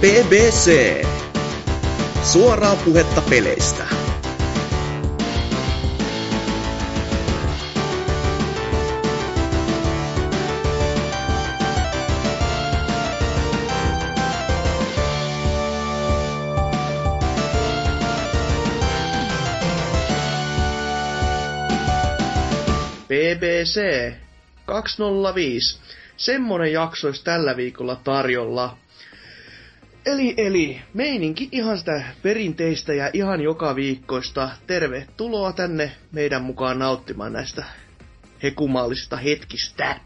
BBC. Suoraa puhetta peleistä. BBC 205. Semmonen jakso olisi tällä viikolla tarjolla. Eli, eli, meininki ihan sitä perinteistä ja ihan joka viikkoista. Tervetuloa tänne meidän mukaan nauttimaan näistä hekumaalisista hetkistä.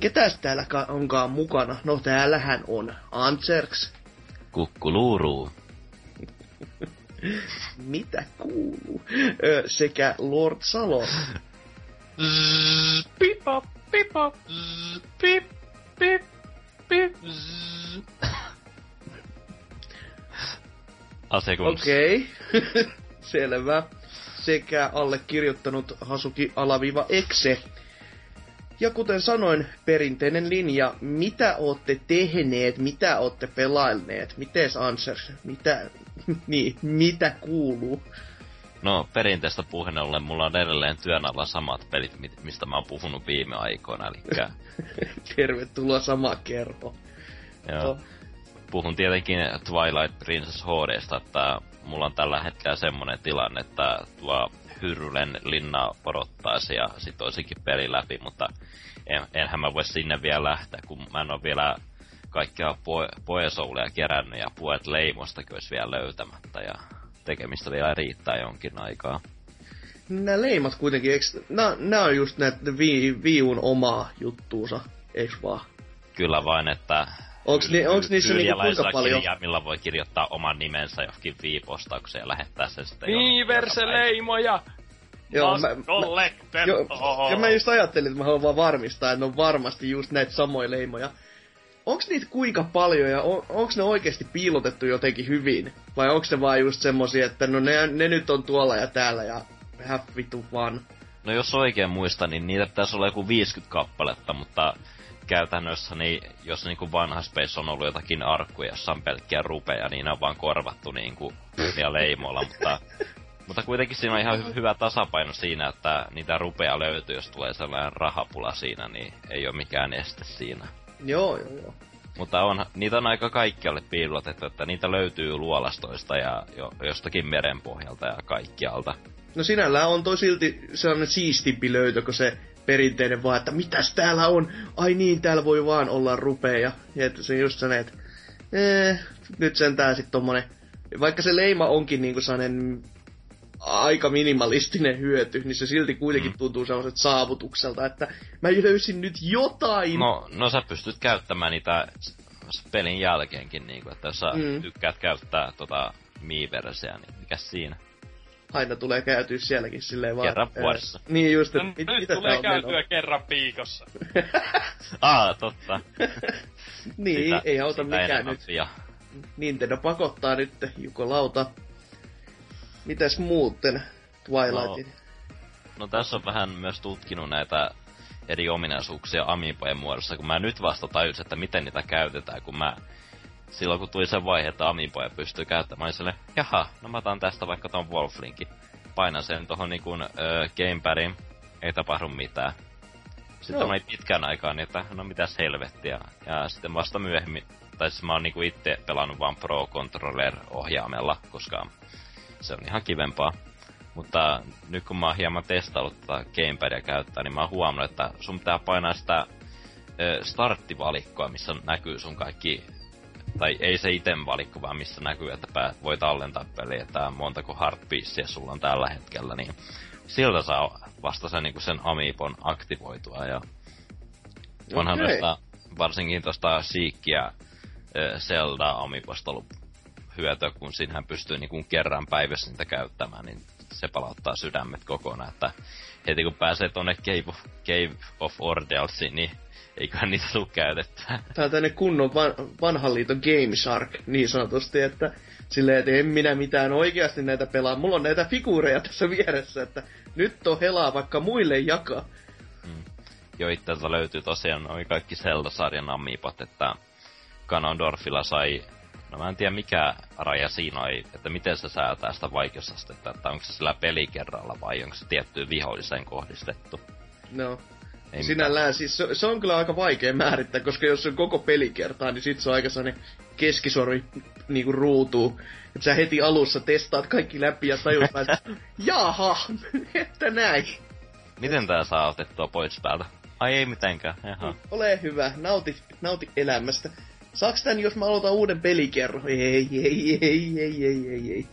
Ketäs täällä ka- onkaan mukana? No täällähän on Antserks. Kukkuluuruu. Mitä kuuluu? Ö, sekä Lord Salo. Zzz, Pipa, pipa, zzz, pip, pip, pip, zzz. Asekuns. Okei, okay. selvä. Sekä allekirjoittanut Hasuki alaviiva Exe. Ja kuten sanoin, perinteinen linja, mitä ootte tehneet, mitä ootte pelailleet, mites Answers, mitä, niin, mitä kuuluu? No, perinteistä puheen ollen mulla on edelleen työn alla samat pelit, mi- mistä mä oon puhunut viime aikoina, eli Tervetuloa sama kerho. joo. Puhun tietenkin Twilight Princess HDsta, että mulla on tällä hetkellä semmonen tilanne, että tuo Hyrrylen linna porottaisi ja sit olisikin peli läpi, mutta en, enhän mä voi sinne vielä lähteä, kun mä en oo vielä kaikkia po- poesouleja kerännyt ja puolet leimostakin olisi vielä löytämättä ja tekemistä vielä riittää jonkin aikaa. Nämä leimat kuitenkin, eiks, nää, nää on just näitä vi, viun omaa juttuunsa, eiks vaan? Kyllä vain, että Onks, ni, onks niissä niinku kuinka paljon? kirjaimilla voi kirjoittaa oman nimensä johonkin viipostaukseen ja lähettää sen sitten Viiverseleimoja! Joo, mä, mä, jo, ja mä just ajattelin, että mä haluan vaan varmistaa, että ne on varmasti just näitä samoja leimoja. Onks niitä kuinka paljon ja on, onks ne oikeasti piilotettu jotenkin hyvin? Vai onks ne vaan just semmosia, että no ne, ne nyt on tuolla ja täällä ja have vitu vaan. No jos oikein muistan, niin niitä pitäisi olla joku 50 kappaletta, mutta käytännössä niin, jos niinku vanha Space on ollut jotakin arkkuja, jossa on pelkkiä rupeja, niin ne on vaan korvattu niinku ja leimoilla, mutta, mutta kuitenkin siinä on ihan hy- hyvä tasapaino siinä, että niitä rupeja löytyy, jos tulee sellainen rahapula siinä, niin ei ole mikään este siinä. Joo, joo, joo. Mutta on, niitä on aika kaikkialle piilotettu, että niitä löytyy luolastoista ja jo, jostakin merenpohjalta ja kaikkialta. No sinällään on toi silti sellainen siistimpi löytö, kun se perinteinen vaan, että mitäs täällä on? Ai niin, täällä voi vaan olla rupeja. Ja että se just sellainen, että eh, nyt sentään sit tommonen, vaikka se leima onkin niinku sellainen aika minimalistinen hyöty, niin se silti kuitenkin Mm. tuntuu sellaiset saavutukselta, että mä löysin nyt jotain. No, no sä pystyt käyttämään niitä pelin jälkeenkin, niinku, että jos sä Mm. mm. tykkäät käyttää tota Miiverseä, niin mikä siinä? Aina tulee käytyä sielläkin silleen vaan. Kerran eh, vuodessa. niin just, No, että mit, nyt mitä tulee käytyä menoa. kerran viikossa. Aa, totta. Niin, Sitä- ei auta sitä mikään nyt. Nintendo pakottaa nyt Juko Lauta. Mitäs muuten Twilightin? No tässä on vähän myös tutkinut näitä eri ominaisuuksia Amiibojen muodossa, kun mä nyt vasta tajusin, että miten niitä käytetään, kun mä silloin kun tuli se vaihe, että Amiiboja pystyy käyttämään, niin silleen, jaha, no mä otan tästä vaikka ton Wolflinkin. Painan sen tohon niinku gamepadin, ei tapahdu mitään. Sitten Joo. mä olin pitkän aikaa niin, että no mitäs helvettiä. Ja sitten vasta myöhemmin, tai siis mä oon niinku itse pelannut vaan Pro Controller ohjaamella, koska se on ihan kivempaa. Mutta nyt kun mä oon hieman testaillut tätä gamepadia käyttää, niin mä oon huomannut, että sun pitää painaa sitä starttivalikkoa, missä näkyy sun kaikki, tai ei se item valikko, vaan missä näkyy, että pää, voit tallentaa peliä, että montako heartpiecea sulla on tällä hetkellä, niin siltä saa vasta sen, niin sen Amiibon aktivoitua. Ja onhan Okei. okay. varsinkin tuosta Seekia Zelda Amiibosta ollut hyötyä, kun siinähän pystyy niin kuin kerran päivässä niitä käyttämään, niin se palauttaa sydämet kokonaan, että heti kun pääsee tonne Cave of, Cave of Ordealsiin, niin eiköhän niitä tule käytettyä. Tää on tänne kunnon van, vanhan liiton Game Shark, niin sanotusti, että silleen, että en minä mitään oikeasti näitä pelaa. Mulla on näitä figuureja tässä vieressä, että nyt on helaa vaikka muille jakaa. Jo itseltä löytyy tosiaan noin kaikki Zelda-sarjan amiipat, että Ganondorfilla sai No mä en tiedä mikä raja siinä on, että miten se säätää sitä vaikeusastetta, että onko se sillä pelikerralla vai onko se tiettyyn viholliseen kohdistettu. No. Ei Sinällään siis se, se, on kyllä aika vaikea määrittää, koska jos se on koko pelikertaa, niin sit se on aika sellainen keskisormi niinku ruutuu. Että sä heti alussa testaat kaikki läpi ja tajut että jaha, että näin. Miten tää saa otettua pois päältä? Ai ei mitenkään, jaha. Ole hyvä, nauti, nauti elämästä. Saaks tän, jos mä aloitan uuden pelikerron? Ei, ei, ei, ei, ei, ei, ei, ei.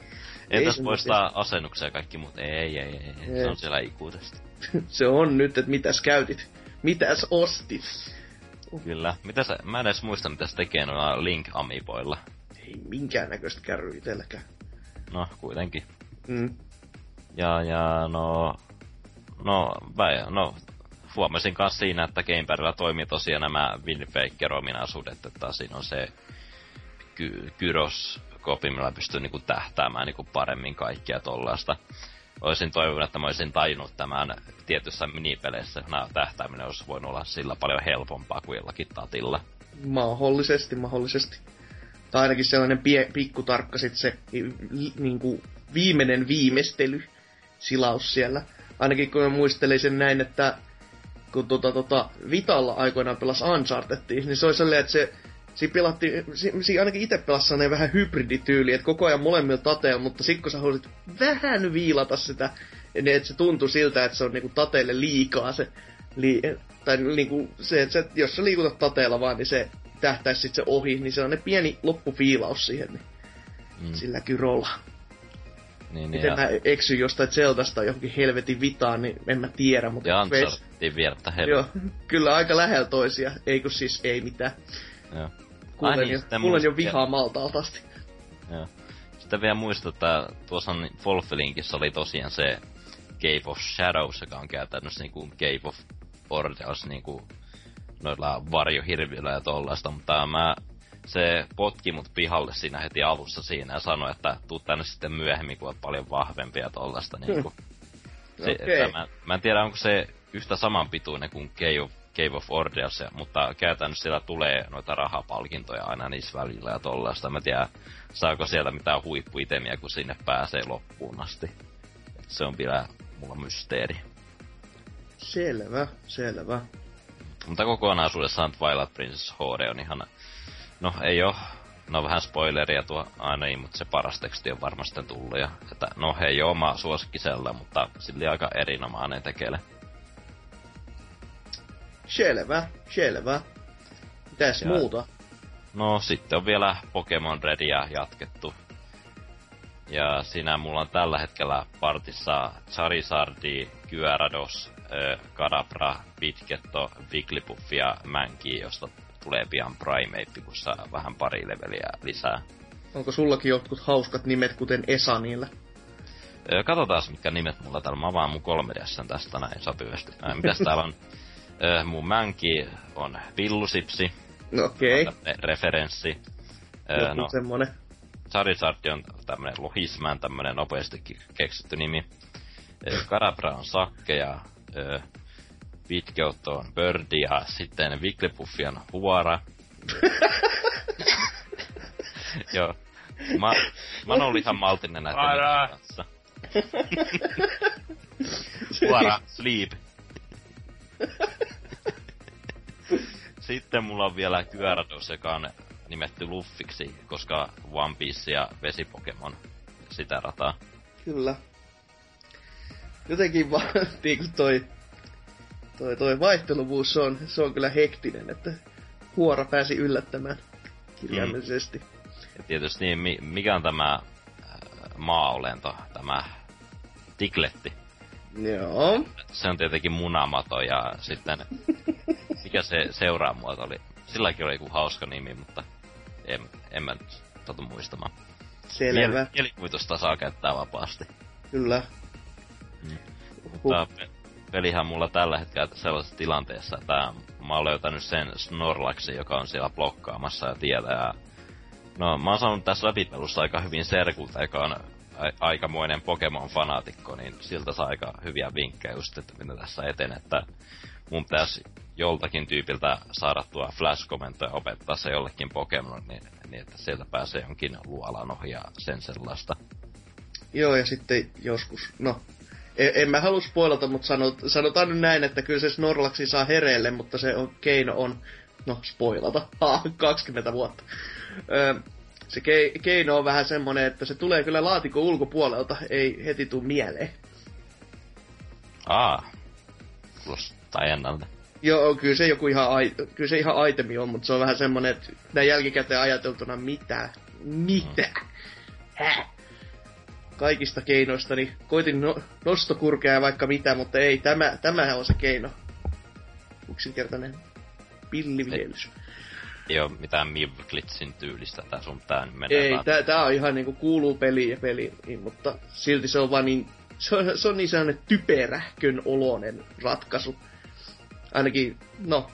Entäs se poistaa asennuksia ja kaikki muut? Ei, ei, ei, ei. Ei. Se on siellä ikuisesti. se on nyt, että mitäs käytit. Mitäs ostit? Kyllä. Mitä se, mä en edes muista mitä se tekee noilla link amiiboilla. Ei minkäännäköistä kärry itselläkään. No, kuitenkin. Mm. Ja, ja no... No, väi, no, huomasin kanssa siinä, että Gamepadilla toimii tosiaan nämä Windfaker-ominaisuudet, että siinä on se ky- gyroskopi, millä pystyy niinku tähtäämään niinku paremmin kaikkia tollaista. Olisin toivonut, että mä olisin tajunnut tämän tietyssä minipeleissä. Nämä tähtääminen olisi voinut olla sillä paljon helpompaa kuin jollakin tatilla. Mahdollisesti, mahdollisesti. Tai ainakin sellainen pie, pikkutarkka sit se niinku, viimeinen viimeistely silaus siellä. Ainakin kun mä muistelin sen näin, että kun tota, tota, Vitalla aikoinaan pelasi Unchartedtiin, niin se oli sellainen, että se Siinä pelattiin, si, si, ainakin itse pelasi sellainen vähän hybridityyli, että koko ajan molemmilla tateilla, mutta sit kun sä halusit vähän viilata sitä, niin että se tuntui siltä, että se on niinku tateille liikaa se, li, tai niinku se, että se, jos sä liikutat tateella vaan, niin se tähtäisi sit se ohi, niin se on ne pieni loppufiilaus siihen, niin mm. sillä kyrolla. Niin, Miten ja, mä eksyn jostain Zeldasta johonkin helvetin vitaan, niin en mä tiedä, mutta... ja Unchartedin vierettä Joo, kyllä aika lähellä toisia, ei kun siis ei mitään. Joo. Kuulen, Ai niin, jo, kuulen jo vihaa maltaalta asti. Joo. Sitten vielä muistan, että tuossa Wolflinkissä oli tosiaan se Cave of Shadows, joka on käytännössä niinku Cave of Ordeals niinku noilla varjohirviöillä ja tollaista, mutta mä se potki mut pihalle siinä heti alussa siinä ja sanoi, että tuu tänne sitten myöhemmin, kun oot paljon vahvempi ja tollaista niinku. Se, Okei. että mä, mä en tiedä, onko se yhtä samanpituinen kuin Cave of, Cave of Ordeals, mutta käytännössä siellä tulee noita rahapalkintoja aina niissä välillä ja tollaista. Mä tiedä, saako sieltä mitään huippuitemiä, kun sinne pääsee loppuun asti. Et se on vielä mulla mysteeri. Selvä, selvä. Mutta kokonaisuudessaan Twilight Princess HD on ihan... No, ei oo... No vähän spoileria tuo aina ei, mutta se paras teksti on varmasti tullut. Ja, että, no, ei oo oma mutta silti aika erinomainen tekele. Selvä, selvä. Mitäs Ja- muuta? No sitten on vielä Pokemon Redia jatkettu. Ja siinä mulla on tällä hetkellä partissa Charizardi, Gyarados, ö, Kadabra, Pitketto, Wigglypuff ja Mänki, josta tulee pian Primeape, kun saa vähän pari leveliä lisää. Onko sullakin jotkut hauskat nimet, kuten Esa niillä? Katsotaan mitkä nimet mulla täällä. Mä avaan mun 3 tästä näin sopivasti. Mitäs täällä on? Ö, mun Mänki on Villusipsi, No okei, okay. tämmönen referenssi. Joku no, semmonen. Charizard on tämmönen Lohisman, tämmönen nopeasti keksitty nimi. Ö, Kadabra on Sakke ja Pitkeutto on Birdie ja sitten Wigglypuff on Huora. Joo. Mä, mä oon ollut ihan maltinen näiden nimien kanssa. Huora, sleep. Sitten mulla on vielä Gyarados, joka on nimetty Luffiksi, koska One Piece ja Vesipokemon sitä rataa. Kyllä. Jotenkin vaan, niinku toi, toi, toi vaihteluvuus, se on, se on kyllä hektinen, että huora pääsi yllättämään kirjaimellisesti. Ja tietysti mi- mikä on tämä äh, maaolento, tämä Tikletti. Joo. Se on tietenkin munamato ja sitten mikä se seuraamuoto oli. Silläkin oli joku hauska nimi, mutta en, en mä nyt totu muistamaan. Selvä. Miel- mielikuvitusta saa käyttää vapaasti. Kyllä. Mm. Mutta pe- pelihän mulla tällä hetkellä sellaisessa tilanteessa, että mä oon löytänyt sen Snorlaxin, joka on siellä blokkaamassa ja tietää. No, mä oon saanut tässä läpipelussa aika hyvin Serkulta, joka on aikamoinen Pokemon-fanaatikko, niin siltä saa aika hyviä vinkkejä just, että miten tässä eten, että mun pitäisi joltakin tyypiltä saada tuo flash-komentoja opettaa se jollekin Pokemon, niin, niin että sieltä pääsee jonkin luolan ohi ja sen sellaista. Joo, ja sitten joskus, no, en, en mä halua spoilata, mutta sanot, sanotaan nyt näin, että kyllä se Snorlaxi saa hereille, mutta se on, keino on, no spoilata, ha, 20 vuotta. Se ke, keino on vähän semmonen, että se tulee kyllä laatikon ulkopuolelta, ei heti tuu mieleen. Aa, kuulostaa ennalta. Joo, kyllä se joku ihan, ai, kyllä se ihan itemi on, mutta se on vähän semmonen, että näin jälkikäteen ajateltuna, mitä? Mitä? Häh? Kaikista keinoista, niin koitin no, nostokurkea vaikka mitä, mutta ei, tämä, tämähän on se keino. Yksinkertainen pillivihelys. Ei oo mitään Mivglitsin tyylistä tää sun tää menee Ei, tää, tää on ihan niinku kuuluu peliin ja peliin, niin, mutta silti se on vaan niin, se on, se on niin sellainen typerähkön oloinen ratkaisu. Ainakin, no,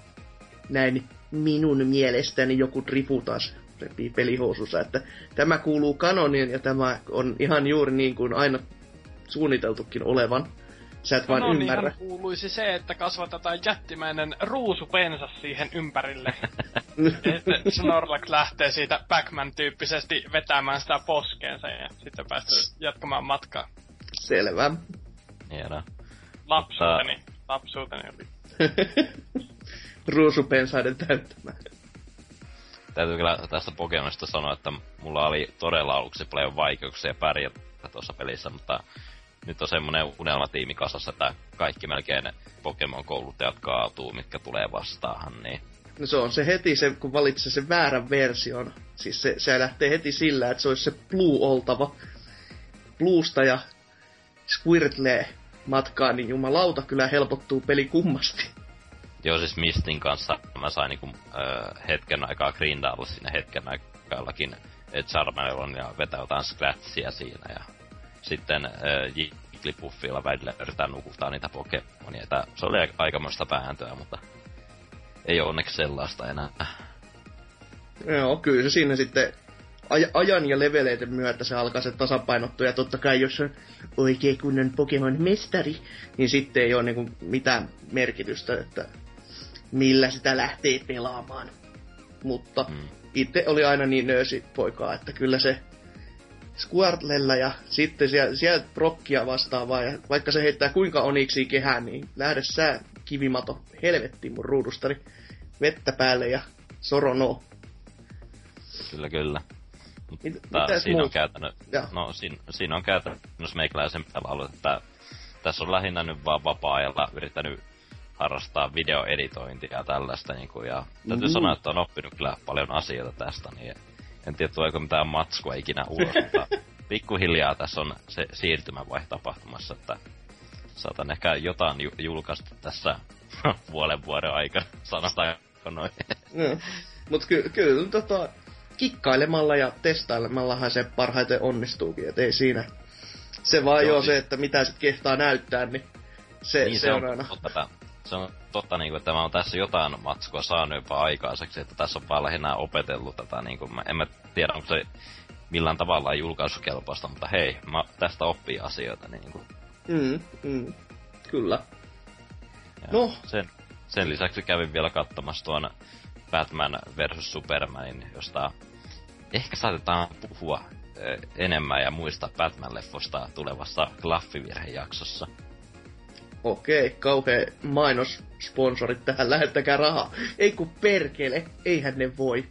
näin minun mielestäni joku dripu taas repii pelihousussa, että tämä kuuluu kanoniin ja tämä on ihan juuri niin kuin aina suunniteltukin olevan. Sä et vaan no, ymmärrä. niin kuuluisi se, että kasvatetaan jättimäinen ruusupensas siihen ympärille. sitten Snorlax lähtee siitä Pac-Man-tyyppisesti vetämään sitä poskeensa ja sitten päästään jatkamaan matkaa. Selvä. Hienoa. Lapsuuteni, lapsuuteni oli. Ruusupensaiden täyttämään. Täytyy kyllä tästä Pokemonista sanoa, että mulla oli todella aluksi paljon vaikeuksia pärjätä tuossa pelissä, mutta nyt on semmonen unelmatiimi kasassa, että kaikki melkein Pokemon-kouluttajat kaatuu, mitkä tulee vastaahan, niin No se on se heti, se, kun valitsee sen väärän version. Siis se, se lähtee heti sillä, että se olisi se Blue oltava. Bluesta ja Squirtle matkaa, niin jumalauta kyllä helpottuu peli kummasti. Joo, siis Mistin kanssa mä sain niinku, ö, hetken aikaa grindailla siinä hetken aikaallakin Charmaneron ja vetää jotain scratchia siinä ja sitten ö, Jigglypuffilla välillä yritetään nukuttaa niitä Pokemonia. Tää, se oli aika- aikamoista pääntöä, mutta ei ole onneksi sellaista enää. Joo, kyllä se siinä sitten aj- ajan ja leveleiden myötä se alkaa se tasapainottua. Ja totta kai jos on oikein kunnon Pokemon mestari, niin sitten ei ole niinku mitään merkitystä, että millä sitä lähtee pelaamaan. Mutta Mm. itse oli aina niin nöösi poikaa, että kyllä se Squirtlella ja sitten sieltä sielt prokkia vastaavaa, ja vaikka se heittää kuinka oniksi kehään, niin lähde sä kivimato helvettiin mun ruudustani vettä päälle ja sorono. Kyllä, kyllä. Mutta siinä on käytännö, no, siinä, siinä on käytännössä meikäläisen pelailu, että tässä on lähinnä nyt vaan vapaa-ajalla yrittänyt harrastaa videoeditointia ja tällaista. Niin kuin, ja täytyy Mm. sanoa, että on oppinut kyllä paljon asioita tästä, niin en tiedä tuleeko mitään matskua ikinä ulos, mutta pikkuhiljaa tässä on se siirtymävaihe tapahtumassa, että saatan ehkä jotain ju- julkaista tässä puolen vuoden aikana, sanotaanko noin. Joo. Mut ky- kyllä tota, kikkailemalla ja testailemallahan se parhaiten onnistuukin, et ei siinä. Se vaan Joo, joo, siis- se, että mitä sit kehtaa näyttää, niin se, niin, se, on aina. totta, se on totta, niin kuin, että mä oon tässä jotain matskua saanut jopa aikaiseksi, että tässä on vaan lähinnä opetellut tätä, niin kuin, mä, en mä tiedä, onko se millään tavalla julkaisukelpoista, mutta hei, mä tästä oppii asioita, niin kuin, Mm, mm, kyllä. ja No. sen, sen lisäksi kävin vielä katsomassa tuon Batman vs. Supermanin, josta ehkä saatetaan puhua ö, enemmän ja muista Batman-leffosta tulevassa Klaffivirhe-jaksossa. Okei, kauhea mainossponsorit tähän, lähettäkää rahaa. Ei kun perkele, eihän ne voi.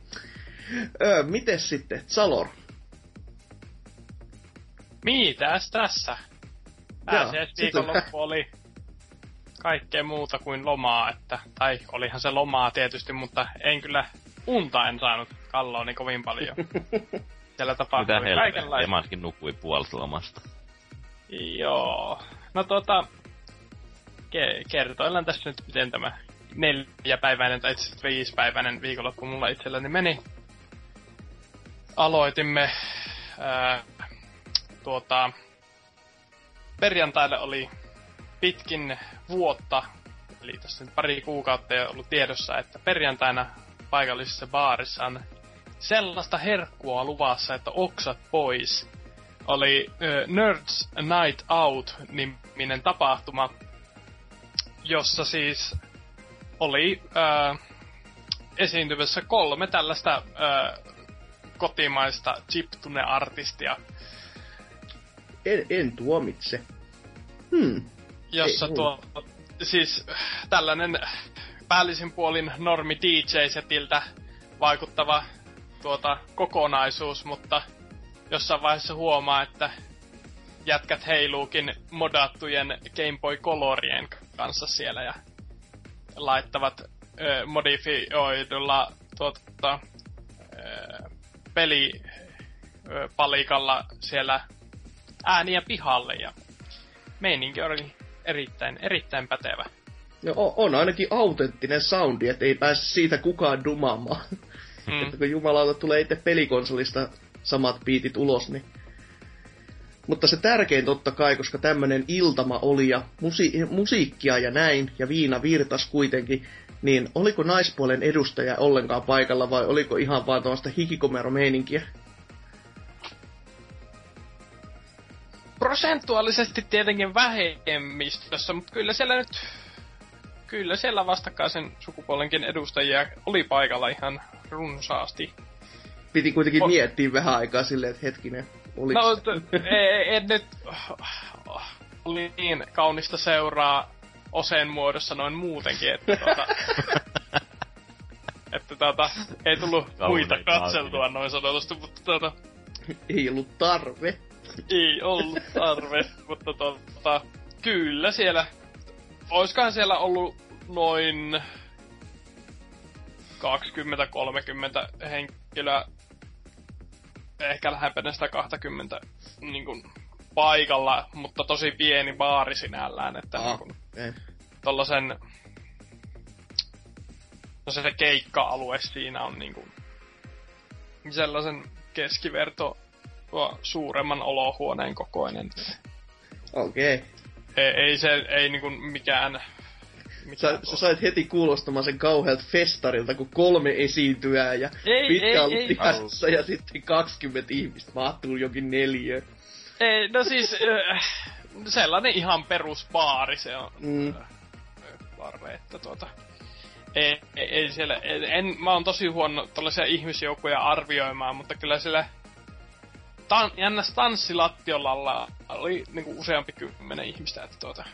Öö, mites sitten, Salor? Mitäs tässä? Pääsiäisviikonloppu oli kaikkea muuta kuin lomaa, että, tai olihan se lomaa tietysti, mutta en kyllä unta en saanut kallooni kovin paljon. Siellä tapahtui kaikenlaista. mä ainakin nukuin puolesta lomasta. Joo. No tota, ke- kertoillaan tässä nyt, miten tämä neljäpäiväinen tai itse viisipäiväinen viikonloppu mulla itselläni meni. Aloitimme ää, tuota, perjantaille oli pitkin vuotta, eli tässä nyt pari kuukautta jo ollut tiedossa, että perjantaina paikallisessa baarissa on sellaista herkkua luvassa, että oksat pois oli ö, Nerds Night Out niminen tapahtuma, jossa siis oli äh, esiintymässä kolme tällaista äh, kotimaista chiptune-artistia, En, en tuomitse. Hmm. jossa Ei, tuo, siis tällainen päällisin puolin normi DJ-setiltä vaikuttava tuota, kokonaisuus, mutta jossain vaiheessa huomaa, että jätkät heiluukin modattujen Game Boy Colorien kanssa siellä ja laittavat ö, modifioidulla tuota, ö, pelipalikalla siellä ääniä pihalle ja meininki oli erittäin, erittäin pätevä. No, on ainakin autenttinen soundi, että ei pääse siitä kukaan dumaamaan. Mm. että kun jumalauta tulee itse pelikonsolista samat biitit ulos, niin... Mutta se tärkein totta kai, koska tämmönen iltama oli ja musi- musiikkia ja näin, ja viina virtas kuitenkin, niin oliko naispuolen edustaja ollenkaan paikalla vai oliko ihan vaan tuosta hikikomero-meininkiä? prosentuaalisesti tietenkin vähemmistössä, mutta kyllä siellä nyt, kyllä siellä vastakkaisen sukupuolenkin edustajia oli paikalla ihan runsaasti. Piti kuitenkin O- miettiä vähän aikaa silleen, että hetkinen, oliko No, t- ei, ei nyt, oli niin kaunista seuraa oseen muodossa noin muutenkin, että tuota, että tuota, ei tullut muita katseltua noin sanotusti, mutta tuota, ei ollut tarve. ei ollut tarve, mutta tota, kyllä siellä, oiskohan siellä ollut noin 20-30 henkilöä, ehkä lähempänä sitä 20 niin kuin, paikalla, mutta tosi pieni baari sinällään, että Ah, niin kuin, tollasen, no se keikka-alue siinä on niin kuin, sellaisen keskiverto tuo suuremman olohuoneen kokoinen. Okei. Okay. Ei, ei se, ei niinku mikään... Sä, sä sait heti kuulostamaan sen kauhealta festarilta, kun kolme esiintyää ja Ei, pitkä ei, ollut ei. tihassa ja sitten 20 ihmistä mahtuu jokin neljö. Ei, no siis, äh, sellainen ihan perusbaari se on. Mm. Että tuota... Ei, ei, ei siellä, en, en, mä oon tosi huono tällaisia ihmisjoukkoja arvioimaan, mutta kyllä siellä tan, jännäs tanssilattiolalla oli niinku useampi kymmenen ihmistä, että tuota,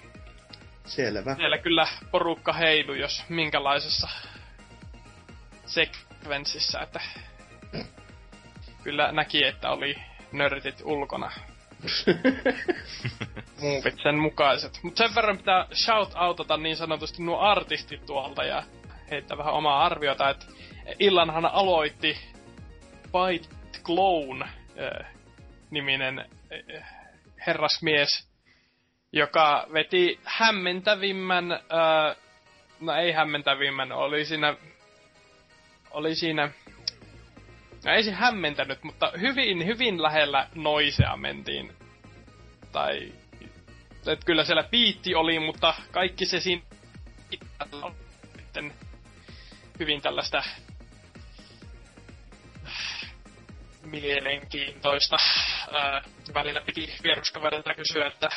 Selvä. siellä kyllä porukka heilu, jos minkälaisessa sekvenssissä, että kyllä näki, että oli nörtit ulkona. Muuvit sen mukaiset. Mutta sen verran pitää shout outata niin sanotusti nuo artistit tuolta ja heittää vähän omaa arviota, että illanhan aloitti Bite Clone äh, niminen äh, herrasmies, joka veti hämmentävimmän, äh, no ei hämmentävimmän, oli siinä, oli siinä, no ei se hämmentänyt, mutta hyvin, hyvin lähellä noisea mentiin. Tai, että kyllä siellä piitti oli, mutta kaikki se siinä hyvin tällaista mielenkiintoista. Ää, välillä piti vieruskaverilta kysyä, että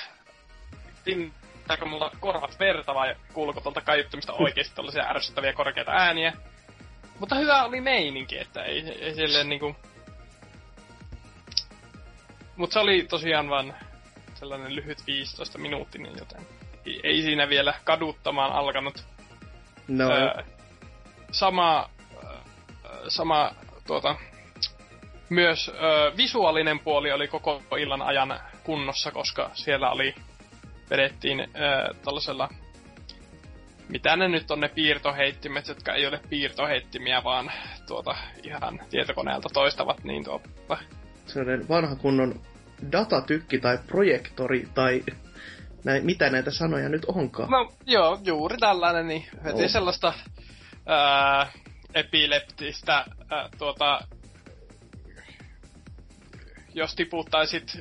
tintääkö mulla korvat verta vai kuuluuko tuolta kaiuttamista oikeesti tällaisia ärsyttäviä korkeita ääniä. Mutta hyvä oli meininki, että ei, ei silleen niinku... Mutta se oli tosiaan vaan sellainen lyhyt 15 minuuttinen, joten ei, siinä vielä kaduttamaan alkanut. No, Ää, sama, ää, sama tuota, myös ää, visuaalinen puoli oli koko illan ajan kunnossa, koska siellä oli vedettiin ää, tällaisella mitä ne nyt on ne piirtoheittimet, jotka ei ole piirtoheittimiä, vaan tuota ihan tietokoneelta toistavat, niin tuota, sellainen vanha kunnon datatykki tai projektori tai näin, mitä näitä sanoja nyt onkaan. No joo, juuri tällainen, niin veti Oh. sellaista ää, epileptistä ää, tuota, jos tiputtaisit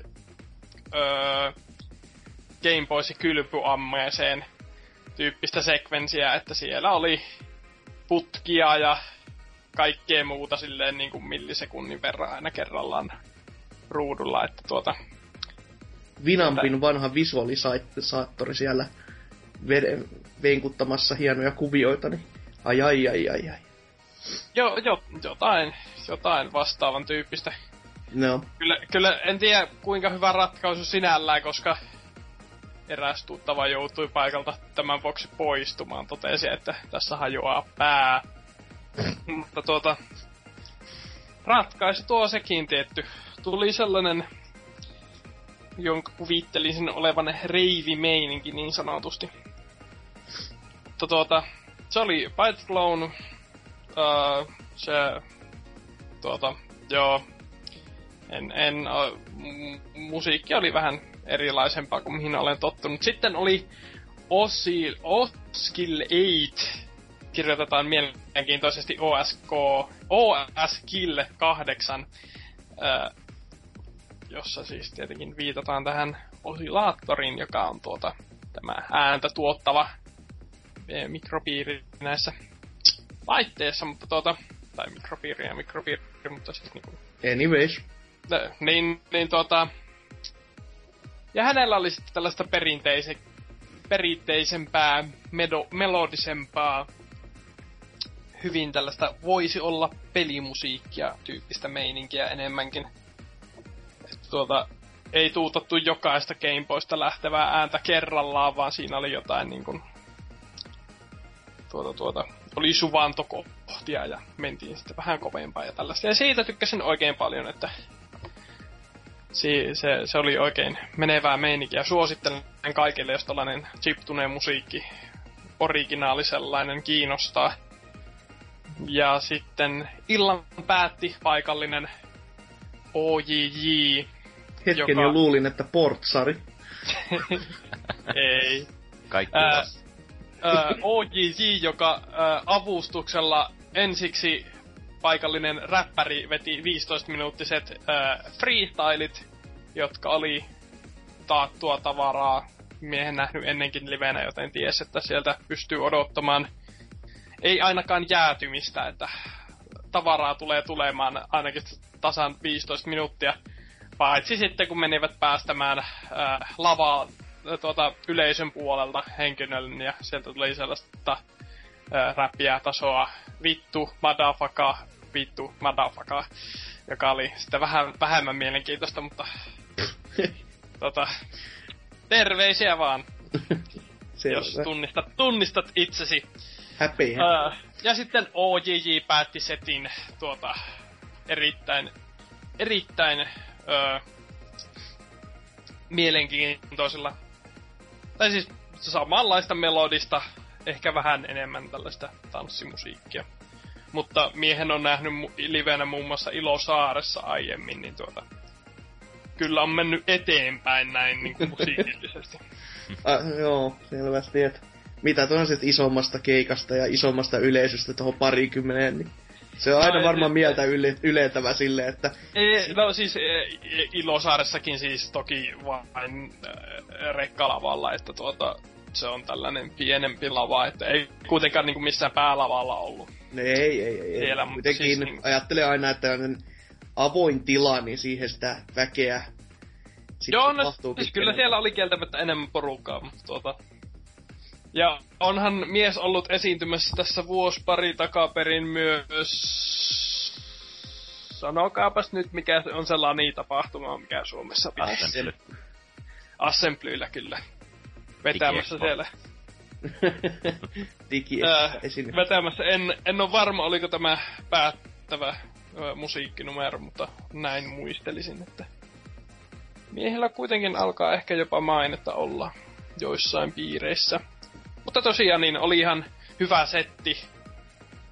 ää, Game Boysi kylpyammeeseen tyyppistä sekvensiä, että siellä oli putkia ja kaikkea muuta silleen niin kuin millisekunnin verran aina kerrallaan ruudulla, että tuota, Vinampin vanha visualisaattori siellä veden, venkuttamassa hienoja kuvioita, niin Ai ai ai ai ai. Jo, jo, jotain, jotain vastaavan tyyppistä. No. Kyllä, kyllä en tiedä kuinka hyvä ratkaisu sinällään, koska eräs tuttava joutui paikalta tämän vuoksi poistumaan. Totesi, että tässä hajoaa pää. Mutta tuota, ratkaisu tuo sekin tietty. Tuli sellainen, jonka kuvittelisin olevan reivimeininki niin sanotusti. Mutta tuota, se oli Bite Clone, uh, se, tuota, joo, en, en, uh, musiikki oli vähän erilaisempaa kuin mihin olen tottunut. Sitten oli Osil, Oskill 8, kirjoitetaan mielenkiintoisesti OSK, OSKill 8, uh, jossa siis tietenkin viitataan tähän osilaattoriin, joka on tuota, tämä ääntä tuottava mikropiiri näissä laitteissa, mutta tuota, tai mikropiiri ja mikropiiri, mutta siis niinku... Anyways. Niin, niin tuota... Ja hänellä oli sitten tällaista perinteise, perinteisempää, medo, melodisempaa, hyvin tällaista voisi olla pelimusiikkia tyyppistä meininkiä enemmänkin. Että tuota, ei tuutattu jokaista Gameboysta lähtevää ääntä kerrallaan, vaan siinä oli jotain niin kuin, tuota, tuota, oli suvantokohtia ja mentiin sitten vähän kovempaa ja tällaista. Ja siitä tykkäsin oikein paljon, että se, se, se oli oikein menevää meininkiä. Suosittelen kaikille, jos tällainen chiptuneen musiikki originaalisellainen kiinnostaa. Ja sitten illan päätti paikallinen OJJ. Hetken joka... jo luulin, että Portsari. Ei. Kaikki Ää, ää, OJJ, joka ää, avustuksella ensiksi paikallinen räppäri veti 15-minuuttiset ää, freestylit, jotka oli taattua tavaraa miehen nähnyt ennenkin livenä, joten ties, että sieltä pystyy odottamaan ei ainakaan jäätymistä, että tavaraa tulee tulemaan ainakin tasan 15 minuuttia. Paitsi sitten, kun menivät päästämään ää, lavaa tuota, yleisön puolelta henkilön ja sieltä tuli sellaista ää, räppiä tasoa vittu, madafaka, vittu, madafaka, joka oli sitten vähän vähemmän mielenkiintoista, mutta tota, terveisiä vaan, jos tunnistat, tunnistat itsesi. Happy, Uh, ja sitten OJJ päätti setin tuota, erittäin, erittäin uh, mielenkiintoisella, tai siis samanlaista melodista, ehkä vähän enemmän tällaista tanssimusiikkia. Mutta miehen on nähnyt livenä muun muassa Ilosaaressa aiemmin, niin tuota, kyllä on mennyt eteenpäin näin niin kuin musiikillisesti. ah, joo, selvästi, että mitä tuon sitten isommasta keikasta ja isommasta yleisöstä tuohon parikymmeneen, niin se on aina no, varmaan mieltä yle, yletävä silleen, että... Ei, no siis Ilosaaressakin siis toki vain rekkalavalla, että tuota, se on tällainen pienempi lava, että ei kuitenkaan niinku missään päälavalla ollut. No ei, ei, ei. Siellä, Kuitenkin siis, niin... ajattelen aina, että on avoin tila, niin siihen sitä väkeä Joo, no, siis kyllä siellä oli kieltämättä enemmän porukkaa, mutta tuota... Ja onhan mies ollut esiintymässä tässä vuosi pari takaperin myös... Sanokaapas nyt, mikä on sellainen tapahtuma, mikä Suomessa Assembly. Assemblyllä kyllä. Vetämässä siellä. Digi äh, vetämässä. En, en ole varma, oliko tämä päättävä äh, musiikkinumero, mutta näin muistelisin, että miehellä kuitenkin alkaa ehkä jopa mainetta olla joissain piireissä. Mutta tosiaan niin oli ihan hyvä setti,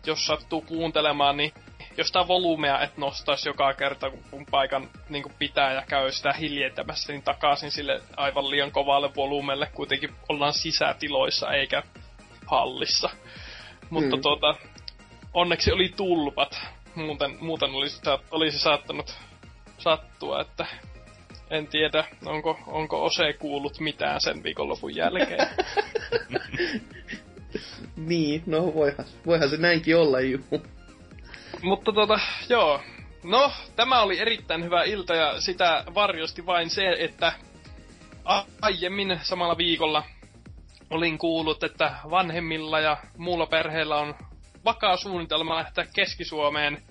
jos sattuu kuuntelemaan, niin jostain volyymea et nostaisi joka kerta, kun paikan niin kuin pitää ja käy sitä hiljentämässä, niin takaisin sille aivan liian kovalle volyymelle. Kuitenkin ollaan sisätiloissa eikä hallissa. Mutta mm. tuota, onneksi oli tulpat. Muuten, muuten olisi, olisi saattanut sattua, että en tiedä, onko, onko Ose kuullut mitään sen viikonlopun jälkeen. niin, no voihan, voihan se näinkin olla, juu. Mutta tota, joo. No, tämä oli erittäin hyvä ilta ja sitä varjosti vain se, että aiemmin samalla viikolla olin kuullut, että vanhemmilla ja muulla perheellä on vakaa suunnitelma lähteä Keski-Suomeen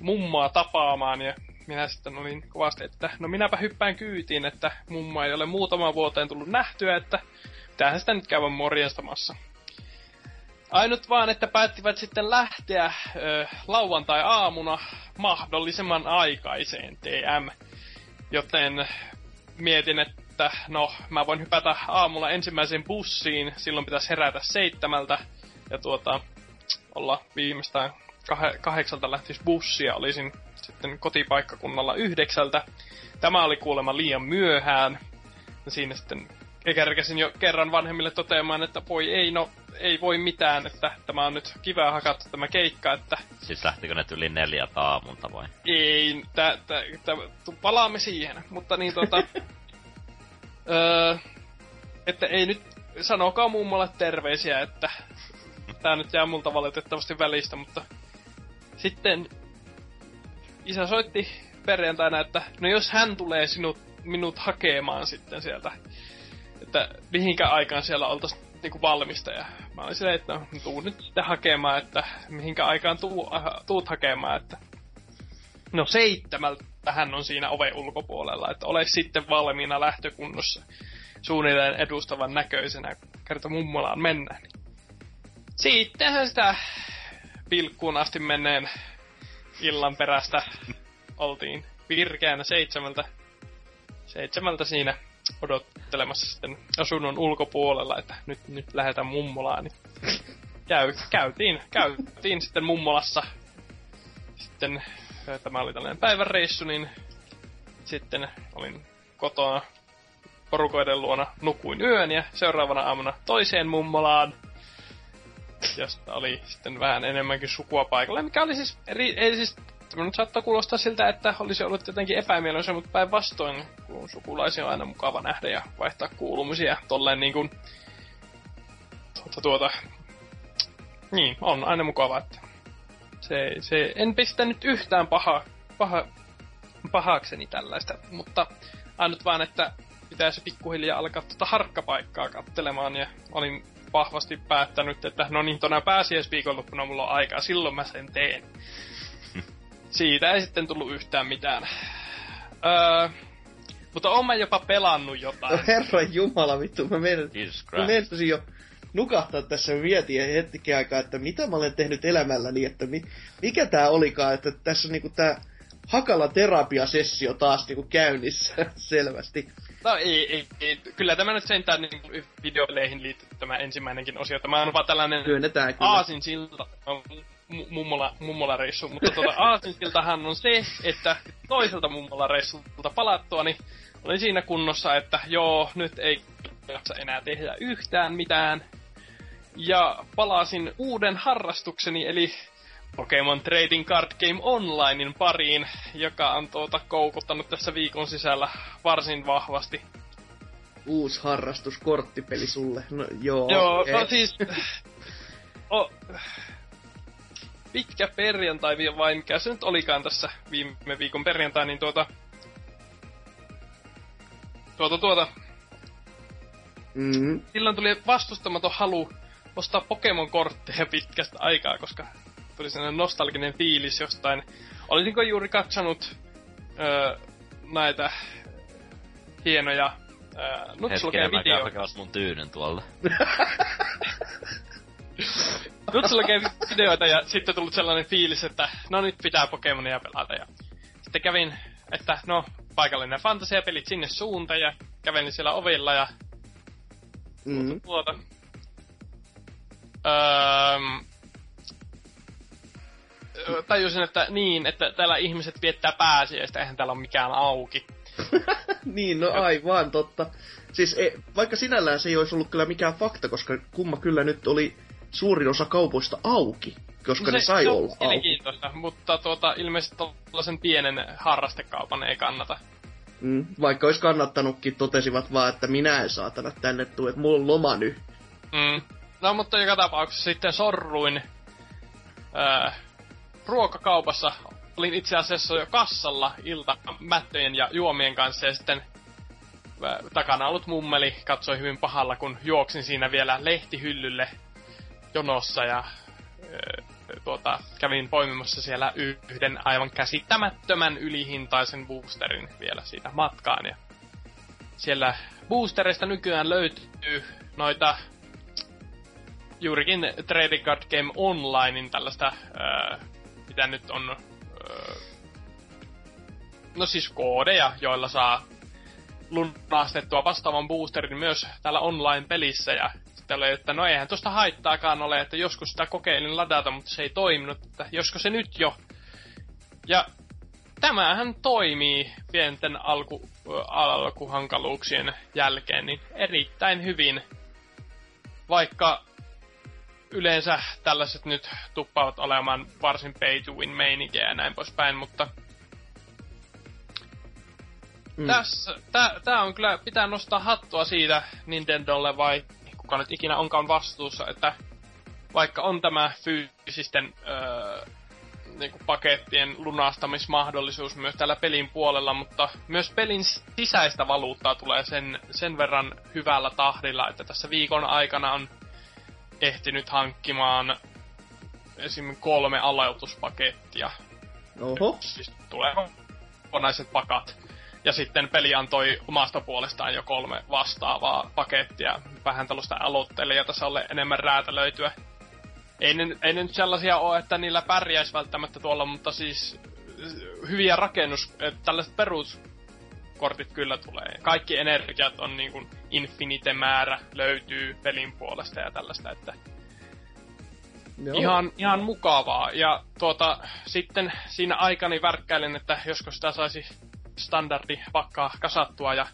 mummaa tapaamaan ja minä sitten olin kovasti, että no minäpä hyppään kyytiin, että mumma ei ole muutama vuoteen tullut nähtyä, että pitäähän sitä nyt käydä morjastamassa. Ainut vaan, että päättivät sitten lähteä ö, lauantai-aamuna mahdollisimman aikaiseen TM. Joten mietin, että no, mä voin hypätä aamulla ensimmäiseen bussiin, silloin pitäisi herätä seitsemältä, ja tuota, olla viimeistään kah- kahdeksalta lähtis bussia, olisin sitten kotipaikkakunnalla yhdeksältä. Tämä oli kuulemma liian myöhään. Ja siinä sitten kerkesin jo kerran vanhemmille toteamaan, että voi ei, no ei voi mitään, että tämä on nyt kivää hakattu tämä keikka, että... Siis lähtikö ne yli neljä aamulta vai? Ei, tä, tä, tä, palaamme siihen, mutta niin tota... öö, että ei nyt, sanokaa mummolle terveisiä, että tää nyt jää multa valitettavasti välistä, mutta sitten isä soitti perjantaina, että no jos hän tulee sinut, minut hakemaan sitten sieltä, että mihinkä aikaan siellä oltaisiin niinku valmista. Ja mä olin silleen, että no, tuu nyt sitten hakemaan, että mihinkä aikaan tuu, äh, tuut hakemaan, että no seitsemältä hän on siinä oven ulkopuolella, että ole sitten valmiina lähtökunnossa suunnilleen edustavan näköisenä, kerta mummolaan mennään. Sittenhän sitä pilkkuun asti menneen illan perästä oltiin virkeänä seitsemältä, seitsemältä siinä odottelemassa sitten asunnon ulkopuolella, että nyt, nyt lähdetään mummolaan. Niin käy, käytiin, käytiin sitten mummolassa. Sitten tämä oli tällainen päivänreissu, niin sitten olin kotona porukoiden luona nukuin yön ja seuraavana aamuna toiseen mummolaan josta oli sitten vähän enemmänkin sukua paikalla, mikä oli siis, eri, ei siis Tämä nyt saattaa kuulostaa siltä, että olisi ollut jotenkin epämieluisa, mutta päinvastoin, kun sukulaisia on aina mukava nähdä ja vaihtaa kuulumisia. Tolleen niin kuin, tuota, tuota, niin, on aina mukava, että se, se, en pistä nyt yhtään paha, paha, pahakseni tällaista, mutta ainut vaan, että pitäisi pikkuhiljaa alkaa tuota harkkapaikkaa kattelemaan ja olin vahvasti päättänyt, että no niin, tuona pääsiäisviikonloppuna mulla on aikaa, silloin mä sen teen. Siitä ei sitten tullut yhtään mitään. Öö, mutta oon mä jopa pelannut jotain. No herran jumala vittu, mä meinasin jo nukahtaa tässä vietiin hetken aikaa, että mitä mä olen tehnyt elämälläni, että mi, mikä tää olikaan, että tässä on niinku tää hakala terapiasessio taas niinku käynnissä selvästi. No ei, ei, ei, kyllä tämä nyt sentään niin videopeleihin liittyy tämä ensimmäinenkin osio. Tämä on vaan tällainen kyllä. aasin silta, mummola, mummola reissu, mutta tuota aasinsiltahan on se, että toiselta mummola reissulta palattua, niin olin siinä kunnossa, että joo, nyt ei jaksa enää tehdä yhtään mitään. Ja palasin uuden harrastukseni, eli Pokemon Trading Card Game Onlinein pariin, joka on tuota koukuttanut tässä viikon sisällä varsin vahvasti. Uusi harrastus, korttipeli sulle. No joo. Joo, okay. no siis... o, pitkä perjantai vai mikä se nyt olikaan tässä viime viikon perjantai, niin tuota... Tuota tuota... Mm-hmm. Silloin tuli vastustamaton halu ostaa Pokemon-kortteja pitkästä aikaa, koska tuli sellainen nostalginen fiilis jostain. Olisinko juuri katsonut öö, näitä hienoja öö, Nutsulokeen videoita. Hetken, mun tyynyn tuolla. Nutsulokeen videoita ja sitten tullut sellainen fiilis, että no nyt pitää Pokemonia pelata. Ja sitten kävin, että no paikallinen fantasiapelit sinne suuntaan ja kävelin siellä ovilla ja mm. tuota. Öö, tajusin, että niin, että täällä ihmiset viettää pääsiäistä, eihän täällä ole mikään auki. niin, no aivan totta. Siis e, vaikka sinällään se ei olisi ollut kyllä mikään fakta, koska kumma kyllä nyt oli suurin osa kaupoista auki, koska no se, ne sai se olla auki. mutta tuota, ilmeisesti tällaisen pienen harrastekaupan ei kannata. Mm, vaikka olisi kannattanutkin, totesivat vaan, että minä en saatana tänne tuu, että mulla on loma nyt. Mm. No mutta joka tapauksessa sitten sorruin öö, ruokakaupassa olin itse asiassa jo kassalla ilta mättöjen ja juomien kanssa ja sitten takana ollut mummeli katsoi hyvin pahalla, kun juoksin siinä vielä lehtihyllylle jonossa ja tuota, kävin poimimassa siellä yhden aivan käsittämättömän ylihintaisen boosterin vielä siitä matkaan. Ja siellä boosterista nykyään löytyy noita juurikin Trading Card Game Onlinein tällaista, ää, mitä nyt on, ää, no siis koodeja, joilla saa lunastettua vastaavan boosterin myös täällä online-pelissä ja sitten oli, että no eihän tosta haittaakaan ole, että joskus sitä kokeilin ladata, mutta se ei toiminut, että josko se nyt jo. Ja tämähän toimii pienten alku, alkuhankaluuksien jälkeen niin erittäin hyvin. Vaikka yleensä tällaiset nyt tuppaavat olemaan varsin pay to win meininkiä ja näin poispäin, mutta mm. tässä, tää, tää on kyllä, pitää nostaa hattua siitä Nintendolle vai kuka nyt ikinä onkaan vastuussa, että vaikka on tämä fyysisten öö, niinku pakettien lunastamismahdollisuus myös tällä pelin puolella, mutta myös pelin sisäistä valuuttaa tulee sen, sen verran hyvällä tahdilla, että tässä viikon aikana on ehtinyt hankkimaan esim. kolme aleutuspakettia. Oho. Siis tulee kokonaiset pakat. Ja sitten peli antoi omasta puolestaan jo kolme vastaavaa pakettia. Vähän tällaista aloittelijatasolle enemmän räätälöityä. Ei ne, ei ne nyt sellaisia ole, että niillä pärjäisi välttämättä tuolla, mutta siis hyviä rakennus, tällaiset peruskortit kyllä tulee. Kaikki energiat on niin kuin infinite määrä löytyy pelin puolesta ja tällaista, että Joo. Ihan, ihan mukavaa. Ja tuota, sitten siinä aikani värkkäilin, että josko sitä saisi standardi pakkaa kasattua ja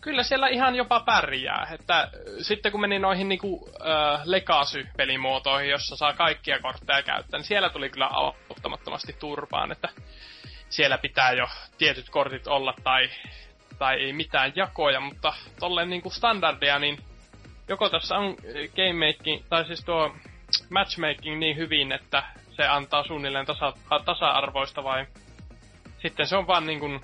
kyllä siellä ihan jopa pärjää. Että sitten kun meni noihin niinku äh, legacy-pelimuotoihin, jossa saa kaikkia kortteja käyttää, niin siellä tuli kyllä auttamattomasti turpaan, että siellä pitää jo tietyt kortit olla tai, tai ei mitään jakoja, mutta tolleen niinku standardia, niin joko tässä on game making, tai siis tuo matchmaking niin hyvin, että se antaa suunnilleen tasa, tasa-arvoista vai sitten se on vaan niin kuin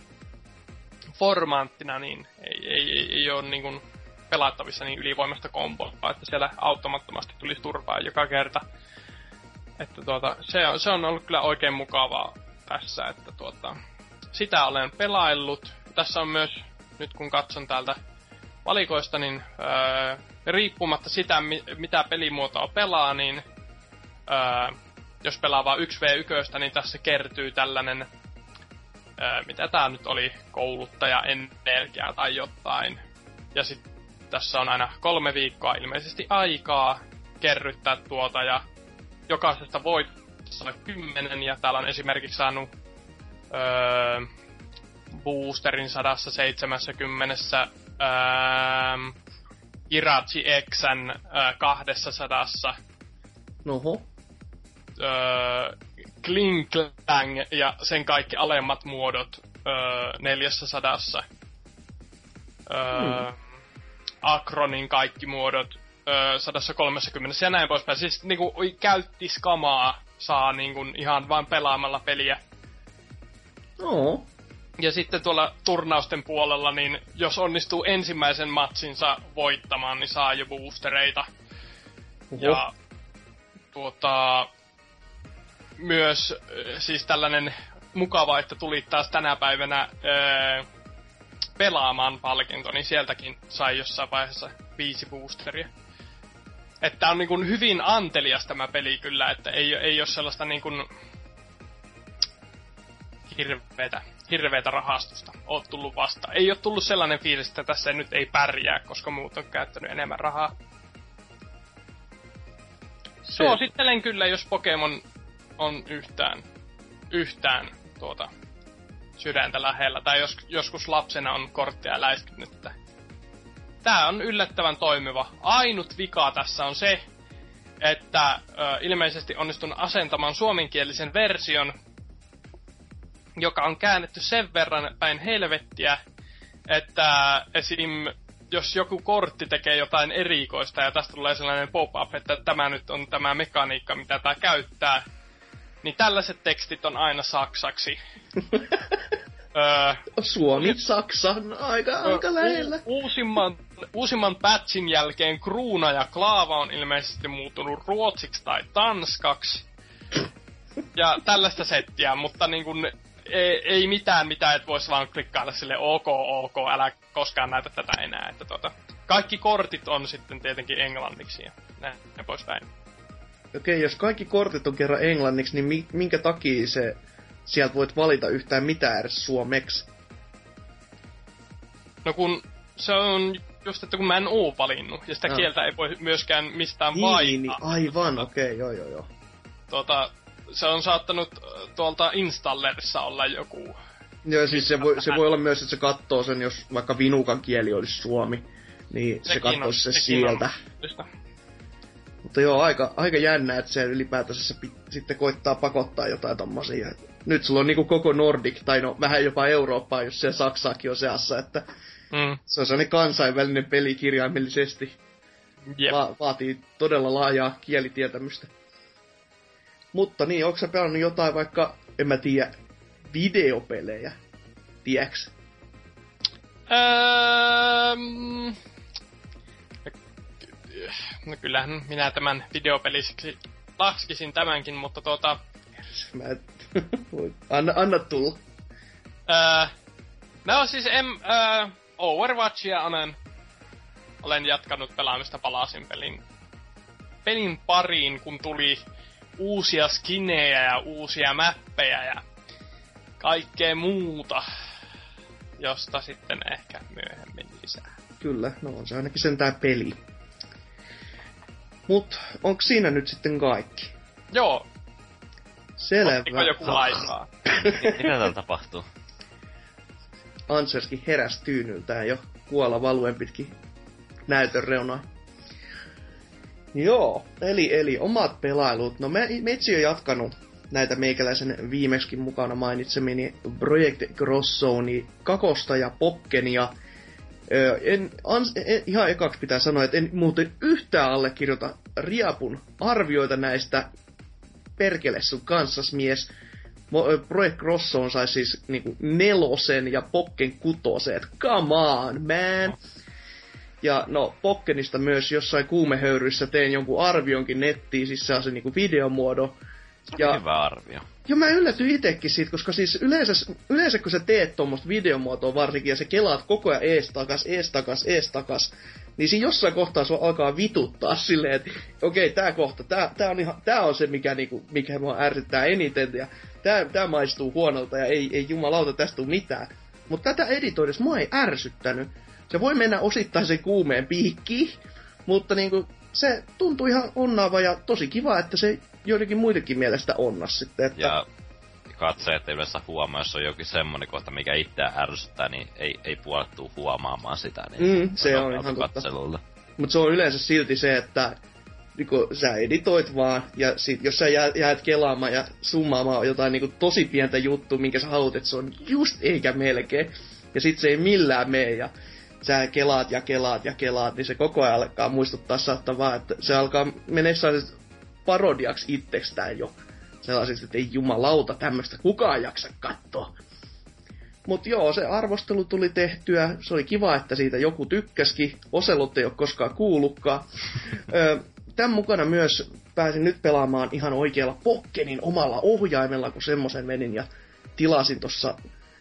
formaattina niin ei, ei, ei, ei ole niin pelattavissa niin ylivoimasta komboa, että siellä automattomasti tulisi turpaa joka kerta. Että tuota, se, on, se on ollut kyllä oikein mukavaa tässä, että tuota, sitä olen pelaillut. Tässä on myös, nyt kun katson täältä valikoista, niin öö, riippumatta sitä, mi, mitä pelimuotoa pelaa, niin öö, jos pelaa vain 1v1, niin tässä kertyy tällainen ää, mitä tää nyt oli, kouluttaja energiaa tai jotain. Ja sitten tässä on aina kolme viikkoa ilmeisesti aikaa kerryttää tuota ja jokaisesta voit saada kymmenen ja täällä on esimerkiksi saanut öö, boosterin 170 öö, Irachi Xn öö, 200 Noho. Öö, Kling Klang ja sen kaikki alemmat muodot öö, 400. Öö, hmm. Akronin kaikki muodot öö, 130 ja näin poispäin. Siis niinku käytti skamaa saa niinku ihan vain pelaamalla peliä. No. Ja sitten tuolla turnausten puolella, niin jos onnistuu ensimmäisen matsinsa voittamaan, niin saa jo boostereita. Oho. Ja tuota, myös siis tällainen mukava, että tuli taas tänä päivänä öö, pelaamaan palkinto, niin sieltäkin sai jossain vaiheessa viisi boosteria. Että on niin hyvin antelias tämä peli kyllä, että ei, ei ole sellaista niin kuin hirveetä, hirveetä rahastusta ole tullut vasta. Ei ole tullut sellainen fiilis, että tässä nyt ei pärjää, koska muut on käyttänyt enemmän rahaa. Se. Suosittelen kyllä, jos Pokemon on yhtään, yhtään tuota sydäntä lähellä, tai jos, joskus lapsena on korttia läiskynyt, tää on yllättävän toimiva. Ainut vika tässä on se, että ö, ilmeisesti onnistun asentamaan suomenkielisen version, joka on käännetty sen verran päin helvettiä, että esim. jos joku kortti tekee jotain erikoista ja tästä tulee sellainen pop-up, että tämä nyt on tämä mekaniikka, mitä tämä käyttää, niin tällaiset tekstit on aina saksaksi. öö, Suomi, Saksan, aika, öö, aika lähellä. U- uusimman, uusimman patchin jälkeen Kruuna ja Klaava on ilmeisesti muuttunut ruotsiksi tai tanskaksi. ja tällaista settiä, mutta niin kun, ei, ei mitään, mitä et vois vaan klikkailla sille ok, ok, älä koskaan näytä tätä enää. Että tuota, kaikki kortit on sitten tietenkin englanniksi ja näin ja poispäin. Okei, jos kaikki kortit on kerran englanniksi, niin mi- minkä takia se sieltä voit valita yhtään mitään edes suomeksi? No kun se on just, että kun mä en oo valinnut, ja sitä No. kieltä ei voi myöskään mistään Niin, vaihtaa. niin, aivan, okei, joo, joo, joo. Tuota, se on saattanut tuolta installerissa olla joku. Joo, siis se voi, se voi olla myös, että se katsoo sen, jos vaikka vinukan kieli olisi suomi, niin se Sekin katsoo se sekin on sieltä. Mutta joo, aika, aika jännä, että se ylipäätänsä se pi- sitten koittaa pakottaa jotain tommosia. Nyt sulla on niinku koko Nordic, tai no vähän jopa Eurooppaa, jos siellä Saksaakin on seassa, että Mm, se on sellainen kansainvälinen peli kirjaimellisesti. jep. Va- vaatii todella laajaa kielitietämystä. Mutta niin, onko sä pelannut jotain vaikka, en mä tiedä, videopelejä? Tiedäks? Öö, mm, no kyllähän minä tämän videopelisiksi laskisin tämänkin, mutta tuota, Mä et, anna, anna tulla. öö, no siis em, öö, Overwatchia olen, olen jatkanut pelaamista, palasin pelin, pelin pariin, kun tuli uusia skinejä ja uusia mäppejä ja kaikkea muuta, josta sitten ehkä myöhemmin lisää. Kyllä, no on se ainakin sentään peli. Mut, onko siinä nyt sitten kaikki? Joo, ottiko Selvä. joku aikaa? Mitä täällä tapahtuu? Anserskin heräs tyynyltään jo kuolla valuen pitkin näytön reunaa. Joo, eli, eli omat pelailut. No me, me itse on jatkanut näitä meikäläisen viimeksi mukana mainitsemini Project Crosszone kakosta ja Pokkenia. Öö, en, ans, en, ihan ekaksi pitää sanoa, että en muuten yhtään allekirjoita Riapun arvioita näistä perkele sun kanssasmies. Mo- ö, Project Crosszone sai siis niinku nelosen ja Pokken kutosen, et come on, man! Ja no, Pokkenista myös jossain kuumehöyryissä tein jonkun arvionkin nettiin, siis se on se niinku videomuodo. Ja... Hyvä arvio. ja mä yllätyin itekin siitä, koska siis yleensä, yleensä kun sä teet tuommoista videomuotoa varsinkin, ja sä kelaat koko ajan ees takas, ees takas, ees takas, niin siinä jossain kohtaa sua alkaa vituttaa silleen, että okei, okay, tää kohta, tää, tää, on ihan, tää on se, mikä, niinku, mikä mua ärsyttää eniten, ja tää, tää maistuu huonolta, ja ei, ei jumalauta tästä tuu mitään. Mutta tätä editoidessa mua ei ärsyttänyt. Se voi mennä osittain sen kuumeen piikkiin, mutta niinku, se tuntuu ihan onnaava ja tosi kiva, että se joidenkin muidenkin mielestä onnas sitten. Että... Ja katsojat ei yleensä huomaa, jos on jokin semmonen kohta, mikä itseä ärsyttää, niin ei, ei puolet tuu huomaamaan sitä. Niin Mm, se on ihan totta. Mutta se on yleensä silti se, että niinku, sä editoit vaan, ja sit, jos sä jäät, jäät kelaamaan ja summaamaan jotain niinku, tosi pientä juttua, minkä sä haluat, että se on just eikä melkein, ja sit se ei millään mene, ja sä kelaat ja kelaat ja kelaat, niin se koko ajan alkaa muistuttaa saattaa vaan, että se alkaa sellaiset parodiaksi itsestään jo. Sellaiseksi, että ei jumalauta, tämmöistä kukaan jaksa katsoa. Mut joo, se arvostelu tuli tehtyä. Se oli kiva, että siitä joku tykkäski. Oselot ei ole koskaan kuullutkaan. Tämän mukana myös pääsin nyt pelaamaan ihan oikealla Pokkenin omalla ohjaimella, kun semmoisen menin ja tilasin tossa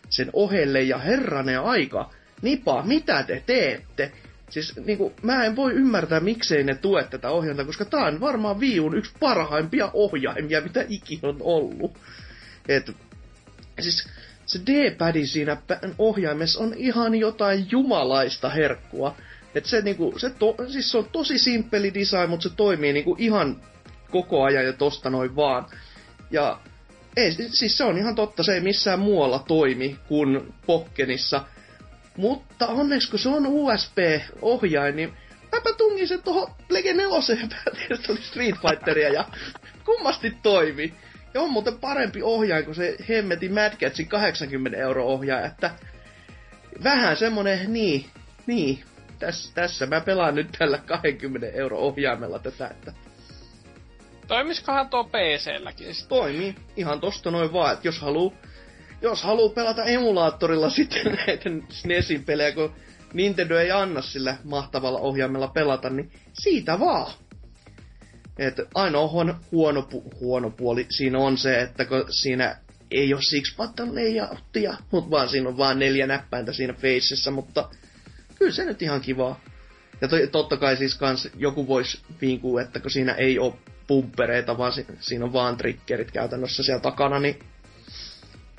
sen ohelle. Ja herranen aika, Nipa, mitä te teette? Siis niinku, mä en voi ymmärtää, miksei ne tue tätä ohjainta, koska tää on varmaan viun yksi parhaimpia ohjaimia, mitä ikinä on ollut. Et, siis se D-padi siinä ohjaimessa on ihan jotain jumalaista herkkua. Et se, niinku, se, to, siis se on tosi simppeli design, mutta se toimii niinku ihan koko ajan ja tosta noin vaan. Ja ei, siis se on ihan totta, se ei missään muualla toimi kuin Pokkenissa. Mutta onneksi kun se on USB-ohjain, niin mäpä tungin sen tuohon Plege 4 päätin, että oli Street Fighteria ja kummasti toimi. Ja on muuten parempi ohjain kuin se hemmetin Mad Catsin 80 euro ohjaaja, että vähän semmonen, niin, niin, tässä, tässä mä pelaan nyt tällä 20 euro ohjaimella tätä, että Toimiskohan tuo PC-lläkin toimii ihan tosta noin vaan, että jos haluu, jos haluu pelata emulaattorilla sitten näitä SNESin pelejä, kun Nintendo ei anna sillä mahtavalla ohjaimella pelata, niin siitä vaan. Et ainoa huono, huono, pu- huono puoli siinä on se, että kun siinä ei ole six button layouttia, mutta vaan siinä on vaan neljä näppäintä siinä feissessä, mutta kyllä se nyt ihan kivaa. Ja to, totta kai siis kans joku voisi vinkua, että kun siinä ei ole pumpereita, vaan si, siinä on vaan triggerit käytännössä siellä takana, niin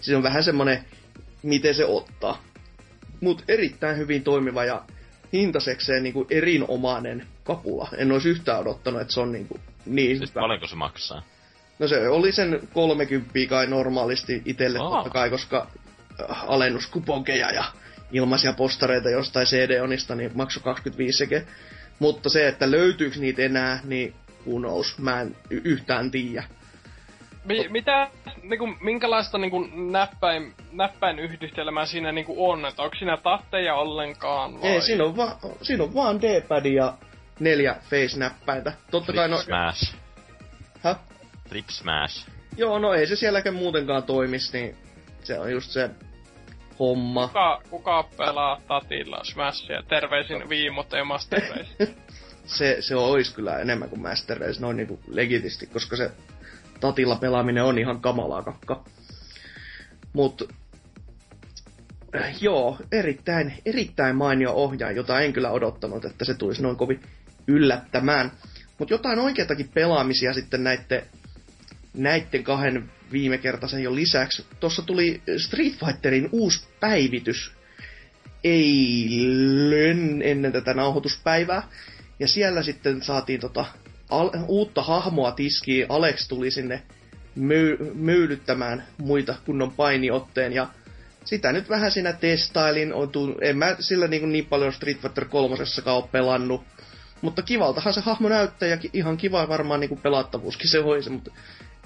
siinä on vähän semmonen, miten se ottaa. Mut erittäin hyvin toimiva ja hintasekseen niinku erinomainen kapula. En olisi yhtään odottanut, että se on niinku niin Siis hyvä. paljonko se maksaa? No se oli sen 30 kai normaalisti itselle Aa. totta kai, koska äh, alennuskuponkeja ja ilmaisia postareita jostain CD-onista, niin maksoi 25 seke. Mutta se, että löytyykö niitä enää, niin who knows, mä en yhtään tiedä. Mi- mitä, niinku, minkälaista niinku, näppäin, näppäin yhdistelmää siinä niinku, on? Että onko siinä tatteja ollenkaan? Vai? Ei, siinä on, va- siinä on vaan D-pad ja neljä face-näppäintä. Totta kai Trip no... Smash. Häh? Trip Smash. Joo, no ei se sielläkään muutenkaan toimis, niin se on just se homma. Kuka, kuka pelaa tatilla Smashia? Terveisin viimot ja Master Race. se, se olisi kyllä enemmän kuin Master Race, noin niinku legitisti, koska se tatilla pelaaminen on ihan kamalaa kakka. Mut äh, joo, erittäin, erittäin mainio ohjaaja, jota en kyllä odottanut, että se tulisi noin kovin yllättämään. Mutta jotain oikeatakin pelaamisia sitten näitten, näitten kahden viime kertaisen jo lisäksi. Tuossa tuli Street Fighterin uusi päivitys eilen ennen tätä nauhoituspäivää. Ja siellä sitten saatiin tota, al- uutta hahmoa tiskiin. Alex tuli sinne myy- myydyttämään muita kunnon painiotteen. Ja sitä nyt vähän siinä testailin. On tu- en mä sillä niin, niin paljon Street Fighter 3 ole pelannut. Mutta kivaltahan se hahmo näyttää ja ihan kiva varmaan niin pelattavuuskin se olisi. Mutta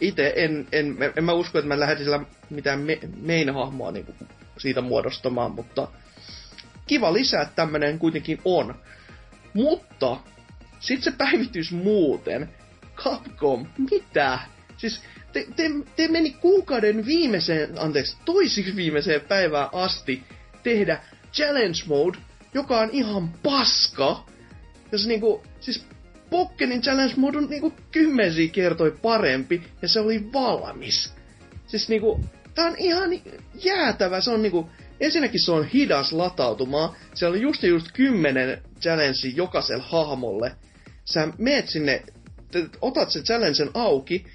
itse en, en, en, en mä usko, että mä lähden sillä mitään me, main-hahmoa niin siitä muodostamaan, mutta kiva lisää, että tämmönen kuitenkin on. Mutta, sit se päivitys muuten. Capcom, mitä? Siis, te, te, te meni kuukauden viimeiseen, anteeksi, toisiksi viimeiseen päivään asti tehdä challenge mode, joka on ihan paska. Jos niinku, siis Pokkenin challenge mode on niinku kymmensiä kertoi parempi, ja se oli valmis. Siis niinku, tää on ihan jäätävä, se on niinku, ensinnäkin se on hidas latautumaan, se on just just kymmenen challenge jokaiselle hahmolle. Sä meet sinne, otat sen challengen auki,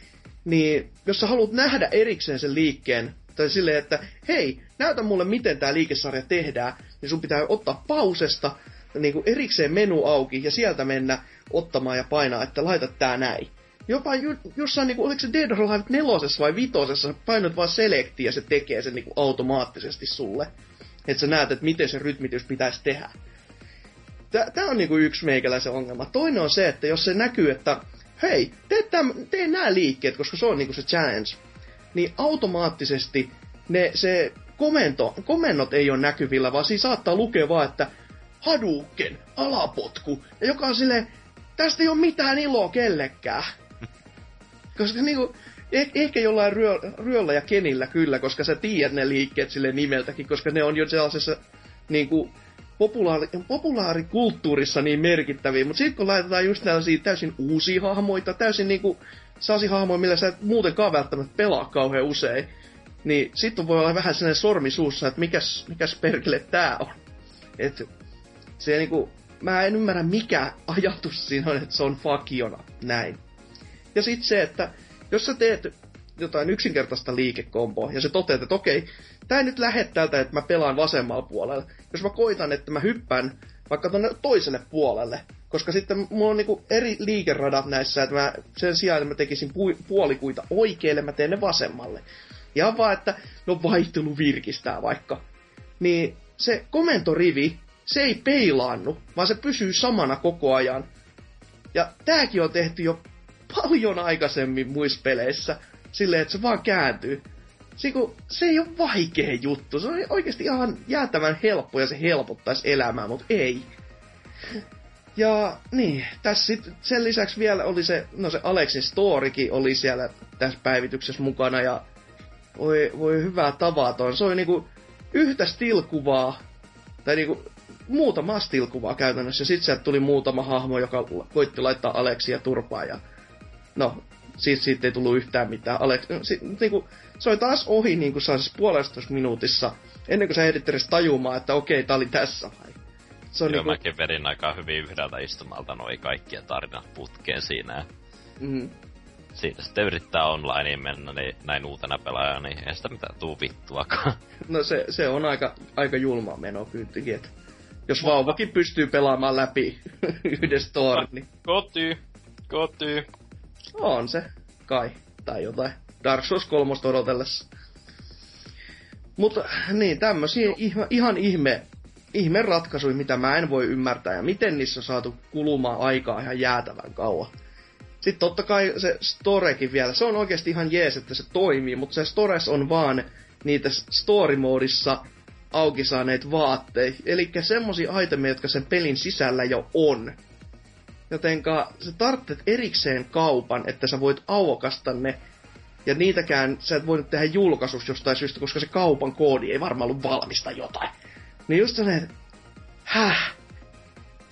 niin jos sä haluat nähdä erikseen sen liikkeen, tai silleen, että hei, näytä mulle miten tämä liikesarja tehdään, niin sun pitää ottaa pausesta, niin kuin erikseen menu auki, ja sieltä mennä ottamaan ja painaa, että laita tää näin. Jopa ju, jossain, niinku, oliko se Dead or Alive nelosessa vai vitosessa, painot vaan selekti ja se tekee sen niinku automaattisesti sulle. Että sä näet, että miten se rytmitys pitäisi tehdä. Tää on niinku yksi meikäläisen ongelma. Toinen on se, että jos se näkyy, että hei, tee, täm, tee nämä liikkeet, koska se on niinku se challenge, niin automaattisesti ne, se komento, komennot ei ole näkyvillä, vaan siinä saattaa lukea vaan, että Hadouken, alapotku, joka on silleen, tästä ei ole mitään iloa kellekään. Koska niinku, eh, ehkä jollain ryö, ryöllä ja kenillä kyllä, koska sä tiedät ne liikkeet sille nimeltäkin, koska ne on jo sellaisessa niinku, populaari, populaarikulttuurissa niin merkittäviä, mutta sitten kun laitetaan just tällaisia täysin uusia hahmoita, täysin niinku sellaisia hahmoja, millä sä et muutenkaan välttämättä pelaa kauhean usein, niin sitten voi olla vähän sellainen sormi suussa, että mikäs, mikäs perkele tää on. Et se niinku, mä en ymmärrä mikä ajatus siinä on, että se on fakiona näin. Ja sitten se, että jos sä teet jotain yksinkertaista liikekomboa, ja se toteat, että okei, tää ei nyt lähde tältä, että mä pelaan vasemmalla puolella. Jos mä koitan, että mä hyppään vaikka tonne toiselle puolelle, koska sitten mulla on niinku eri liikeradat näissä, että mä sen sijaan, että mä tekisin pu- puolikuita oikealle, mä teen ne vasemmalle. Ihan vaan, että no vaihtelu virkistää vaikka. Niin se komentorivi, se ei peilaannu, vaan se pysyy samana koko ajan. Ja tääkin on tehty jo paljon aikaisemmin muissa peleissä, silleen, että se vaan kääntyy. Se, kun, se ei ole vaikea juttu, se on oikeasti ihan jäätävän helppo ja se helpottaisi elämää, mutta ei. Ja niin, tässä sit, sen lisäksi vielä oli se, no se Alexin storikin oli siellä tässä päivityksessä mukana ja voi, voi hyvää tavaton. Se oli niinku yhtä stilkuvaa, tai niinku muutama stilkuvaa käytännössä. Sitten sieltä tuli muutama hahmo, joka koitti laittaa Alexia turpaan ja no, siitä, siitä ei tullut yhtään mitään. Alex, no, si, niinku, se oli taas ohi niinku siis puolestoista minuutissa, ennen kuin sä ehdit edes tajumaan, että okei, tää oli tässä vai. Se on Joo, niinku... mäkin verin aika hyvin yhdeltä istumalta noi kaikkia tarinat putkeen siinä. Mm. Siitä sitten yrittää online mennä niin näin uutena pelaajana, niin ei sitä mitään tuu vittuakaan. No se, se on aika, aika julma meno kyytikin, että jos vauvakin pystyy pelaamaan läpi yhden story, niin... Koty, koty. On se, kai. Tai jotain. Dark Souls 3 odotellessa. Mutta niin, tämmöisiä ihan, ihan ihme, ihme ratkaisuja, mitä mä en voi ymmärtää, ja miten niissä on saatu kulumaan aikaa ihan jäätävän kauan. Sitten totta kai se storekin vielä, se on oikeasti ihan jees, että se toimii, mutta se stores on vaan niitä story-moodissa auki saaneet vaatteet. Eli semmosia itemeja, jotka sen pelin sisällä jo on. Jotenka sä tarvitset erikseen kaupan, että sä voit aukasta ne. Ja niitäkään sä et voinut tehdä julkaisus jostain syystä, koska se kaupan koodi ei varmaan ollut valmista jotain. Niin just sellainen, häh?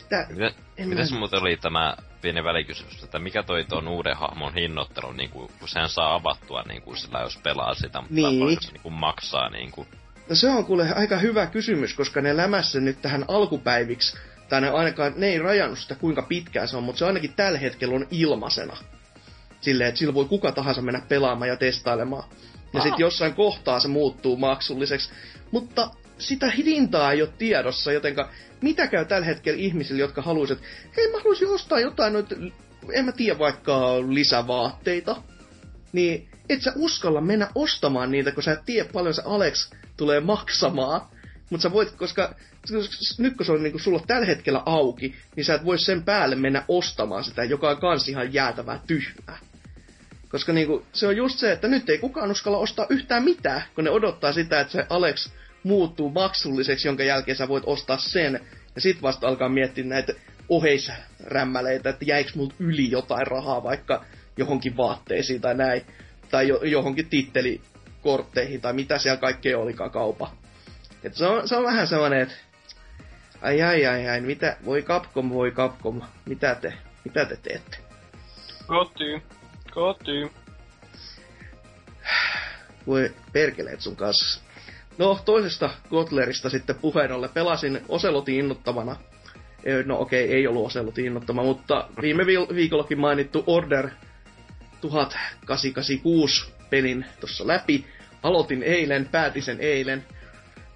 Tää, Mitä, mitäs mä... muuten oli tämä pieni välikysymys, että mikä toi tuon uuden hahmon hinnoittelu, niin kuin, kun sehän saa avattua niin kuin sillä, jos pelaa sitä, mutta niin. niin kuin maksaa niin kuin No se on kuule aika hyvä kysymys, koska ne lämässä nyt tähän alkupäiviksi, tai ne ainakaan, ne ei rajannut sitä kuinka pitkään se on, mutta se ainakin tällä hetkellä on ilmaisena. Silleen, että sillä voi kuka tahansa mennä pelaamaan ja testailemaan. Ja sitten jossain kohtaa se muuttuu maksulliseksi. Mutta sitä hintaa ei ole tiedossa, jotenka mitä käy tällä hetkellä ihmisille, jotka haluaisivat, hei mä haluaisin ostaa jotain noita, en mä tiedä vaikka lisävaatteita. Niin et sä uskalla mennä ostamaan niitä, kun sä et tiedä paljon se Alex tulee maksamaan. Mutta sä voit, koska nyt kun se on niinku sulla tällä hetkellä auki, niin sä et voi sen päälle mennä ostamaan sitä, joka on kans ihan jäätävää tyhmää. Koska niinku, se on just se, että nyt ei kukaan uskalla ostaa yhtään mitään, kun ne odottaa sitä, että se Alex muuttuu maksulliseksi, jonka jälkeen sä voit ostaa sen, ja sit vasta alkaa miettiä näitä oheisrämmäleitä, että jäikö multa yli jotain rahaa vaikka johonkin vaatteisiin tai näin tai jo, johonkin tittelikortteihin tai mitä siellä kaikkea olikaan kaupa. Et se, on, se on vähän sellainen, että ai ai ai ai, mitä, voi Capcom, voi Capcom, mitä te, mitä te teette? Koty, koty. Voi perkeleet sun kanssa. No, toisesta Kotlerista sitten puheen ollen pelasin Oselotin innottavana. No okei, okay, ei ollut Oselotin innottama, mutta viime viikollakin mainittu Order 1886 pelin tuossa läpi. Aloitin eilen, päätin sen eilen.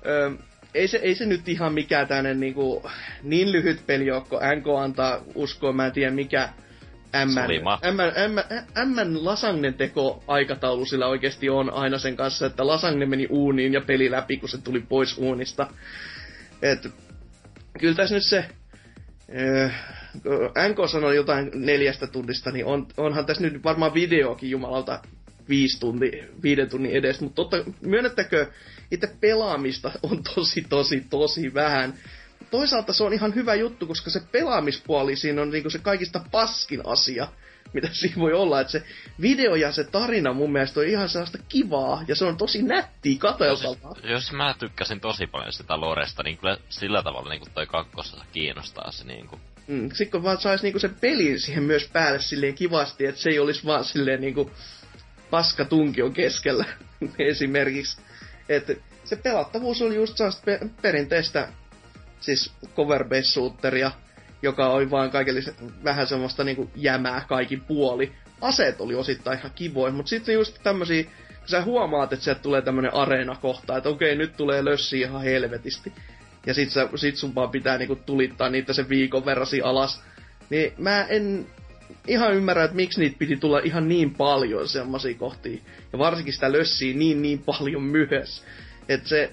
Öö, ei, se, ei se nyt ihan mikään tämmönen niinku, niin lyhyt peli ole, kun NK antaa uskoa, mä en tiedä mikä M, lasagnen teko aikataulu sillä oikeasti on aina sen kanssa, että lasagne meni uuniin ja peli läpi, kun se tuli pois uunista. Et, kyllä tässä nyt se NK sanoi jotain neljästä tunnista, niin on, onhan tässä nyt varmaan videokin jumalalta viisi tunti, viiden tunnin edes, mutta totta, myönnettäkö, itse pelaamista on tosi, tosi, tosi vähän. Toisaalta se on ihan hyvä juttu, koska se pelaamispuoli siinä on niinku se kaikista paskin asia, mitä siinä voi olla. Että se video ja se tarina mun mielestä on ihan sellaista kivaa, ja se on tosi nättiä kateltavaa. Jos, jos mä tykkäsin tosi paljon sitä Loresta, niin kyllä sillä tavalla niin toi kakkosessa kiinnostaa se niin kuin Mm, sitten kun vaan saisi niinku sen pelin siihen myös päälle silleen kivasti, että se ei olisi vaan silleen niinku paska tunkion keskellä esimerkiksi. Että se pelattavuus oli just pe- perinteistä siis cover shooteria, joka oli vaan kaikille vähän semmoista niinku jämää kaikin puoli. Aseet oli osittain ihan kivoja, mutta sitten just tämmösiä, sä huomaat, että sieltä tulee tämmönen areena kohta, että okei, nyt tulee lössi ihan helvetisti ja sit, sä, sit sun vaan pitää niinku tulittaa niitä sen viikon verrasi alas. Niin mä en ihan ymmärrä, että miksi niitä piti tulla ihan niin paljon semmosia kohtia. Ja varsinkin sitä lössiä niin niin paljon myös. Että se,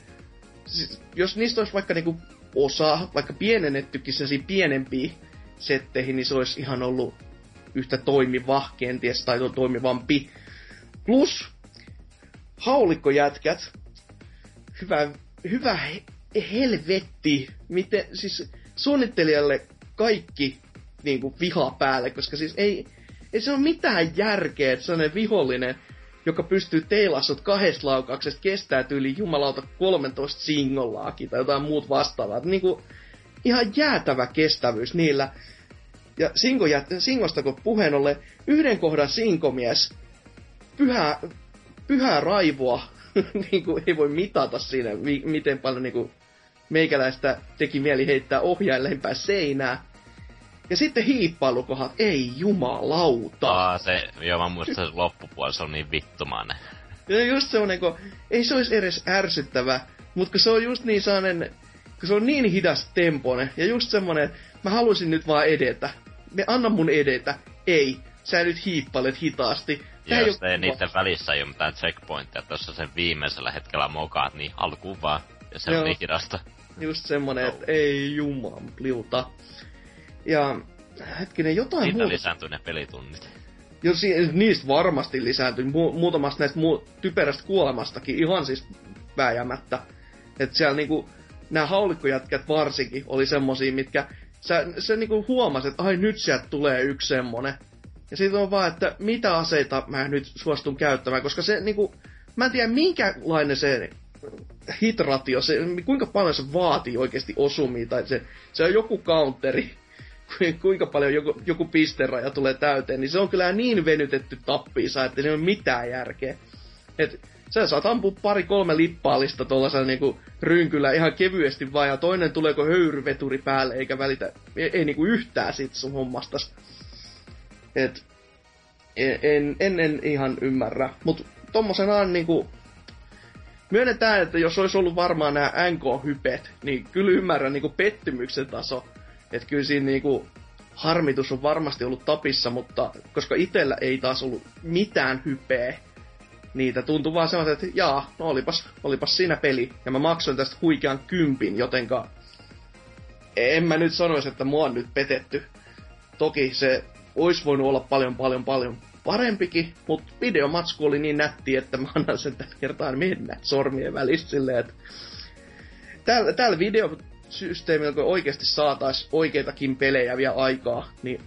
siis, jos niistä olisi vaikka niinku osa, vaikka pienennettykin sellaisia pienempiä setteihin, niin se olisi ihan ollut yhtä toimiva kenties, tai toimivampi. Plus, haulikkojätkät, hyvä, hyvä helvetti, miten, siis suunnittelijalle kaikki niin kuin, viha päälle, koska siis ei, ei se ole mitään järkeä, että sellainen vihollinen, joka pystyy teilassut kahdesta laukauksesta, kestää tyyli jumalauta 13 singollaakin tai jotain muut vastaavaa. Niin kuin, ihan jäätävä kestävyys niillä. Ja Singo Singosta kun puheen ollen, yhden kohdan Sinkomies, pyhää, pyhää raivoa, niin kuin ei voi mitata siinä, mi, miten paljon niin kuin meikäläistä teki mieli heittää ohjain seinää. Ja sitten hiippailukohat, ei jumalauta. Aa, se, joo mä muistan se loppupuoli, se on niin vittumainen. Ja just semmonen, kun ei se olisi edes ärsyttävä, mutta kun se on just niin sellainen, kun se on niin hidas tempone, ja just semmonen, että mä haluaisin nyt vaan edetä. Me anna mun edetä. Ei, sä nyt hiippailet hitaasti. Tää jos ei niiden välissä ei ole mitään checkpointteja, tuossa sen viimeisellä hetkellä mokaat, niin alkuun vaan. Ja se Joo. on niin hidasta. Just semmonen, no. että ei jumalauta. Ja hetkinen, jotain Siitä muuta. lisääntyy ne pelitunnit. Jo, si- niistä varmasti lisääntyy. Mu- muutamasta näistä mu- typerästä kuolemastakin ihan siis vääjäämättä. Että siellä niinku, nämä haulikkojätkät varsinkin oli semmosia, mitkä sä, sä niinku huomasit, että ai nyt sieltä tulee yksi semmonen. Ja sitten on vaan, että mitä aseita mä nyt suostun käyttämään, koska se niinku, mä en tiedä minkälainen se hitratio, se, kuinka paljon se vaatii oikeasti osumia, tai se, se on joku counteri, kuinka paljon joku, joku pisteraja tulee täyteen, niin se on kyllä niin venytetty tappiinsa, että ei ole mitään järkeä. Et sä saat ampua pari kolme lippaalista tuollaisella niinku rynkyllä ihan kevyesti vaan, ja toinen tuleeko höyryveturi päälle, eikä välitä, ei, ei niinku yhtään sit sun hommastas. Et, en, en, en ihan ymmärrä. Mut tommosenaan niinku, myönnetään, että jos olisi ollut varmaan nämä NK-hypet, niin kyllä ymmärrän niinku pettymyksen taso. Että kyllä siinä niinku harmitus on varmasti ollut tapissa, mutta koska itellä ei taas ollut mitään hypeä, niitä tuntui vaan semmoista, että jaa, no olipas, olipas siinä peli. Ja mä maksoin tästä huikean kympin, jotenka en mä nyt sanoisi, että mua on nyt petetty. Toki se olisi voinut olla paljon, paljon, paljon parempikin, mutta videomatsku oli niin nätti, että mä annan sen tällä kertaa mennä sormien välissä silleen, että tällä, tällä videosysteemillä, kun oikeasti saatais oikeitakin pelejä vielä aikaa, niin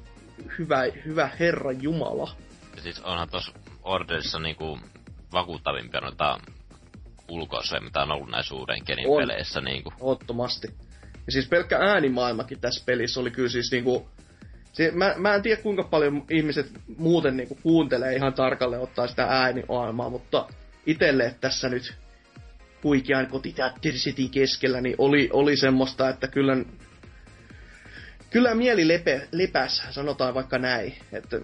hyvä, hyvä herra jumala. Ja siis onhan tuossa Orderissa niinku vakuuttavimpia noita ulkoasuja, mitä on ollut näissä uuden kenin on. peleissä. Niinku. Ottomasti. Ja siis pelkkä äänimaailmakin tässä pelissä oli kyllä siis niinku... Se, mä, mä en tiedä kuinka paljon ihmiset muuten niinku kuuntelee ihan tarkalle ottaa sitä äänimaailmaa, mutta itelle tässä nyt huikean kotiteatterisitin keskellä, niin oli, oli semmoista, että kyllä, kyllä mieli lepe, lepäs, sanotaan vaikka näin. Että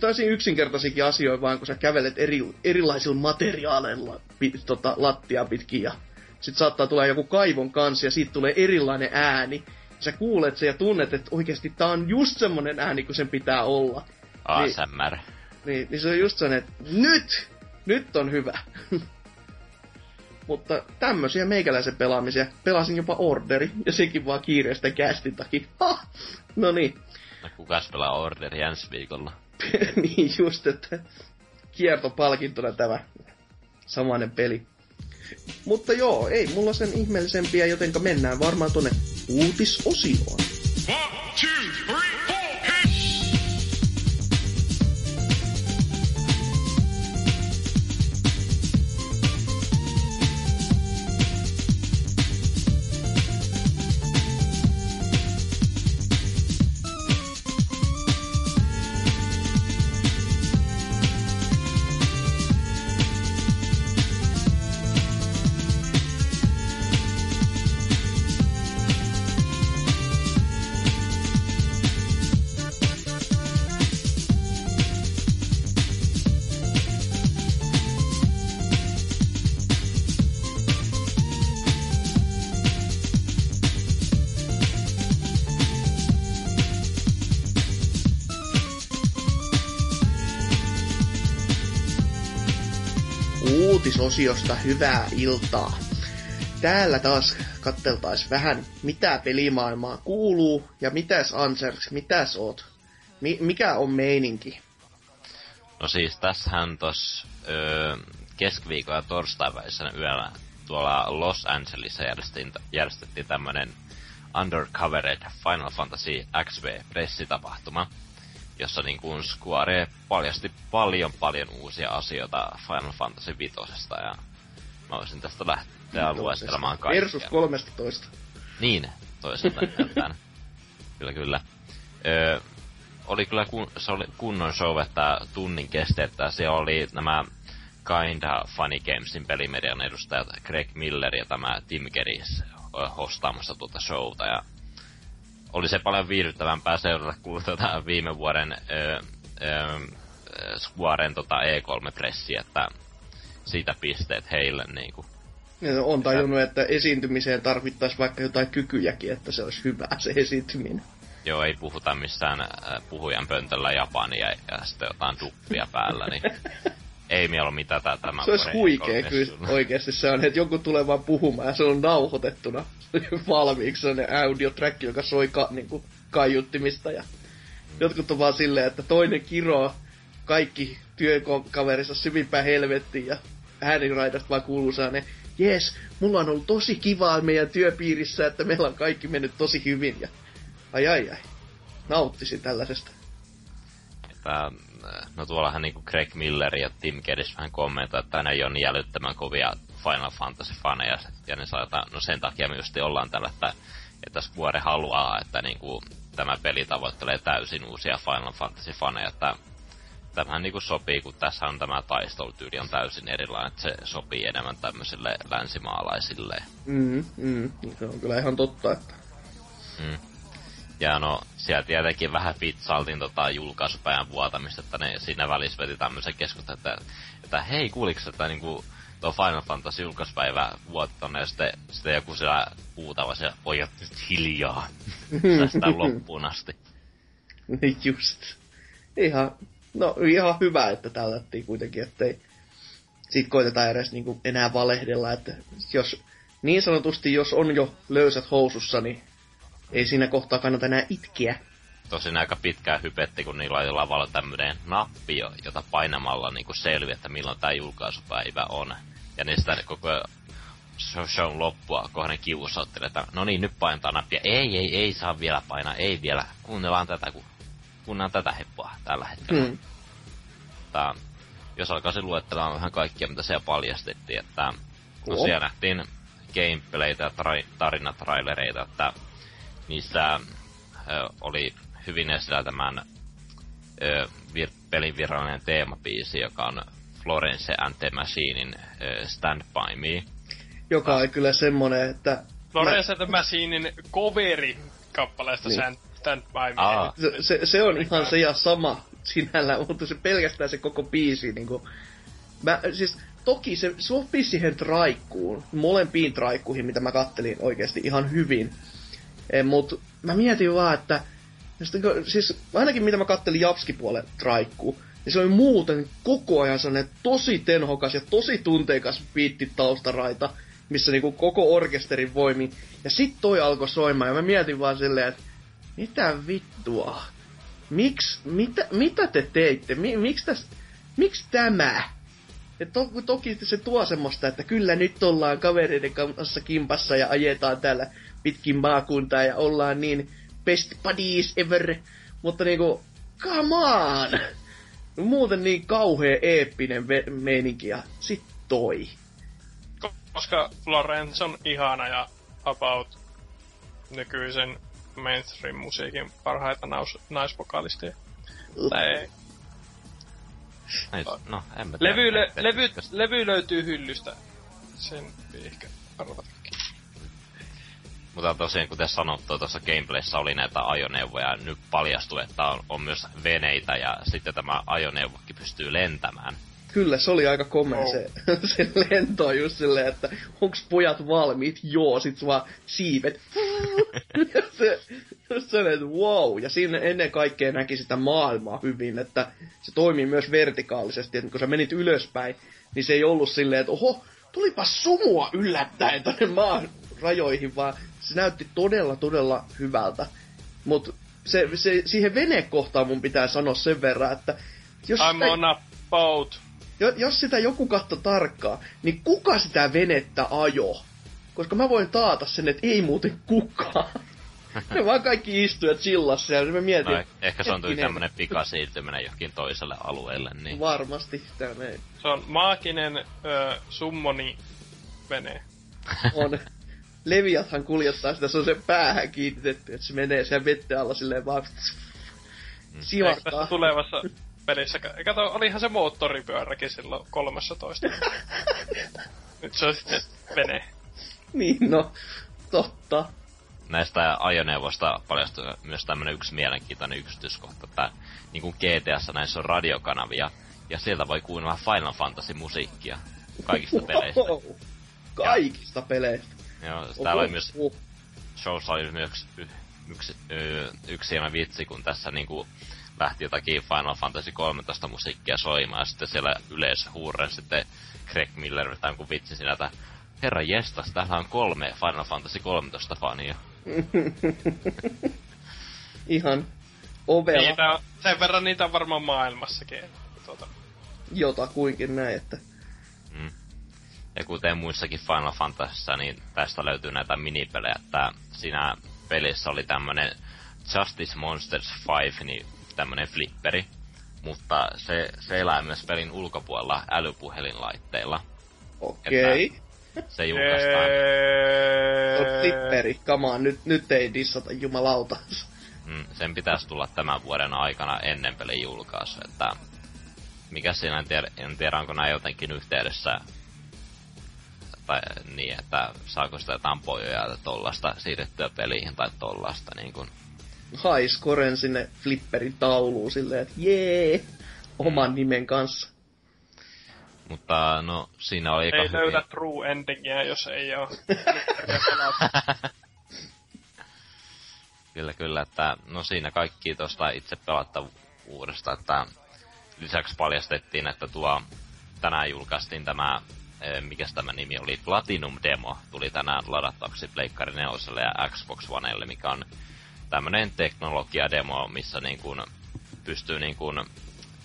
täysin yksinkertaisikin asioita, vaan kun sä kävelet eri, erilaisilla materiaaleilla tota, lattia pitkin ja sit saattaa tulla joku kaivon kanssa ja siitä tulee erilainen ääni. Sä kuulet sen ja tunnet, että oikeasti tää on just semmonen ääni, kun sen pitää olla. ASMR. Niin, niin, niin se on just sellainen, että nyt! Nyt on hyvä. Mutta tämmöisiä meikäläisen pelaamisia. Pelasin jopa orderi, ja sekin vaan kiireestä kästin takia. no niin. No kukas pelaa orderi ensi viikolla? niin just, että kiertopalkintona tämä samainen peli. Mutta joo, ei mulla sen ihmeellisempiä, jotenka mennään varmaan tonne uutisosioon. One, two, three. Uutisosiosta hyvää iltaa. Täällä taas katteltais vähän, mitä pelimaailmaa kuuluu ja mitäs Ansers, mitäs oot? Mi- mikä on meininki? No siis tässähän tos öö, keskiviikon ja torstain välisenä yöllä tuolla Los Angelesissa järjestettiin, tämmönen Undercovered Final Fantasy XV-pressitapahtuma jossa niin kuin Square paljasti paljon paljon uusia asioita Final Fantasy Vitosesta ja mä voisin tästä lähteä luestelemaan kaikkea. Versus 13. Niin, toisaalta kyllä, kyllä. Öö, oli kyllä kun, se oli kunnon show, että tunnin kesti, että siellä oli nämä Kinda Funny Gamesin pelimedian edustajat Greg Miller ja tämä Tim Geris hostaamassa tuota showta ja oli se paljon viihdyttävämpää seurata kuin tuota viime vuoden ö, ö, Squaren tota E3-pressi, että siitä pisteet heille niinku. Ja on tajunnut, että esiintymiseen tarvittaisiin vaikka jotain kykyjäkin, että se olisi hyvä se esiintyminen. Joo, ei puhuta missään puhujan pöntöllä japania ja sitten jotain duppia päällä, niin ei mieluummin tätä tämä Se olisi huikea kyllä oikeasti se on, että joku tulee vaan puhumaan ja se on nauhoitettuna valmiiksi sellainen audio-track, joka soi ka, niin kuin, kaiuttimista ja jotkut on vaan silleen, että toinen kiroo kaikki työkaverissa syvimpään helvettiin ja ääniraidasta vaan kuuluu sellainen, jes, mulla on ollut tosi kivaa meidän työpiirissä, että meillä on kaikki mennyt tosi hyvin. Ja ai ai ai, nauttisin tällaisesta. Että no tuollahan niinku Greg Miller ja Tim Geddes vähän kommentoi, että ne ei ole niin jälyttömän kovia Final Fantasy-faneja, ja ne sanotaan, no sen takia me just ollaan tällä, että, että Square haluaa, että niinku tämä peli tavoittelee täysin uusia Final Fantasy-faneja, että tämähän niinku sopii, kun tässä on tämä taistelutyyli on täysin erilainen, että se sopii enemmän tämmöisille länsimaalaisille. Mm, mm, se on kyllä ihan totta, että... Mm. Ja no, siellä tietenkin vähän pitsaltin tota julkaisupäivän vuotamista, että ne siinä välissä veti tämmöisen keskustelun, että, että hei, kuuliks, että niinku tuo Final Fantasy julkaisupäivä vuottanut, ja sitten, sitten joku siellä huutava se pojat nyt hiljaa. Tästä loppuun asti. Just. Ihan, no ihan hyvä, että tällättiin kuitenkin, ettei sit koitetaan edes niinku enää valehdella, että jos niin sanotusti, jos on jo löysät housussa, niin ei siinä kohtaa kannata enää itkeä. Tosin aika pitkään hypetti, kun niillä oli lavalla tämmöinen nappi, jota painamalla niin selviää, että milloin tämä julkaisupäivä on. Ja niistä koko shown loppua kohden kiusautteli, että no niin, nyt painetaan nappia. Ei, ei, ei saa vielä painaa, ei vielä. Kuunnellaan tätä, kun kuunnellaan tätä heppoa tällä hetkellä. Hmm. Tää, jos alkaisin luettelemaan vähän kaikkia, mitä siellä paljastettiin, että no siellä nähtiin gameplaytä ja tra- tarinatrailereita, että niissä ö, oli hyvin esillä tämän ö, vir- pelin virallinen teemapiisi, joka on Florence and the Machinein ö, Stand By Me. Joka on kyllä semmonen, että... Florence and the Machinein coveri kappaleesta niin. Stand By Me. Aa. Se, se, se, on ihan se ja sama sinällään, mutta se pelkästään se koko biisi niinku... Mä, siis toki se sopii siihen traikkuun, molempiin traikkuihin, mitä mä kattelin oikeasti ihan hyvin. Eh, mut mä mietin vaan, että siis ainakin mitä mä kattelin Japski-puolen traikkuu, niin se oli muuten koko ajan sellainen tosi tenhokas ja tosi tunteikas biitti taustaraita, missä niinku koko orkesterin voimi. Ja sit toi alkoi soimaan ja mä mietin vaan silleen, että mitä vittua? Miks, mitä, mitä te teitte? Mi, miksi täs, miksi tämä? Ja to, toki se tuo semmoista, että kyllä nyt ollaan kavereiden kanssa kimpassa ja ajetaan täällä pitkin maakuntaa ja ollaan niin best buddies ever. Mutta niinku, come on! Muuten niin kauhea eeppinen ve- meininki ja sit toi. Koska Florence on ihana ja about nykyisen mainstream-musiikin parhaita naus- naisvokalisteja. Tai no, en mä tiedä. Levy, le- levy, levy löytyy hyllystä. Sen ehkä arvatakin. Mutta tosiaan, kuten sanottu, tuossa gameplayssä oli näitä ajoneuvoja, nyt paljastui, että on, on myös veneitä, ja sitten tämä ajoneuvokin pystyy lentämään. Kyllä, se oli aika komea oh. se, se lento just silleen, että onks pojat valmiit? Joo, sit vaan siivet. se, se että wow. Ja siinä ennen kaikkea näki sitä maailmaa hyvin, että se toimii myös vertikaalisesti, että kun sä menit ylöspäin, niin se ei ollut silleen, että oho, tulipa sumua yllättäen tänne maan rajoihin, vaan se näytti todella, todella hyvältä. Mutta se, se, siihen venekohtaan mun pitää sanoa sen verran, että... Jos I'm sitä, on a boat. Jos sitä joku katto tarkkaa, niin kuka sitä venettä ajo? Koska mä voin taata sen, että ei muuten kukaan. Me vaan kaikki istuja chillassa ja mä mietin... No, ehkä se on tuli tämmönen pikasiirtyminen johonkin toiselle alueelle, niin... Varmasti, sitä näin. Se on maaginen ö, summoni vene. On. Leviathan kuljettaa sitä, se on se päähän kiinnitetty, että se menee sen vettä alla silleen vaan... Eikö Sivahtaa. tulevassa pelissä, kato, olihan se moottoripyöräkin silloin 13. Nyt se on sitten vene. Niin, no, totta. näistä ajoneuvoista paljastui myös tämmönen yksi mielenkiintoinen yksityiskohta, että niin kuin GTAssa näissä on radiokanavia, ja sieltä voi kuunnella Final Fantasy musiikkia kaikista peleistä. Wow. Kaikista peleistä. Joo, täällä oli myös, showssa oli myös yksi, y- yksi hieno vitsi, kun tässä niinku lähti jotakin Final Fantasy 13 musiikkia soimaan, ja sitten siellä yleisö huurren sitten Greg Miller vetää jonkun vitsi siinä, että Herra jestas, täällä on kolme Final Fantasy 13 fania. ihan ovella Niitä on, sen verran niitä on varmaan maailmassakin. Tuota, jotakuinkin näin, että Mm. Ja kuten muissakin Final Fantasyssa, niin tästä löytyy näitä minipelejä, että siinä pelissä oli tämmönen Justice Monsters 5, niin tämmönen flipperi, mutta se, se elää myös pelin ulkopuolella älypuhelinlaitteilla. okei. Se julkaistaan, Se on flipperi, come on, nyt, nyt ei dissata jumalauta. mm, sen pitäisi tulla tämän vuoden aikana ennen pelin julkaisu, että mikä siinä, en tiedä, en tiedä onko nämä jotenkin yhteydessä, tai niin, että saako sitä jotain pojoja tai tollasta siirrettyä peliin tai tollasta, niin kuin, Hais koren sinne flipperin tauluun silleen, että jee, oman nimen kanssa. Mutta no, siinä oli ei hyvin. löydä true endingiä, jos ei oo. Kyllä, kyllä, että no siinä kaikki tuosta itse pelattavuudesta, että lisäksi paljastettiin, että tuo tänään julkaistiin tämä, eh, mikä tämä nimi oli, Platinum Demo, tuli tänään ladattavaksi Pleikkari 4 ja Xbox Onelle, mikä on tämmönen teknologiademo, missä niin kuin pystyy niin kuin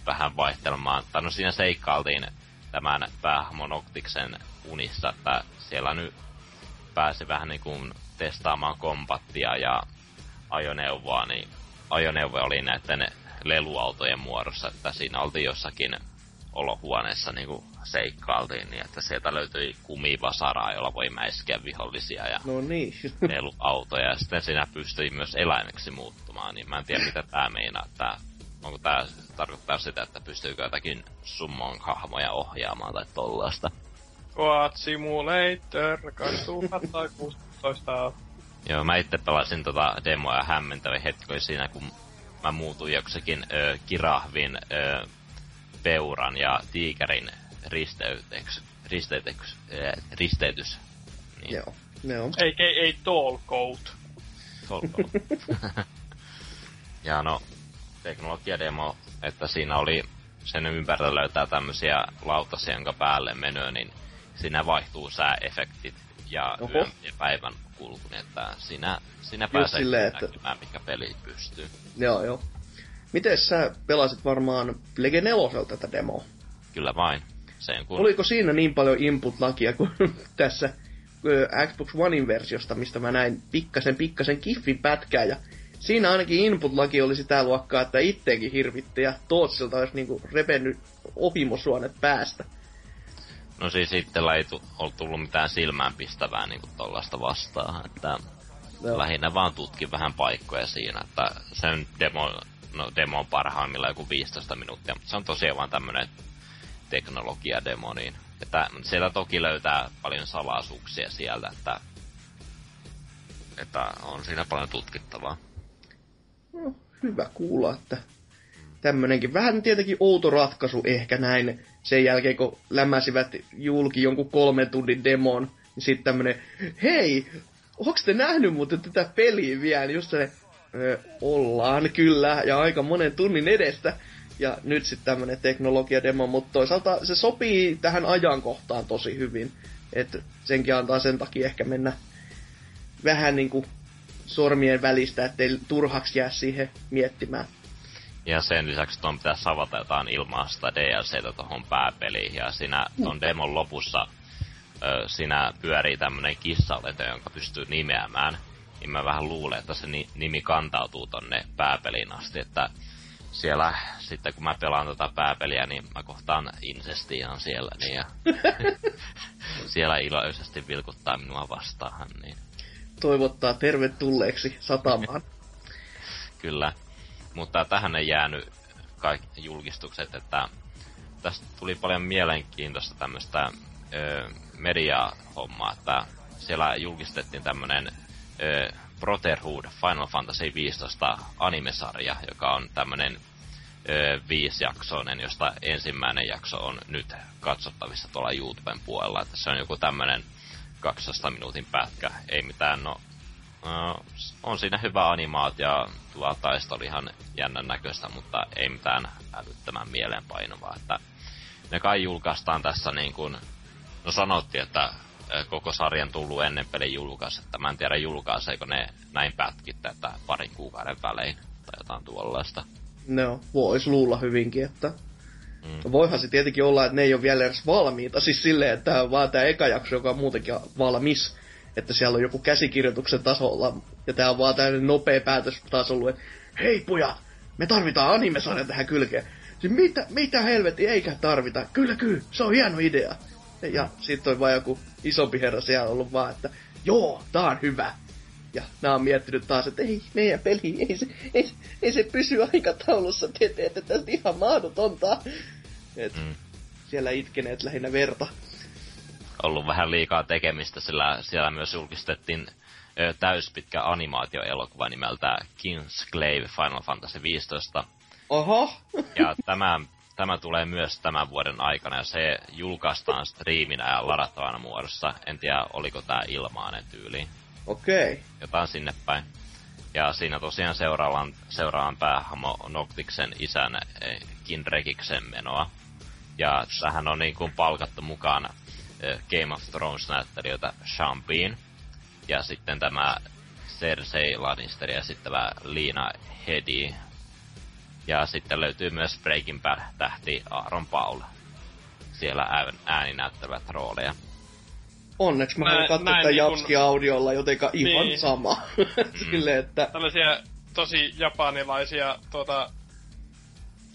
vähän vaihtelemaan, tai no siinä seikkailtiin tämän päähahmon Optiksen unissa, että siellä nyt pääsi vähän niin kuin testaamaan kompattia ja ajoneuvoa, niin ajoneuvo oli näiden leluautojen muodossa, että siinä oltiin jossakin olohuoneessa niin kuin seikkailtiin, niin että sieltä löytyi kumivasaraa, jolla voi mäiskeä vihollisia ja No niin. leluautoja, ja sitten siinä pystyi myös eläimeksi muuttumaan, niin mä en tiedä mitä tää meinaa, että onko tää tarkoittaa sitä, että pystyykö jotakin summon hahmoja ohjaamaan tai tollaista. Quad Simulator 2016. Joo, mä itse pelasin tota demoa ja hämmentävä hetki oli siinä, kun mä muutuin joksikin ö, kirahvin, ö, peuran ja tiikerin risteyteks, risteyteks, ö, risteytys. Niin, Joo, joo. Ei, ei, ei tall coat. Tolkoon. ja no, teknologiademo, että siinä oli sen ympärillä löytää tämmöisiä lautasia, jonka päälle menee, niin siinä vaihtuu sääefektit ja Oho. yön ja päivän kulku, niin että siinä, siinä pääsee silleen, että... että- näkemään, mikä peli pystyy. Joo, joo. Miten sä pelasit varmaan Plege 4 tätä demoa? Kyllä vain. Sen kun... Oliko siinä niin paljon input-lakia kuin tässä Xbox Onein versiosta, mistä mä näin pikkasen pikkasen kiffin pätkää ja siinä ainakin input-laki oli sitä luokkaa, että itteenkin hirvitti ja Tootsilta olisi niinku repennyt ohimosuonet päästä. No siis itsellä ei tu- ole tullut mitään silmäänpistävää niinku tollaista vastaan, että Joo. lähinnä vaan tutkin vähän paikkoja siinä, että sen demo, no demo on parhaimmillaan joku 15 minuuttia, mutta se on tosiaan vaan tämmönen teknologiademo, niin että siellä toki löytää paljon salaisuuksia sieltä, että, että on siinä paljon tutkittavaa. No, hyvä kuulla, että tämmönenkin vähän tietenkin outo ratkaisu ehkä näin sen jälkeen, kun lämmäsivät julki jonkun kolmen tunnin demon, niin sitten tämmönen, hei, onks te nähnyt muuten tätä peliä vielä? Just se, "Ö, ollaan kyllä, ja aika monen tunnin edestä. Ja nyt sitten tämmönen teknologiademo, mutta toisaalta se sopii tähän ajankohtaan tosi hyvin. Että senkin antaa sen takia ehkä mennä vähän niinku sormien välistä, ettei turhaksi jää siihen miettimään. Ja sen lisäksi tuon pitää savata jotain ilmaista DLCtä tuohon pääpeliin. Ja siinä tuon demon lopussa ö, siinä pyörii tämmönen kissalento, jonka pystyy nimeämään. Niin mä vähän luulen, että se ni- nimi kantautuu tonne pääpeliin asti. Että siellä sitten kun mä pelaan tota pääpeliä, niin mä kohtaan incestiaan siellä. Niin ja siellä iloisesti vilkuttaa minua vastaan. Niin Toivottaa tervetulleeksi satamaan. kyllä. Mutta tähän ei jäänyt kaikki julkistukset, että tästä tuli paljon mielenkiintoista tämmöistä media-hommaa, että siellä julkistettiin tämmönen ö, Brotherhood Final Fantasy 15 animesarja, joka on tämmönen ö, viisijaksoinen, josta ensimmäinen jakso on nyt katsottavissa tuolla YouTuben puolella. Että se on joku tämmönen 12 minuutin pätkä, ei mitään, no Uh, on siinä hyvä animaatio, tuo taisto oli ihan jännän näköistä, mutta ei mitään älyttömän mieleenpainuvaa, että ne kai julkaistaan tässä niin kuin, no sanottiin, että koko sarjan tullut ennen pelin julkaisu, että mä en tiedä julkaiseeko ne näin pätkittä, että parin kuukauden välein tai jotain tuollaista. No, vois luulla hyvinkin, että Mm. Voihan se tietenkin olla, että ne ei ole vielä edes valmiita. Siis silleen, että tämä on vaan tämä eka jakso, joka on muutenkin valmis. Että siellä on joku käsikirjoituksen tasolla. Ja tämä on vaan tämmöinen nopea päätös taas ollut, että hei pojat, me tarvitaan animesarja tähän kylkeen. Siis mitä, mitä helvetti, eikä tarvita. Kyllä, kyllä, se on hieno idea. Ja mm. sitten on vaan joku isompi herra siellä ollut vaan, että joo, tää on hyvä. Ja nämä on miettinyt taas, että ei, meidän peli, ei se, ei, ei se pysy aikataulussa, te teette tästä ihan mahdotonta. Et mm. Siellä itkeneet lähinnä verta. Ollut vähän liikaa tekemistä, sillä siellä myös julkistettiin ö, täyspitkä animaatioelokuva nimeltä King's Clave Final Fantasy 15. Oho! ja tämä, tämä tulee myös tämän vuoden aikana, ja se julkaistaan striiminä ja ladattavana muodossa. En tiedä, oliko tämä ilmainen tyyli. Okei. Okay. Jotain sinne päin. Ja siinä tosiaan seuraavan, seuraavan päähamo Noctiksen isän eh, Kinrekiksen menoa. Ja tähän on niin kuin palkattu mukaan eh, Game of Thrones-näyttelijöitä Sean Bean. Ja sitten tämä Cersei Lannister esittävä Liina Hedi. Ja sitten löytyy myös Breaking Bad-tähti Aaron Paul. Siellä ääninäyttävät rooleja. Onneksi mä voin katsoa tätä Japski kun... audiolla, jotenka ihan niin. sama. Sille, että... Tällaisia tosi japanilaisia, tuota...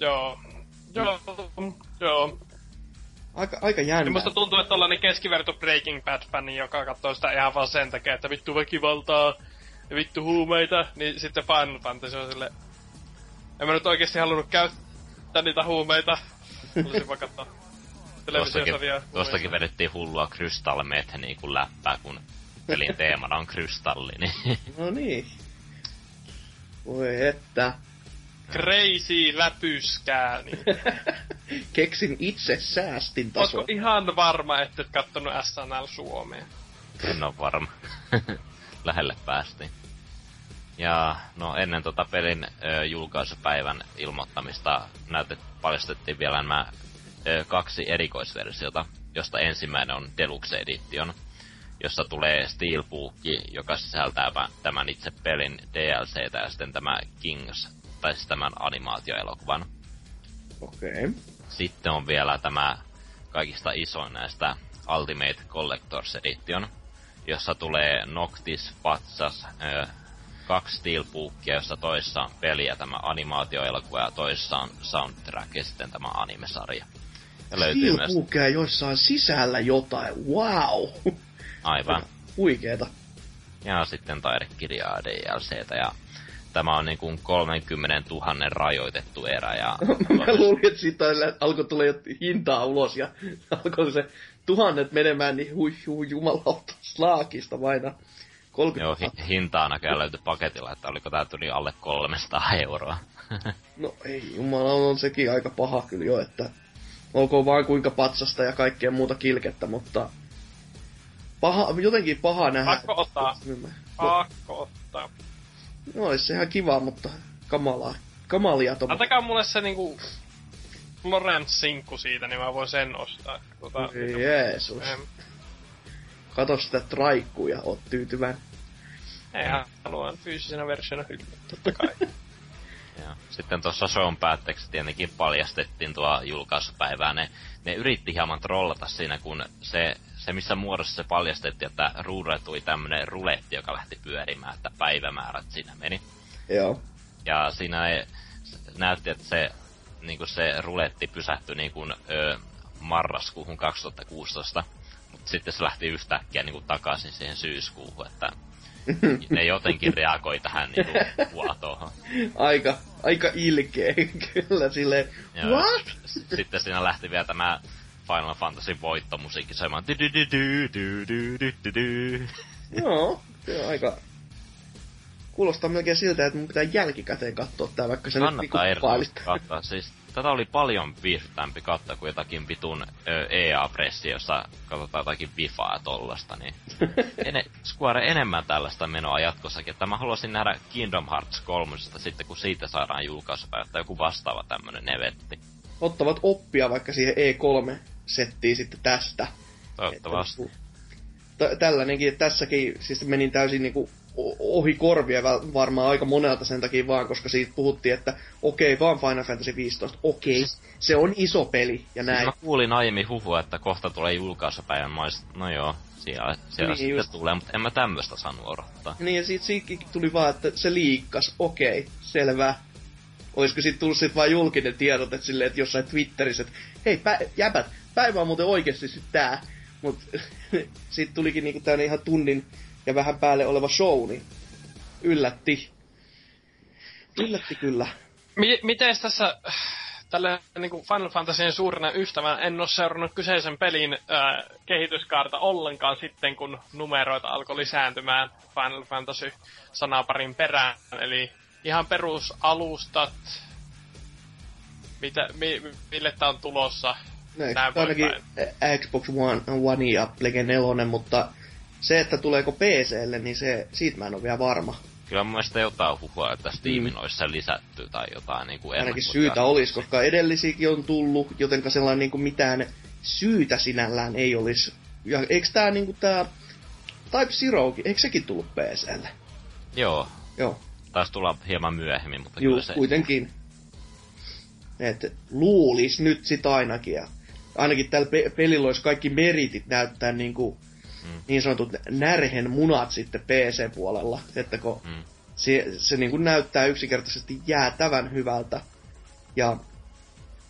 Joo. Joo. Joo. Aika, aika jännä. Ja musta tuntuu, että tollanen keskiverto Breaking Bad-fani, joka katsoo sitä ihan vaan sen takia, että vittu väkivaltaa ja vittu huumeita, niin sitten Final Fantasy on sille... En mä nyt oikeesti halunnut käyttää niitä huumeita. Haluaisin vaan katsoa Tuostakin, tuostakin vedettiin hullua Crystal Meth niin kuin läppää, kun pelin teemana on krystalli. Niin. No niin. Voi että. Crazy läpyskää. Niin. Keksin itse säästin taso. Ootko ihan varma, että et kattonut SNL Suomeen? En ole varma. Lähelle päästiin. Ja no ennen tota pelin ö, julkaisupäivän ilmoittamista näytet, paljastettiin vielä nämä kaksi erikoisversiota, josta ensimmäinen on Deluxe Edition, jossa tulee Steelbook, joka sisältää tämän itse pelin DLC ja sitten tämä Kings, tai siis tämän animaatioelokuvan. Okei. Okay. Sitten on vielä tämä kaikista isoin näistä Ultimate Collectors Edition, jossa tulee Noctis, Patsas, kaksi steelbookia, jossa toissa on peli ja tämä animaatioelokuva ja toissa on soundtrack ja sitten tämä animesarja. Ja löytyy myös... joissa sisällä jotain, wow! Aivan. Huikeeta. Ja sitten taidekirjaa DLCtä ja tämä on niin kuin 30 000 rajoitettu erä. Ja Mä luulin, että siitä alkoi tulla hintaa ulos ja alkoi se tuhannet menemään, niin hui, hui jumalauta, slaakista vain. 30 Joo, hi- hintaa näköjään löytyi paketilla, että oliko tää tuli alle 300 euroa. no ei jumala, on sekin aika paha kyllä jo, että olkoon vaan kuinka patsasta ja kaikkea muuta kilkettä, mutta paha, jotenkin paha nähdä. Pakko ottaa. Pakko ottaa. No, olisi ihan kiva, mutta kamalaa. Kamalia tommoista. Antakaa mulle se niinku Florence sinkku siitä, niin mä voin sen ostaa. Tuota, Jeesus. Ähm. Kato sitä traikkuu ja oot tyytyväinen. Eihän, haluan fyysisenä versiona hyllyä, totta kai. Ja sitten tuossa shown päätteeksi tietenkin paljastettiin tuo julkaisupäivää. Ne, ne yritti hieman trollata siinä, kun se, se missä muodossa se paljastettiin, että ruudulle tuli tämmönen ruletti, joka lähti pyörimään, että päivämäärät siinä meni. Joo. Ja siinä ei, näytti, että se, niin se ruletti pysähtyi niin kuin, ö, marraskuuhun 2016. Mutta sitten se lähti yhtäkkiä niinku takaisin siihen syyskuuhun, että ne jotenkin reagoi tähän niinku vuotoon. Aika, aika ilkeä kyllä sille. What? Sitten siinä lähti vielä tämä Final Fantasy voittomusiikki soimaan. Joo, se on aika... Kuulostaa melkein siltä, että mun pitää jälkikäteen katsoa tää, vaikka se Kannattaa nyt niinku Kannattaa siis tätä oli paljon viihdyttämpi katsoa kuin jotakin vitun EA-pressi, jossa katsotaan jotakin Bifaa ja tollasta, niin ene, Square enemmän tällaista menoa jatkossakin. Että mä haluaisin nähdä Kingdom Hearts 3 sitten, kun siitä saadaan julkaisupäivä tai joku vastaava tämmönen eventti. Ottavat oppia vaikka siihen E3-settiin sitten tästä. Toivottavasti. Että niinku- tällainenkin, että tässäkin siis menin täysin niinku ohi korvia varmaan aika monelta sen takia vaan, koska siitä puhuttiin, että okei, vaan Final Fantasy 15, okei, se on iso peli ja näin. Siis mä kuulin aiemmin huhua, että kohta tulee julkaisupäivän. Mä olisin, no joo, siellä, siellä Niin, sitten just. tulee, mutta en mä tämmöstä saanut odottaa. Niin ja siitä, siitä tuli vaan, että se liikkas, okei, selvä. Olisiko sitten tullut sit vaan julkinen tiedot, että silleen, että jossain Twitterissä, että hei pä- jäbät, päivä on muuten oikeasti sit tää. Mut sitten tulikin niinku tämmönen ihan tunnin ja vähän päälle oleva show, niin yllätti. Yllätti kyllä. Mi- miten tässä tällä niin kuin Final Fantasyn suurena ystävänä en ole seurannut kyseisen pelin äh, kehityskaarta ollenkaan sitten, kun numeroita alkoi lisääntymään Final Fantasy sanaparin perään. Eli ihan perusalustat, mitä, mi, mille tää on tulossa. Näin ainakin Xbox One, One ja Plege 4, mutta se, että tuleeko PClle, niin se, siitä mä en ole vielä varma. Kyllä mun mielestä jotain huhua, että Steamin olisi se lisätty tai jotain niinku Mm. Ainakin syytä olisi, koska edellisiäkin on tullut, jotenka sellainen niin kuin mitään syytä sinällään ei olisi. Ja eikö tää niinku tää Type Zerokin, eikö sekin tullut PClle? Joo, Joo, taisi tulla hieman myöhemmin, mutta juu, kyllä se... kuitenkin. Et luulis nyt sit ainakin. Ja ainakin tällä pe- pelillä olisi kaikki meritit näyttää niinku, Mm. niin sanotut närhen munat sitten PC-puolella. Että kun Mm. se, se niin kuin näyttää yksinkertaisesti jäätävän hyvältä. Ja,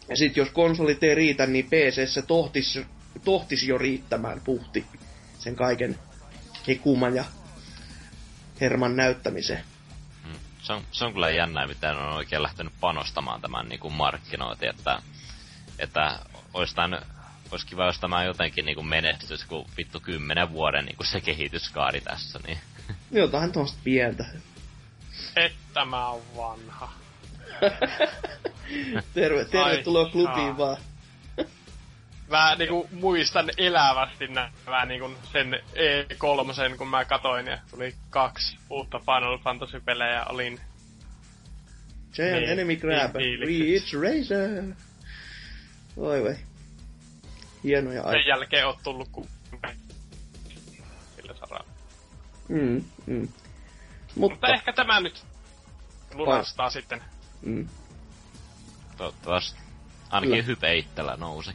ja sitten jos konsolit ei riitä, niin PC tohtis, tohtis jo riittämään puhti sen kaiken hekuman ja herman näyttämiseen. Mm. Se, on, se on kyllä jännää, miten on oikein lähtenyt panostamaan tämän niin kuin markkinointi, että, että olisi tämän, olisi kiva, jos tämä jotenkin niin kuin menestyisi, kun vittu kymmenen vuoden niin kuin se kehityskaari tässä, niin Jotain tuosta pientä. Että mä oon vanha. Terve, tervetuloa Ai, klubiin vaan. Mä niinku muistan elävästi nämä niinku sen E3, kun mä katoin ja tuli kaksi uutta Final Fantasy-pelejä. Olin Giant Niin, Enemy Grab. Reach Racer. Oi voi. Hienoja sen aikoja. jälkeen oot tullut ku... Sillä saralla. Mm, mm. Mutta Mutta, ehkä tämä nyt lunastaa sitten. mm. toivottavasti ainakin Kyllä. hype itsellä nousi.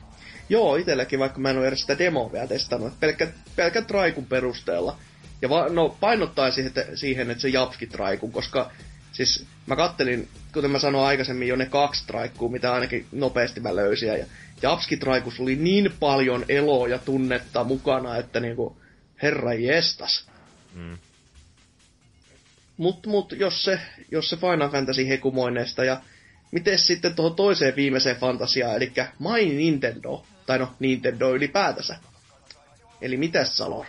Joo, itselläkin, vaikka mä en ole edes sitä demoa vielä testannut. Pelkkä, pelkkä traikun perusteella. Ja va, no, painottaisin että, siihen, että se japski traiku, koska siis mä kattelin, kuten mä sanoin aikaisemmin, jo ne kaksi traikkuu, mitä ainakin nopeasti mä löysin. Ja japski traikus oli niin paljon eloa ja tunnetta mukana, että niinku, herra jestas. Mm. Mut, mut jos se, jos se Final Fantasy hekumoineesta ja miten sitten tuohon toiseen viimeiseen fantasiaan, eli My Nintendo, tai no Nintendo ylipäätänsä. Eli mitäs Salor?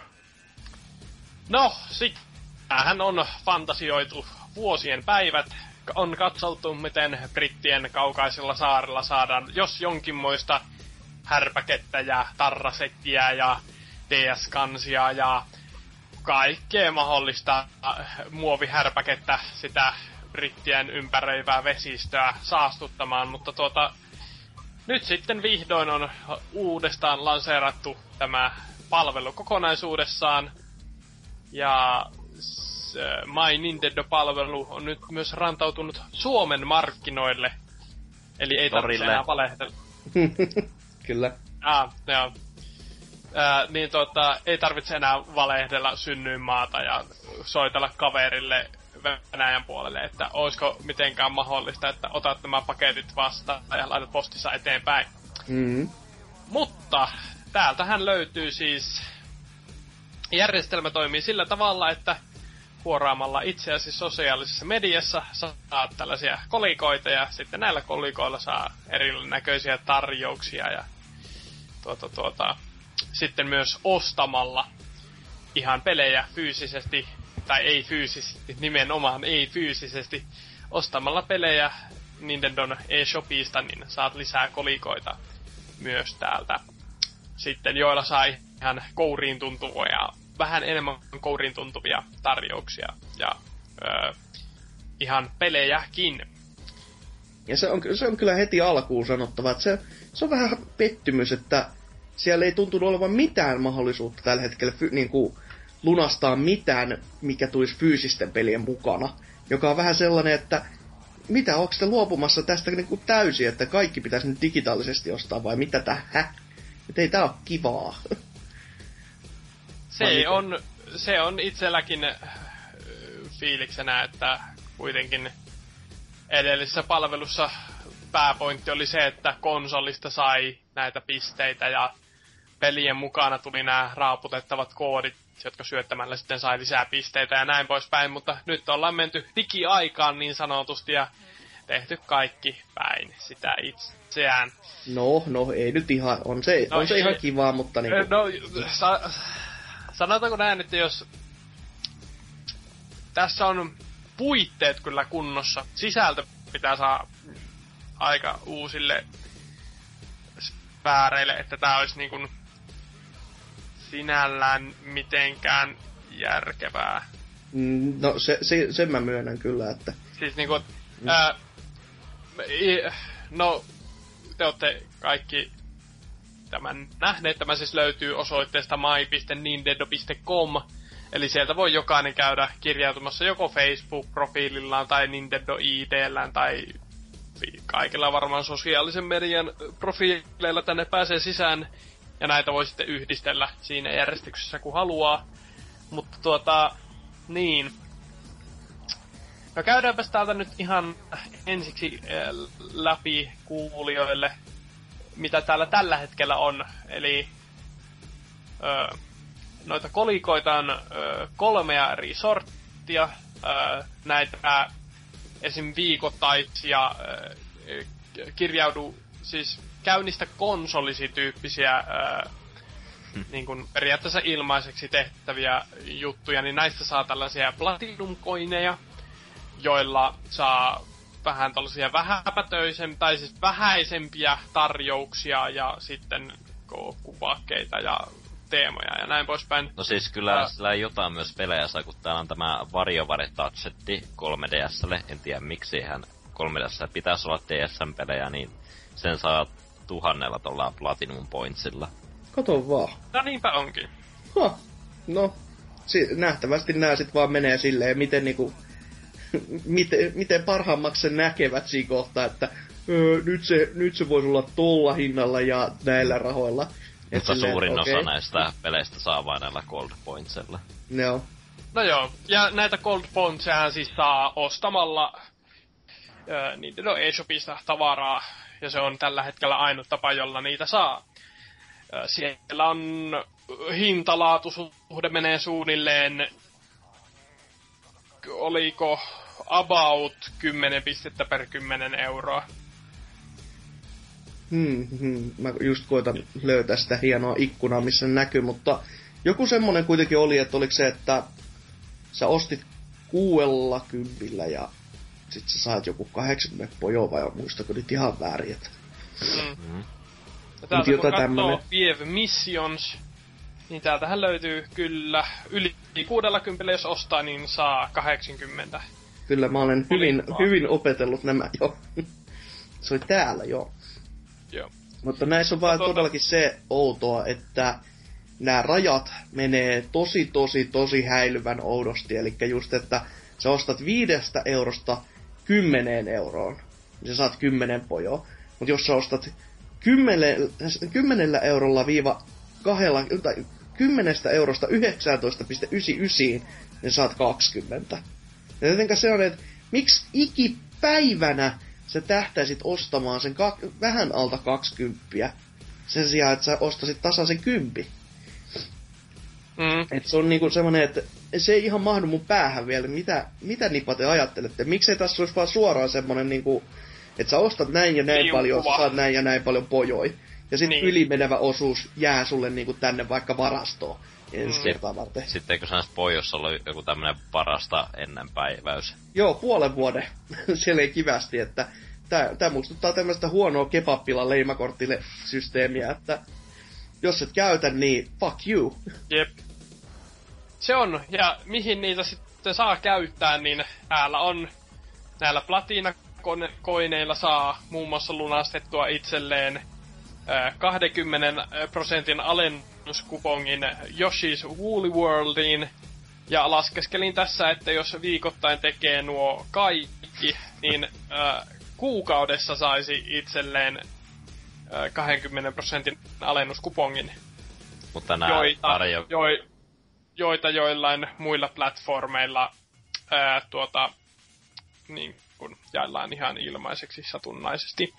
No, sittenhän on fantasioitu vuosien päivät. On katseltu, miten brittien kaukaisilla saarilla saadaan, jos jonkinmoista härpäkettä ja tarrasettiä ja DS-kansia ja kaikkea mahdollista äh, muovihärpäkettä sitä brittien ympäröivää vesistöä saastuttamaan, mutta tuota, nyt sitten vihdoin on uudestaan lanseerattu tämä palvelu kokonaisuudessaan. Ja s- My Nintendo-palvelu on nyt myös rantautunut Suomen markkinoille. Eli ei tarvitse enää valehdella. Kyllä. Ah, joo. Ää, niin tota, ei tarvitse enää valehdella synnyinmaata ja soitella kaverille Venäjän puolelle, että olisiko mitenkään mahdollista, että otat nämä paketit vastaan ja laitat postissa eteenpäin. Mm-hmm. Mutta täältähän löytyy siis... Järjestelmä toimii sillä tavalla, että huoraamalla itseäsi sosiaalisessa mediassa saat tällaisia kolikoita ja sitten näillä kolikoilla saa erinäköisiä tarjouksia ja tuota, tuota, sitten myös ostamalla ihan pelejä fyysisesti, tai ei fyysisesti, nimenomaan ei fyysisesti, ostamalla pelejä Nintendo eShopista, niin saat lisää kolikoita myös täältä. Sitten joilla sai ihan kouriin tuntuvia, vähän enemmän kouriin tuntuvia tarjouksia ja öö, ihan pelejäkin. Ja se on, se on kyllä heti alkuun sanottava, että se, se on vähän pettymys, että siellä ei tuntunut olevan mitään mahdollisuutta tällä hetkellä fy, niin kuin, lunastaa mitään, mikä tulisi fyysisten pelien mukana. Joka on vähän sellainen, että mitä, onko te luopumassa tästä niin kuin täysin, että kaikki pitäisi nyt digitaalisesti ostaa vai mitä tähän? Että ei tää ole kivaa. Se on, se on itselläkin äh, fiiliksenä, että kuitenkin edellisessä palvelussa pääpointti oli se, että konsolista sai näitä pisteitä ja pelien mukana tuli nämä raaputettavat koodit, jotka syöttämällä sitten sai lisää pisteitä ja näin poispäin, mutta nyt ollaan menty digiaikaan niin sanotusti ja tehty kaikki päin sitä itseään. No, no ei nyt ihan, on se, no, on se ihan kivaa, mutta niinku... No, sa, sanotaanko näin, että jos tässä on puitteet kyllä kunnossa, sisältö pitää saa aika uusille sfääreille, että tämä olisi niin kuin sinällään mitenkään järkevää. Mm, no se, se, sen mä myönnän kyllä, että... Siis niinku, mm. ää, no, te olette kaikki tämän nähneet. Tämä siis löytyy osoitteesta my.nintendo.com. Eli sieltä voi jokainen käydä kirjautumassa joko Facebook-profiilillaan tai Nintendo IDllään tai kaikilla varmaan sosiaalisen median profiileilla tänne pääsee sisään ja näitä voi sitten yhdistellä siinä järjestyksessä kun haluaa. Mutta tuota, niin. No käydäänpäs täältä nyt ihan ensiksi äh, läpi kuulijoille, mitä täällä tällä hetkellä on. Eli ö, noita kolikoita on ö, kolmea eri sorttia. Ö, näitä esim. viikoittaisia ö, kirjaudu siis käynnistä konsolisityyppisiä ää, niin kuin periaatteessa ilmaiseksi tehtäviä juttuja, niin näistä saa tällaisia platinum-koineja, joilla saa vähän tällaisia vähäpätöisempiä, tai siis vähäisempiä tarjouksia ja sitten kuvakkeita ja teemoja ja näin poispäin. No siis kyllä uh, sillä jotain myös pelejä saa, kun täällä on tämä WarioWare Touchetti 3DSlle. En tiedä miksi hän 3DS pitäisi olla DSM-pelejä, niin sen saa tuhannella tuolla Platinum Pointsilla. Kato vaan. No niinpä onkin. Huh. No, si- nähtävästi nää sit vaan menee silleen, miten niinku... miten, miten parhaammaksi sen näkevät siinä kohtaa, että öö, nyt, se, nyt se voisi olla tuolla hinnalla ja näillä rahoilla. Mutta silleen, suurin okay. osa näistä peleistä saa vain näillä Gold Pointsilla. Joo. No joo, ja näitä Gold Pointsia siis saa ostamalla öö, Nintendo eShopista tavaraa ja se on tällä hetkellä ainut tapa, jolla niitä saa. Siellä on hintalaatusuhde menee suunnilleen, oliko about 10 pistettä per 10 euroa. Hmm, hmm. Mä just koitan löytää sitä hienoa ikkunaa, missä näkyy, mutta joku semmonen kuitenkin oli, että oliko se, että sä ostit kuuella kympillä ja sit sä saat joku 80 pojoa vai muistako nyt ihan väärin, että... Mm. Mm. Ja täältä kun katsoo Viev Missions, niin täältähän löytyy kyllä yli 60, jos ostaa, niin saa 80. Kyllä mä olen hyvin, hyvin opetellut nämä jo. se oli täällä jo. Joo. Mutta näissä on vaan tuota... todellakin se outoa, että nämä rajat menee tosi, tosi, tosi häilyvän oudosti. Eli just, että sä ostat viidestä eurosta kymmeneen euroon, niin sä saat kymmenen pojoa. Mutta jos sä ostat kymmenellä, kymmenellä eurolla viiva kahdella, tai kymmenestä eurosta 19,99, niin saat 20. Ja jotenka se on, että miksi ikipäivänä sä tähtäisit ostamaan sen ka- vähän alta 20, sen sijaan, että sä ostasit tasaisen kympi. Mm. Et se on niinku semmonen, että se ei ihan mahdu mun päähän vielä. Mitä, mitä nipa te ajattelette? Miksei tässä olisi vaan suoraan semmonen niinku, että sä ostat näin ja näin Liukuva. paljon, sä saat näin ja näin paljon pojoi. Ja sitten Niin. niin. ylimenevä osuus jää sulle niinku tänne vaikka varastoon ensi Mm. kertaa varten. Sitten eikö sanoisi pohjoissa olla joku tämmönen parasta ennen päiväys? Joo, puolen vuoden siellä ei kivästi, että tää, tää muistuttaa tämmöistä huonoa kebappilan leimakorttille systeemiä, että jos et käytä, niin fuck you. Jep. Se on, ja mihin niitä sitten saa käyttää, niin täällä on näillä platina-koineilla saa muun muassa lunastettua itselleen ö, 20 prosentin alennuskupongin Yoshi's Woolly Worldiin. Ja laskeskelin tässä, että jos viikoittain tekee nuo kaikki, niin ö, kuukaudessa saisi itselleen ö, 20 prosentin alennuskupongin Mutta nää joita, tarjo... jo, joita joillain muilla platformeilla ää, tuota, niin kun jaellaan ihan ilmaiseksi satunnaisesti.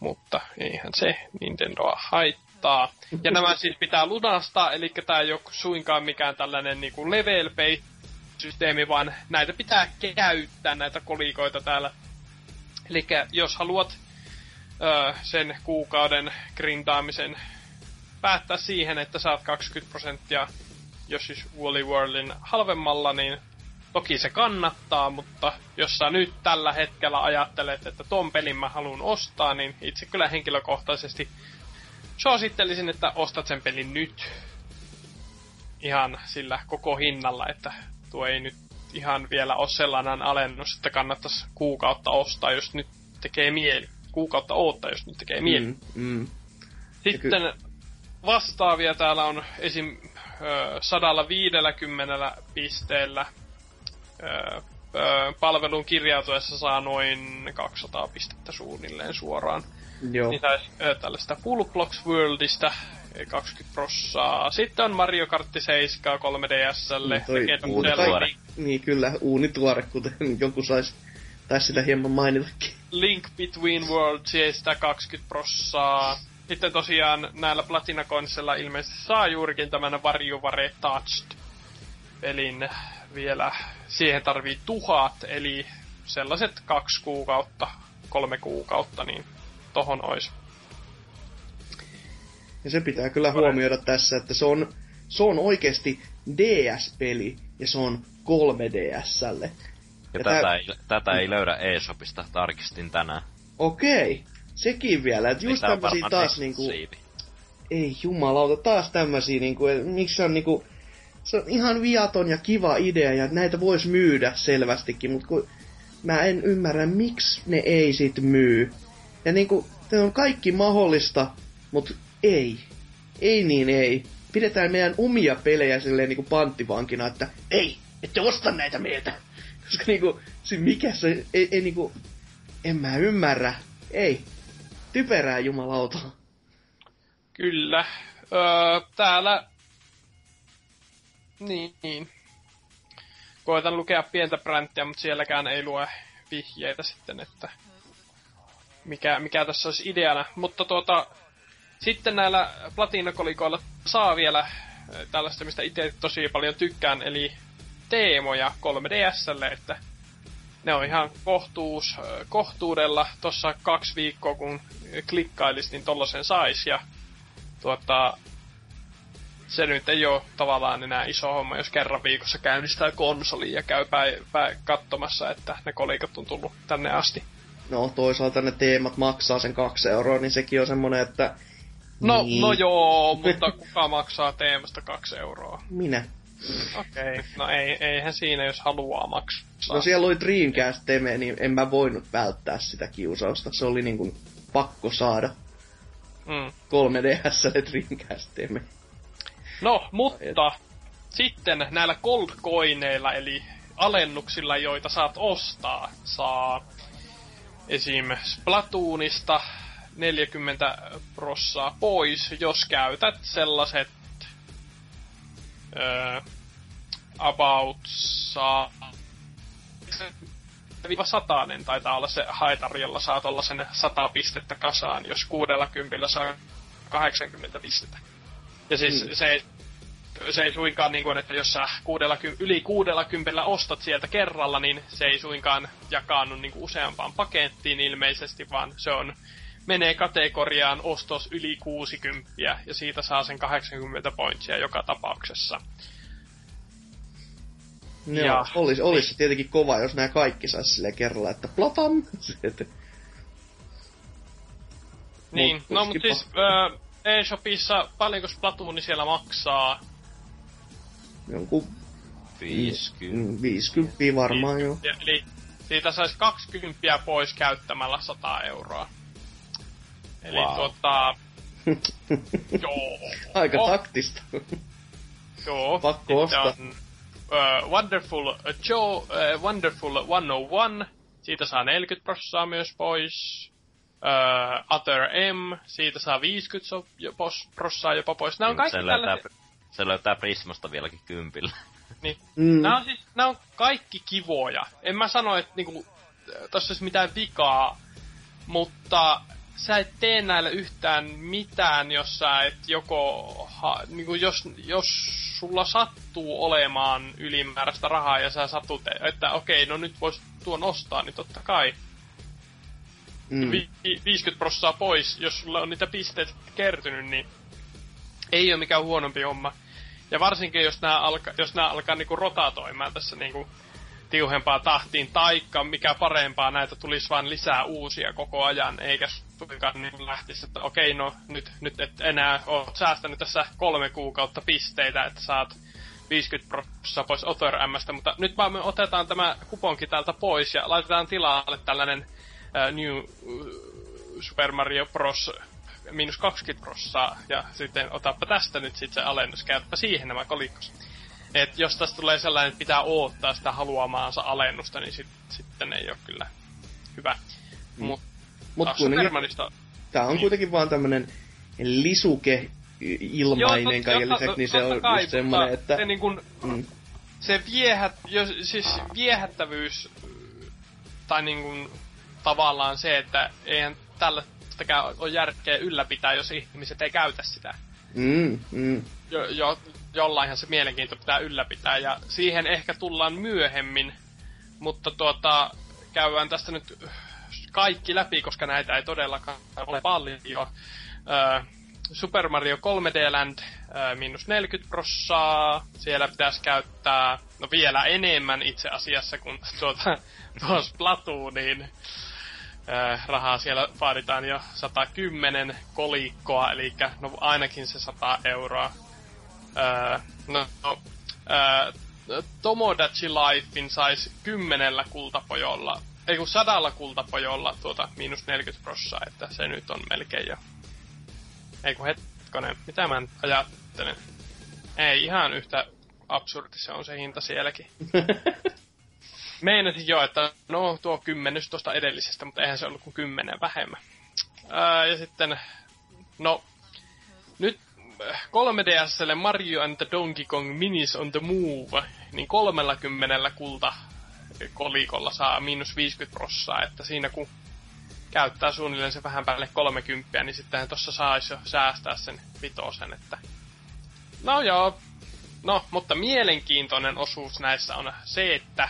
Mutta eihän se Nintendoa haittaa. Ja nämä siis pitää lunastaa, eli tämä ei ole suinkaan mikään tällainen niin kuin level pay systeemi, vaan näitä pitää käyttää, näitä kolikoita täällä. Eli jos haluat ö, sen kuukauden grindaamisen päättää siihen, että saat 20 prosenttia, jos siis Woolly Worldin halvemmalla, niin toki se kannattaa, mutta jos sä nyt tällä hetkellä ajattelet, että ton pelin mä haluan ostaa, niin itse kyllä henkilökohtaisesti suosittelisin, että ostat sen pelin nyt ihan sillä koko hinnalla, että tuo ei nyt ihan vielä ole sellainen alennus, että kannattaisi kuukautta ostaa, jos nyt tekee mieli. Kuukautta odottaa, jos nyt tekee mieli. Mm, mm. Sitten vastaavia täällä on esim. ö, 150 pisteellä ö, ö, palvelun kirjautuessa saa noin 200 pistettä suunnilleen suoraan. Joo. Niin taisi ö, tällaista Full Blocks Worldista ö, 20 prossaa. Sitten on Mario Kart 7 3DSlle. Niin toi Legend of uuni Zelda tuore. Link- Niin kyllä, uunituore, kuten joku saisi taisi sitä hieman mainitakin. Link Between Worldsista 20 prossaa. Sitten tosiaan näillä Platina-konsella ilmeisesti saa juurikin tämän Varjuvare Touched pelin vielä. Siihen tarvii tuhat, eli sellaiset kaksi kuukautta, kolme kuukautta, niin tohon ois. Ja se pitää kyllä huomioida tässä, että se on, se on oikeasti DS-peli ja se on 3DSlle. Ja Ja tätä, tää- ei, tätä ei löydä eShopista, tarkistin tänään. Okei, sekin vielä, että just on tämmösiä taas niinku, ei jumalauta, taas tämmösiä niinku, et miksi se on niinku, se on ihan viaton ja kiva idea ja näitä vois myydä selvästikin, mutta kun mä en ymmärrä, miksi ne ei sit myy. Ja niinku, se on kaikki mahdollista, mutta ei. Ei niin ei. Pidetään meidän omia pelejä silleen niinku panttivankina, että ei, ette osta näitä meiltä. Koska niinku, se mikä se, ei, ei niinku, en mä ymmärrä. Ei. Typerää jumalauta. Kyllä. Öö, täällä... Niin, niin. Koitan lukea pientä bränttiä, mutta sielläkään ei lue vihjeitä sitten, että mikä, mikä tässä olisi ideana. Mutta tuota, sitten näillä platinakolikoilla saa vielä ö, tällaista, mistä itse tosi paljon tykkään, eli teemoja 3DSlle, että ne on ihan kohtuus, ö, kohtuudella. Tossa kaksi viikkoa, kun klikkailis, niin tollasen sais. Ja tuota, se nyt ei ole tavallaan enää iso homma, jos kerran viikossa käynnistää konsoli ja käy päin, päin katsomassa, että ne kolikot on tullut tänne asti. No, toisaalta ne teemat maksaa sen kaksi euroa, niin sekin on semmonen, että... No, niin, no joo, mutta kuka maksaa teemasta kaksi euroa? Minä. Okei, okay. no ei, eihän siinä, jos haluaa maksaa. No siellä oli Dreamcast teme, niin en mä voinut välttää sitä kiusausta. Se oli niin kuin pakko saada Mm. 3DS Dreamcast teme. No, mutta sitten näillä gold coineilla, eli alennuksilla, joita saat ostaa, saa esim. Splatoonista 40 prossaa pois, jos käytät sellaiset ö, about saa viiva satanen taitaa olla se haetari, jolla saa tollasen 100 pistettä kasaan, jos 60 saa 80 pistettä. Ja siis Mm. se, se ei suinkaan niin kuin, että jos sä kuudella, yli 60 ostat sieltä kerralla, niin se ei suinkaan jakaannu niin kuin useampaan pakettiin ilmeisesti, vaan se on menee kategoriaan ostos yli 60 ja siitä saa sen 80 pointsia joka tapauksessa. Joo, Ja- olisi, olisi se tietenkin kova, jos nämä kaikki saisi silleen kerralla, että platam! Niin, Mut no mutta siis äh, eShopissa paljonko Splatooni siellä maksaa? Jonkun 50. mm, 50 varmaan joo. Eli siitä saisi 20 pois käyttämällä 100 euroa. Eli Wow. tota... joo. Aika Oh, taktista. Joo. pakko Sitten ostaa. On, uh, Wonderful uh, Joe, uh, Wonderful 101. Siitä saa 40 prossaa myös pois. Uh, Other M. Siitä saa 50 so, jo, pos, prossaa jopa pois. Nämä on kaikki tällaiset... se löytää Prismasta vieläkin kympillä. Niin, Mm. Nämä on siis, nämä on kaikki kivoja. En mä sano, että niinku, tossa olisi mitään vikaa, mutta sä et tee näillä yhtään mitään, jos sä et joko, ha, niinku jos, jos sulla sattuu olemaan ylimääräistä rahaa ja sä satut, että okei, no nyt vois tuon ostaa, niin totta kai Mm. vi- vi- 50 prossaa pois, jos sulla on niitä pisteitä kertynyt, niin ei ole mikään huonompi homma. Ja varsinkin, jos nämä alkaa, jos nämä alkaa niinku rotatoimaan tässä niinku tiuhempaa tahtiin, taikka mikä parempaa, näitä tulisi vain lisää uusia koko ajan, eikä suinkaan niin lähtisi, että okei, no nyt, nyt et enää ole säästänyt tässä kolme kuukautta pisteitä, että saat 50 prosenttia pois Other Mstä, mutta nyt vaan me otetaan tämä kuponki täältä pois ja laitetaan tilalle tällainen uh, New Super Mario Bros. Miinus 20 prossaa, ja sitten otappa tästä nyt sitten se alennus, käytäpä siihen nämä kolikkos. Et jos tästä tulee sellainen, että pitää odottaa sitä haluamaansa alennusta, niin sit, sitten ei ole kyllä hyvä. Mm. Mut Mut Supermanista tää on kuitenkin vaan tämmönen lisuke ilmainen Joo, kaiken lisäksi, niin se on kai, just semmonen, mutta että... Se, niin kun, Mm. se viehät, jos, siis viehättävyys, tai niin kun, tavallaan se, että eihän tällaistäkään ole järkeä ylläpitää, jos ihmiset ei käytä sitä. Mm, mm. Jo, jo, jollainhan se mielenkiinto pitää ylläpitää, ja siihen ehkä tullaan myöhemmin, mutta tuota, käydään tästä nyt kaikki läpi, koska näitä ei todellakaan ole paljon. Öö, Super Mario 3D Land öö, miinus 40 prossaa. Siellä pitäisi käyttää no vielä enemmän itse asiassa kuin tuota, tuo Splatoonin öö, rahaa. Siellä vaaditaan jo 110 kolikkoa, eli no ainakin se 100 euroa. Öö, no, no öö, Tomodachi Lifein sais kymmenellä kultapojolla, ei kun sadalla kultapojolla tuota miinus 40 prossaa, että se nyt on melkein jo. Ei kun hetkonen, mitä mä ajattelen. Ei ihan yhtä absurdi se on se hinta sielläkin. Meinasin jo, että no tuo kymmenys tuosta edellisestä, mutta eihän se ollut kuin kymmenen vähemmän. Ää, ja sitten, no, nyt 3DSlle Mario and the Donkey Kong Minis on the Move, niin 30 kulta kolikolla saa miinus 50 prossaa, että siinä kun käyttää suunnilleen se vähän päälle 30, niin sittenhän tossa saisi jo säästää sen vitosen, että no joo, no, mutta mielenkiintoinen osuus näissä on se, että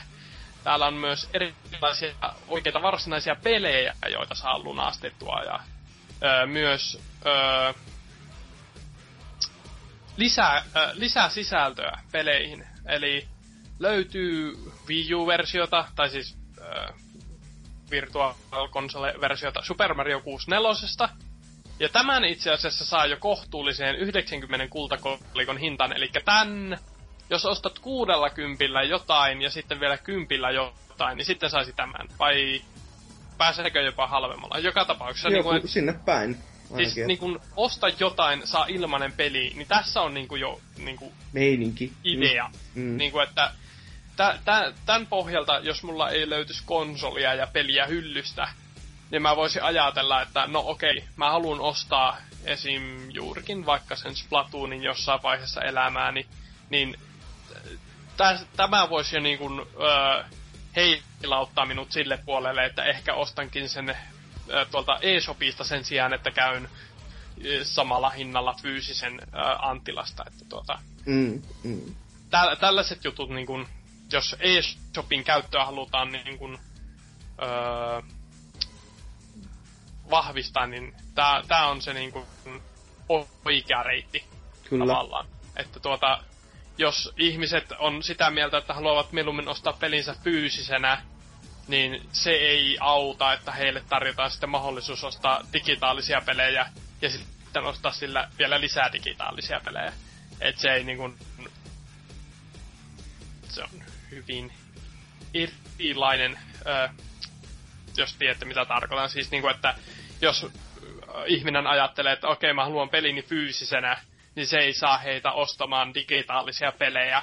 täällä on myös erilaisia oikeita varsinaisia pelejä, joita saa lunastettua ja öö, myös öö, lisää, äh, lisää sisältöä peleihin. Eli löytyy Wii U-versiota, tai siis äh, Virtual Console-versiota Super Mario 64. Ja tämän itse asiassa saa jo kohtuulliseen 90 kultakolikon hintaan, eli tän, jos ostat kuudella kympillä jotain ja sitten vielä kympillä jotain, niin sitten saisi tämän. Vai pääseekö jopa halvemmalla? Joka tapauksessa Joku niin kuin, sinne päin. Siis Ainakin, niin kun osta jotain, saa ilmanen peli, niin tässä on niin kuin jo niin kuin meininki. idea. Mm. Mm. Niin kuin, että tä, tä, tämän pohjalta, jos mulla ei löytyisi konsolia ja peliä hyllystä, niin mä voisin ajatella, että no okei, mä haluan ostaa esim. juurikin vaikka sen Splatoonin jossain vaiheessa elämääni, niin tämä voisi jo niin kuin, öö, heilauttaa minut sille puolelle, että ehkä ostankin sen ö, tuolta eShopista sen sijaan, että käyn samalla hinnalla fyysisen äh, Antilasta. Että tuota, Mm, mm. tä, tällaiset jutut, niin kun, jos eShopin käyttöä halutaan niin kun, öö, vahvistaa, niin tää on se niin kun, oikea reitti Kyllä. tavallaan. Että tuota, jos ihmiset on sitä mieltä, että haluavat mieluummin ostaa pelinsä fyysisenä, niin se ei auta, että heille tarjotaan sitten mahdollisuus ostaa digitaalisia pelejä ja sitten ostaa sillä vielä lisää digitaalisia pelejä. Et se ei niinku... Se on hyvin erilainen, jos tiedätte mitä tarkoitan. Siis niinku, että jos ihminen ajattelee, että okei mä haluan pelini fyysisenä, niin se ei saa heitä ostamaan digitaalisia pelejä.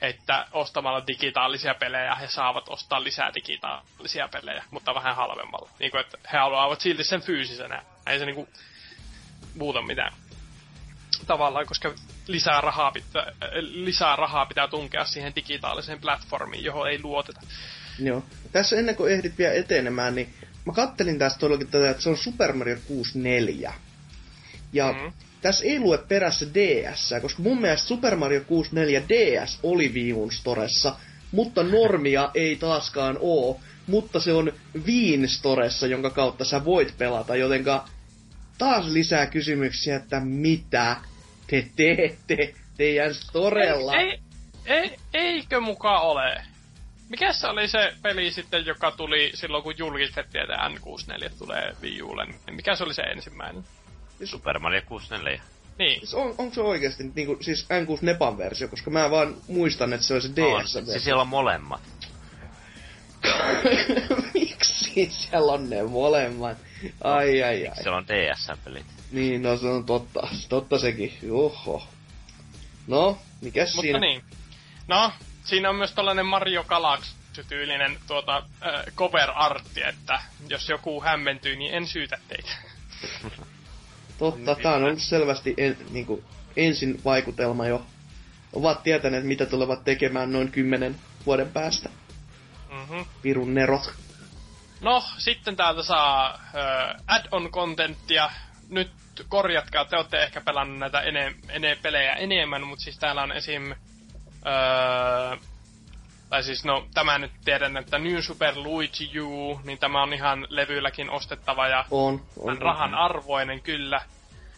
Että ostamalla digitaalisia pelejä he saavat ostaa lisää digitaalisia pelejä, mutta vähän halvemmalla. Niin kuin, että he haluavat silti sen fyysisenä. Ei se niinku muuta mitään. Tavallaan, koska lisää rahaa, pitää, lisää rahaa pitää tunkea siihen digitaaliseen platformiin, johon ei luoteta. Joo. Tässä ennen kuin ehdit vielä etenemään, niin mä kattelin tästä todellakin tätä, että se on Super Mario 64. Ja Mhm. Tässä ei lue perässä DS, koska mun mielestä Super Mario 64 DS oli Viun Storessa, mutta normia ei taaskaan oo, mutta se on Viin Storessa, jonka kautta sä voit pelata, jotenka taas lisää kysymyksiä, että mitä te teette teidän storella? Ei, ei, ei, eikö muka ole? Mikä se oli se peli sitten, joka tuli silloin, kun julkistettiin, että N64 tulee Wii niin Mikä se oli se ensimmäinen? Super Mario 64. Niin. Siis on, onko se oikeasti niinku, siis N6 Nepan versio, koska mä vaan muistan, että se on se On. DS-versio. Siis siellä on molemmat. Miksi siellä on ne molemmat? Ai ai ai. Siellä on DS-pelit. Niin, no se on totta. Totta sekin. Oho. No, mikäs Mutta siinä? niin. No, siinä on myös tällainen Mario Galaxy-tyylinen tuota, äh, cover artti, että jos joku hämmentyy, niin en syytä teitä. Totta, tää on ollut selvästi en, niinku, ensin vaikutelma jo. Ovat tietäneet, mitä tulevat tekemään noin kymmenen vuoden päästä. Mm-hmm. Pirun nerot. No, sitten täältä saa äh, add-on contenttia. Nyt korjatkaa, te olette ehkä pelannut näitä ene, ene pelejä enemmän, mutta siis täällä on esim... Öö, tai siis no, tämä nyt tiedän, että New Super Luigi U, niin tämä on ihan levyilläkin ostettava ja On, on. on rahan arvoinen kyllä.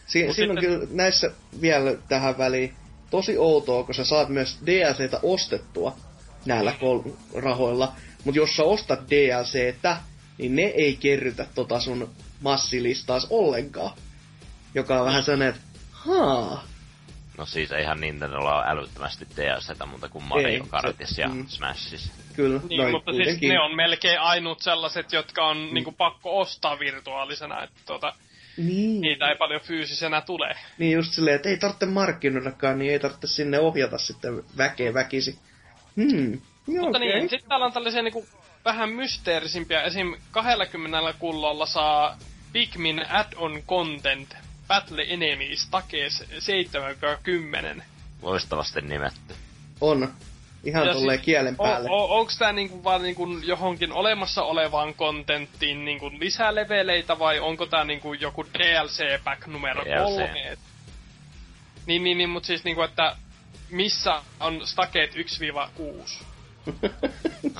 Si- Mut siinä on sitten- kyllä näissä vielä tähän väliin tosi outoa, kun sä saat myös DLCtä ostettua näillä kol- rahoilla. Mutta jos sä ostat DLCtä, niin ne ei kerrytä tota sun massilistaas ollenkaan. Joka on vähän sellainen, että haa, No siis eihän Nintendolla ole älyttömästi DLCtä muuta kuin Mario se- ja mm. Smashissa. kyllä, Niin, noin mutta siis ne on melkein ainut sellaiset, jotka on mm. niinku pakko ostaa virtuaalisena, että tota, Niin, niitä ei paljon fyysisenä tule. niin just silleen, että ei tarvitse markkinoidakaan, niin ei tarvitse sinne ohjata sitten väkeä väkisi. Hmm, joo, Mutta okei. niin, sitten täällä on tällaisia niinku vähän mysteerisimpiä. Esim. 20 kullolla saa Pikmin add-on content Battle Enemies takees 7-10. Loistavasti nimetty. On. Ihan Ja tolleen siis kielen päälle. O, o, onks tää niinku vaan niinku johonkin olemassa olevaan kontenttiin niinku lisää leveleitä vai onko tää niinku joku DLC-pack numero DLC. kolme? Et- Niin, niin, niin, mut siis niinku, että missä on stakeet 1-6?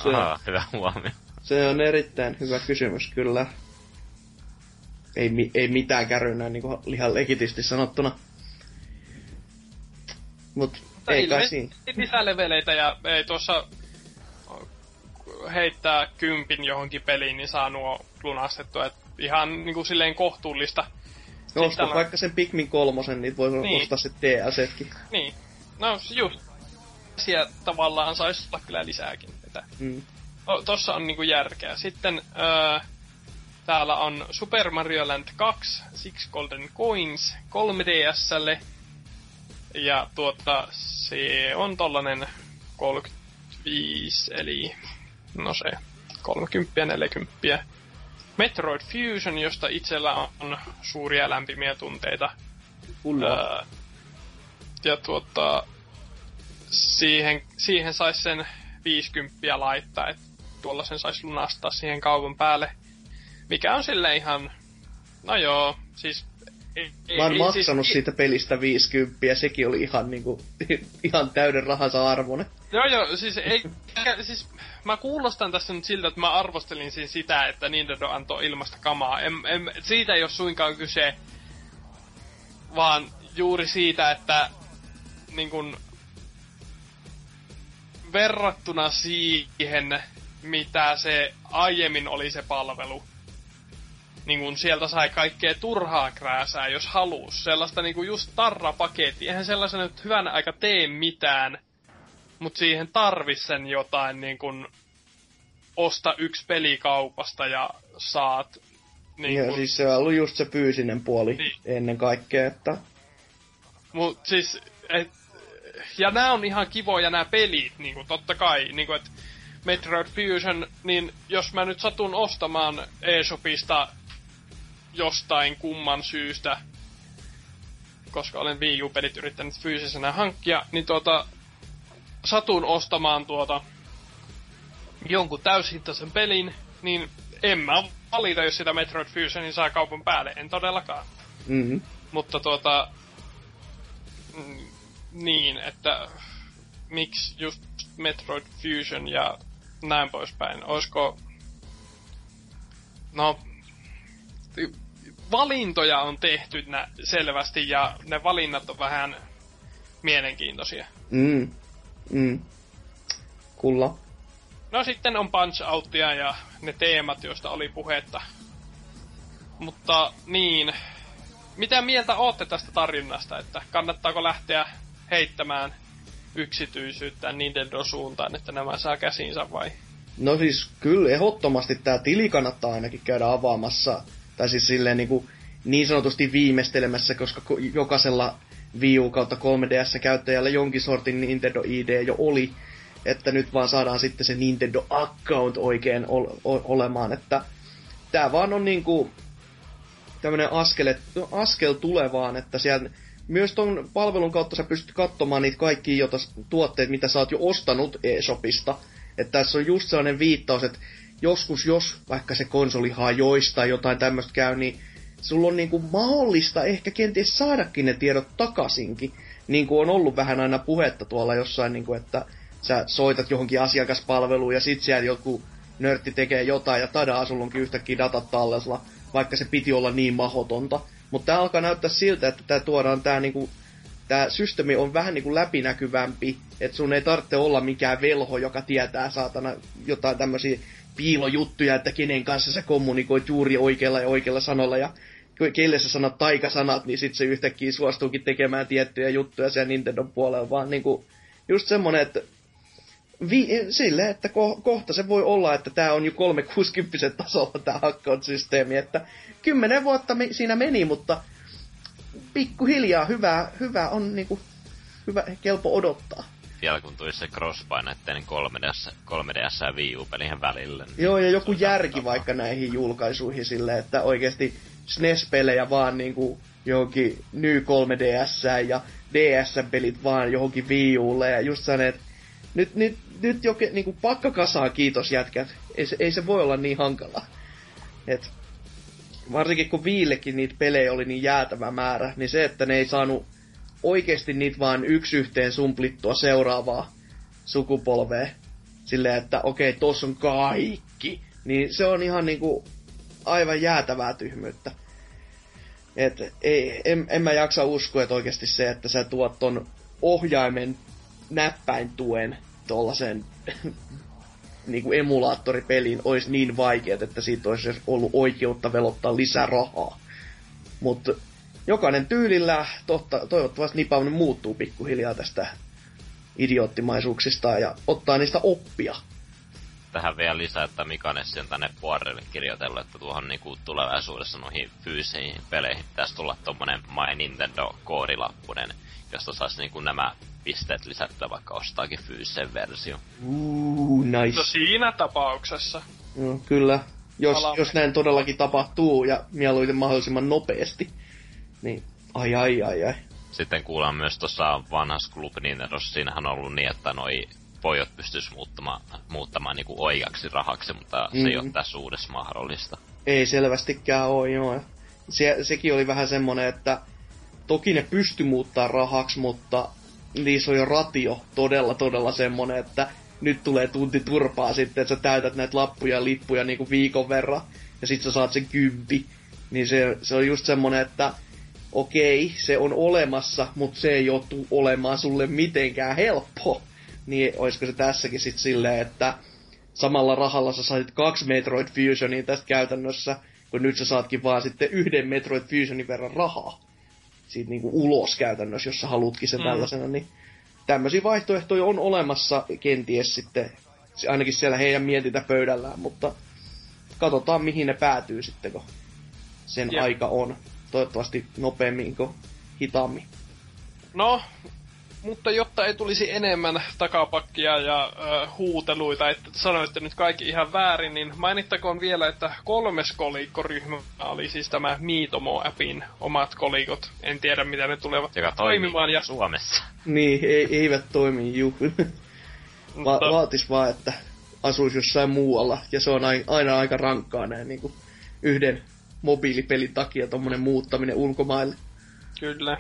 se, Aha, hyvä huomio. se on erittäin hyvä kysymys, kyllä. Ei, ei mitään kärynää, niin kuin ihan legitisti sanottuna. Mut Mutta ei kai siinä. lisää leveleitä ja ei tuossa heittää kympin johonkin peliin, niin saa nuo lunastettua. Et ihan niinku silleen kohtuullista. No, vaikka sen Pikmin kolmosen, niin voi Niin. niin. ostaa sitten DLCtkin. Niin. No just. Siellä tavallaan saisi olla kyllä lisääkin. Että Mm. to, tossa on niinku järkeä. Sitten öö, täällä on Super Mario Land 2, Six Golden Coins 3DSlle. Ja tuota, se on tollanen 35, eli no se 30 ja 40. Metroid Fusion, josta itsellä on suuria lämpimiä tunteita. Öö, ja tuota, siihen, siihen sais sen 50 laittaa, että tuolla sen sais lunastaa siihen kaupan päälle. Mikä on sille ihan, no joo, siis Ei, Mä oon ei, maksanut siis, siitä pelistä 50 ja sekin oli ihan niinku, ihan täyden rahansa arvoinen. Joo joo, siis ei, siis mä kuulostan tässä nyt siltä, että mä arvostelin siis sitä, että Nintendo antoi ilmasta kamaa. En, en, siitä ei ole suinkaan kyse, vaan juuri siitä, että niin kun, verrattuna siihen, mitä se aiemmin oli se palvelu, niin kun sieltä sai kaikkea turhaa krääsää, jos halus. Sellaista niin just tarrapaketti. Eihän sellaisen nyt hyvän aika tee mitään, mutta siihen tarvis sen jotain niin kun osta yksi peli kaupasta ja saat niin ja kun, siis se on ollut just se fyysinen puoli Niin. ennen kaikkea, että Mut siis, et, ja nämä on ihan kivoja nämä pelit, niinku totta kai, niinku et Metroid Fusion, niin jos mä nyt satun ostamaan eShopista jostain kumman syystä, koska olen Wii U-pelit yrittänyt fyysisenä hankkia, niin tuota, satun ostamaan tuota jonkun täyshintaisen pelin, niin en mä valita, jos sitä Metroid Fusionin saa kaupan päälle, en todellakaan. mm, Mutta tuota, mm, niin, että miksi just Metroid Fusion ja näin poispäin. Olisiko, no, valintoja on tehty nä, selvästi ja ne valinnat on vähän mielenkiintoisia. mm, mm. Kulla. No sitten on Punch Outia ja ne teemat, joista oli puhetta. Mutta niin, mitä mieltä ootte tästä tarjonnasta, että kannattaako lähteä heittämään yksityisyyttä Nintendo-suuntaan, että nämä saa käsinsä vai? No siis kyllä ehdottomasti tämä tili kannattaa ainakin käydä avaamassa, tai siis silleen niin, kuin niin sanotusti viimeistelemässä, koska ko- jokaisella Wii U kautta 3DS käyttäjällä jonkin sortin Nintendo ID jo oli, että nyt vaan saadaan sitten se Nintendo account oikein ol- olemaan, että tämä vaan on niinku tämmönen askel, askel tulevaan, että siellä myös ton palvelun kautta sä pystyt katsomaan niitä kaikki jota, tuotteet, mitä sä oot jo ostanut eShopista. Että tässä on just sellainen viittaus, että joskus jos vaikka se konsoli hajoisi tai jotain tämmöistä käy, niin sulla on niinku mahdollista ehkä kenties saadakin ne tiedot takaisinkin. Niin kuin on ollut vähän aina puhetta tuolla jossain, niinku, että sä soitat johonkin asiakaspalveluun ja sit siellä joku nörtti tekee jotain ja tadaa, sulla onkin yhtäkkiä datat tallella, vaikka se piti olla niin mahotonta. Mutta tää alkaa näyttää siltä, että tää tuodaan tää niinku, tää systeemi on vähän niinku läpinäkyvämpi, että sun ei tarvitse olla mikään velho, joka tietää saatana jotain tämmöisiä piilojuttuja, että kenen kanssa sä kommunikoit juuri oikealla ja oikealla sanoilla ja keille sä sanot taikasanat, niin sit se yhtäkkiä suostuukin tekemään tiettyjä juttuja siellä Nintendo puolella, vaan niinku just semmonen, että vi, sille, että ko, kohta se voi olla, että tämä on jo 360 tasolla tämä account-systeemi, että kymmenen vuotta me, siinä meni, mutta pikkuhiljaa hyvä, hyvä on niinku, hyvä, kelpo odottaa. Vielä kun tulisi se crosspainetteinen 3DS, 3DS ja Wii U-pelien välille. Niin Joo, ja joku järki tapa. vaikka näihin julkaisuihin silleen, että oikeasti SNES-pelejä vaan niinku johonkin Ny 3DS ja DS-pelit vaan johonkin Wii Ulle ja just sellainen, että nyt, nyt, nyt joke, niinku pakka kasaa kiitos jätkät. Ei se, ei se voi olla niin hankalaa. Et, varsinkin kun Viillekin niitä pelejä oli niin jäätävä määrä, niin se, että ne ei saanut oikeasti niitä vaan yksi yhteen sumplittua seuraavaa sukupolvea. Silleen, että okei, tossa on kaikki. Niin se on ihan niinku aivan jäätävää tyhmyyttä. Et ei, en, en mä jaksa uskoa, että oikeasti se, että sä tuot ton ohjaimen näppäintuen tollasen niinku emulaattoripeliin olisi niin vaikeat, että siitä olisi ollut oikeutta velottaa lisää rahaa. Mutta jokainen tyylillä, totta, toivottavasti Nipaun muuttuu pikkuhiljaa tästä idioottimaisuuksista ja ottaa niistä oppia. Tähän vielä lisää, että Mikanessi on tänne puolelle kirjoitellut, että tuohon niinku tulevaisuudessa noihin fyysisiin peleihin pitäisi tulla tommonen My Nintendo-koodilappunen, josta saisi niinku nämä pisteet lisättyä, vaikka ostaakin fyysisen versio. Uuu, nice. No siinä tapauksessa. No, kyllä. Jos, jos näin todellakin tapahtuu ja mieluiten mahdollisimman nopeasti. Niin, ai ai ai ai. Sitten kuullaan myös tuossa vanhassa Club Nintendossa, siinähän on ollut niin, että noi pojat pystyis muuttamaan, muuttamaan niinku oikeaksi rahaksi, mutta se ei Mhm. ole tässä uudessa mahdollista. Ei selvästikään oo, joo. se, sekin oli vähän semmonen, että toki ne pysty muuttaa rahaksi, mutta niissä on jo ratio todella todella semmonen, että nyt tulee tunti turpaa sitten, että sä täytät näitä lappuja ja lippuja niinku viikon verran, ja sit sä saat sen kympi. Niin se, se on just semmonen, että okei, se on olemassa, mutta se ei ole olemaan sulle mitenkään helppo. Niin olisiko se tässäkin sitten silleen, että samalla rahalla sä sait kaksi Metroid Fusionia tästä käytännössä, kun nyt sä saatkin vaan sitten yhden Metroid Fusionin verran rahaa. Siitä niinku ulos käytännössä, jos sä halutkin sen mm. tällaisena, niin tämmöisiä vaihtoehtoja on olemassa kenties sitten, ainakin siellä heidän mietintäpöydällään, mutta katsotaan mihin ne päätyy sitten, kun sen Jep. aika on. Toivottavasti nopeammin kuin hitaammin. No, mutta jotta ei tulisi enemmän takapakkia ja ö, huuteluita, että sanoitte nyt kaikki ihan väärin, niin mainittakoon vielä, että kolmes kolikkoryhmä oli siis tämä Miitomo-appin omat kolikot. En tiedä, mitä ne tulevat Joka toimimaan. Ja... Suomessa. Niin, ei, eivät toimi, juu. Va- vaatis vaan, että asuisi jossain muualla, ja se on aina aika rankkaa näin niin kuin yhden mobiilipelin takia tuommoinen muuttaminen ulkomaille. Kyllä.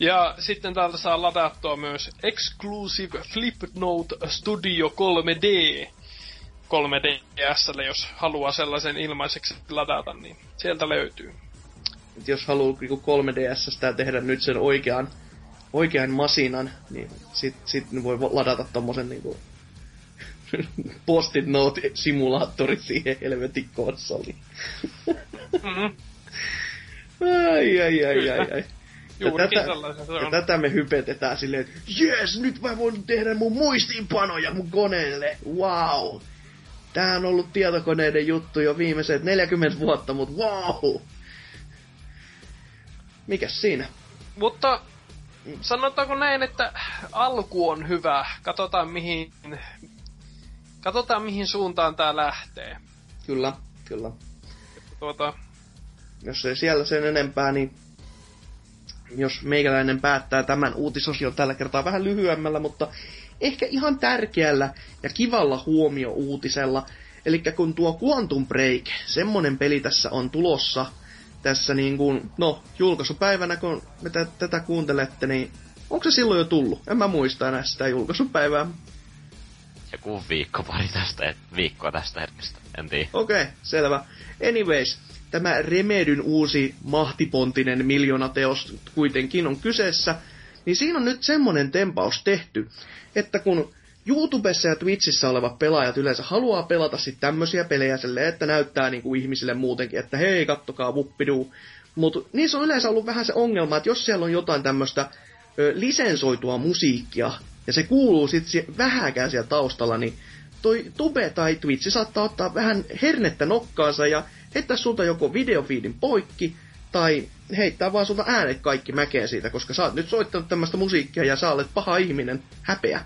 Ja sitten täältä saa ladattua myös Exclusive Flipnote Studio 3D 3DSlle, jos haluaa sellaisen ilmaiseksi ladata, niin sieltä löytyy. Et jos haluaa niinku 3DSstä tehdä nyt sen oikean, oikean masinan, niin sit, sit voi ladata tommosen niinku post-it note-simulaattori siihen helvetin konsoliin. Mm-hmm. ai, ai, ai, ai, ai. Juurikin tätä, se on. Ja tätä me hypetetään silleen, että jes, nyt mä voin tehdä mun muistiinpanoja mun koneelle. Wow. Tää on ollut tietokoneiden juttu jo viimeiset 40 vuotta, mutta wow. Mikäs siinä? Mutta sanotaanko näin, että alku on hyvä. Katsotaan mihin, katsotaan mihin suuntaan tää lähtee. Kyllä, kyllä. tuota... Jos ei siellä sen enempää, niin jos meikäläinen päättää tämän uutisosion tällä kertaa vähän lyhyemmällä, mutta ehkä ihan tärkeällä ja kivalla huomio-uutisella. Eli kun tuo Quantum Break, semmonen peli tässä on tulossa tässä niin kuin, no, julkaisupäivänä, kun me t- tätä kuuntelette, niin onko se silloin jo tullut? En mä muista enää sitä julkaisupäivää. Joku viikko pari tästä, viikkoa tästä hetkestä, en tiedä. Okei, okay, selvä. Anyways, tämä Remedyn uusi mahtipontinen miljoonateos kuitenkin on kyseessä, niin siinä on nyt semmonen tempaus tehty, että kun YouTubessa ja Twitchissä olevat pelaajat yleensä haluaa pelata sitten tämmöisiä pelejä silleen, että näyttää niinku ihmisille muutenkin, että hei, kattokaa vuppiduu. Mutta niissä on yleensä ollut vähän se ongelma, että jos siellä on jotain tämmöistä lisensoitua musiikkia, ja se kuuluu sitten vähäkään siellä taustalla, niin toi Tube tai Twitch saattaa ottaa vähän hernettä nokkaansa ja heittää sulta joko videofiidin poikki, tai heittää vaan sulta äänet kaikki mäkeen siitä, koska sä oot nyt soittanut tämmöistä musiikkia ja sä olet paha ihminen, häpeä.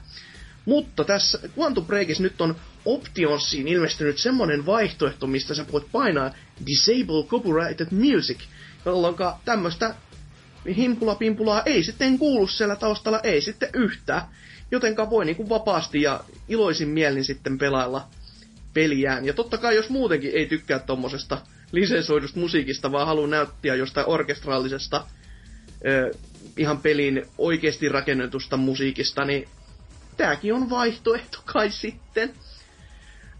Mutta tässä Quantum Breakissa nyt on Optionsiin ilmestynyt semmonen vaihtoehto, mistä sä voit painaa Disable Copyrighted Music, jolloin tämmöistä himpula-pimpulaa ei sitten kuulu siellä taustalla, ei sitten yhtään. Jotenka voi niinku vapaasti ja iloisin mielin sitten pelailla peliään. Ja totta kai jos muutenkin ei tykkää tommosesta lisensoidusta musiikista, vaan haluaa näyttää jostain orkestraalisesta ihan pelin oikeasti rakennetusta musiikista, niin tääkin on vaihtoehto kai sitten.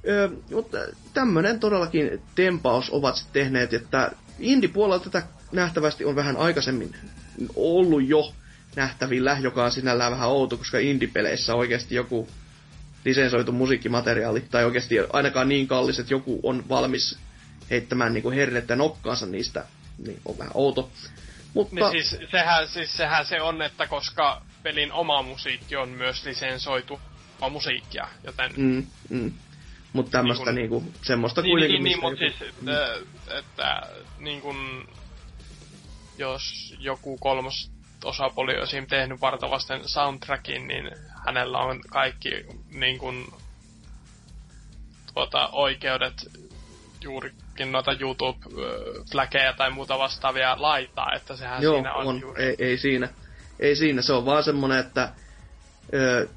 Ö, mutta tämmönen todellakin tempaus ovat sitten tehneet, että indie-puolella tätä nähtävästi on vähän aikaisemmin ollut jo nähtävillä, joka on sinällään vähän outo, koska indie-peleissä oikeasti joku lisensoitu musiikkimateriaali, tai oikeasti ainakaan niin kallis, että joku on valmis heittämään niin hernettä nokkaansa niistä, niin on vähän outo. Mutta... Niin siis, sehän, siis sehän se on, että koska pelin oma musiikki on myös lisensoitu musiikkia, joten... Mm, mm. Mutta tämmöistä niin kuin, niinku, semmoista niin, kuitenkin... Niin, niin mutta siis, mm. että, että niin kuin, jos joku kolmas osapuoli on tehnyt vartavasten soundtrackin, niin hänellä on kaikki niin kuin, tuota, oikeudet juurikin noita YouTube-fläkejä tai muuta vastaavia laittaa, että sehän Joo, siinä on, on. Juuri. Ei, ei siinä. Ei siinä, se on vaan semmonen, että ö,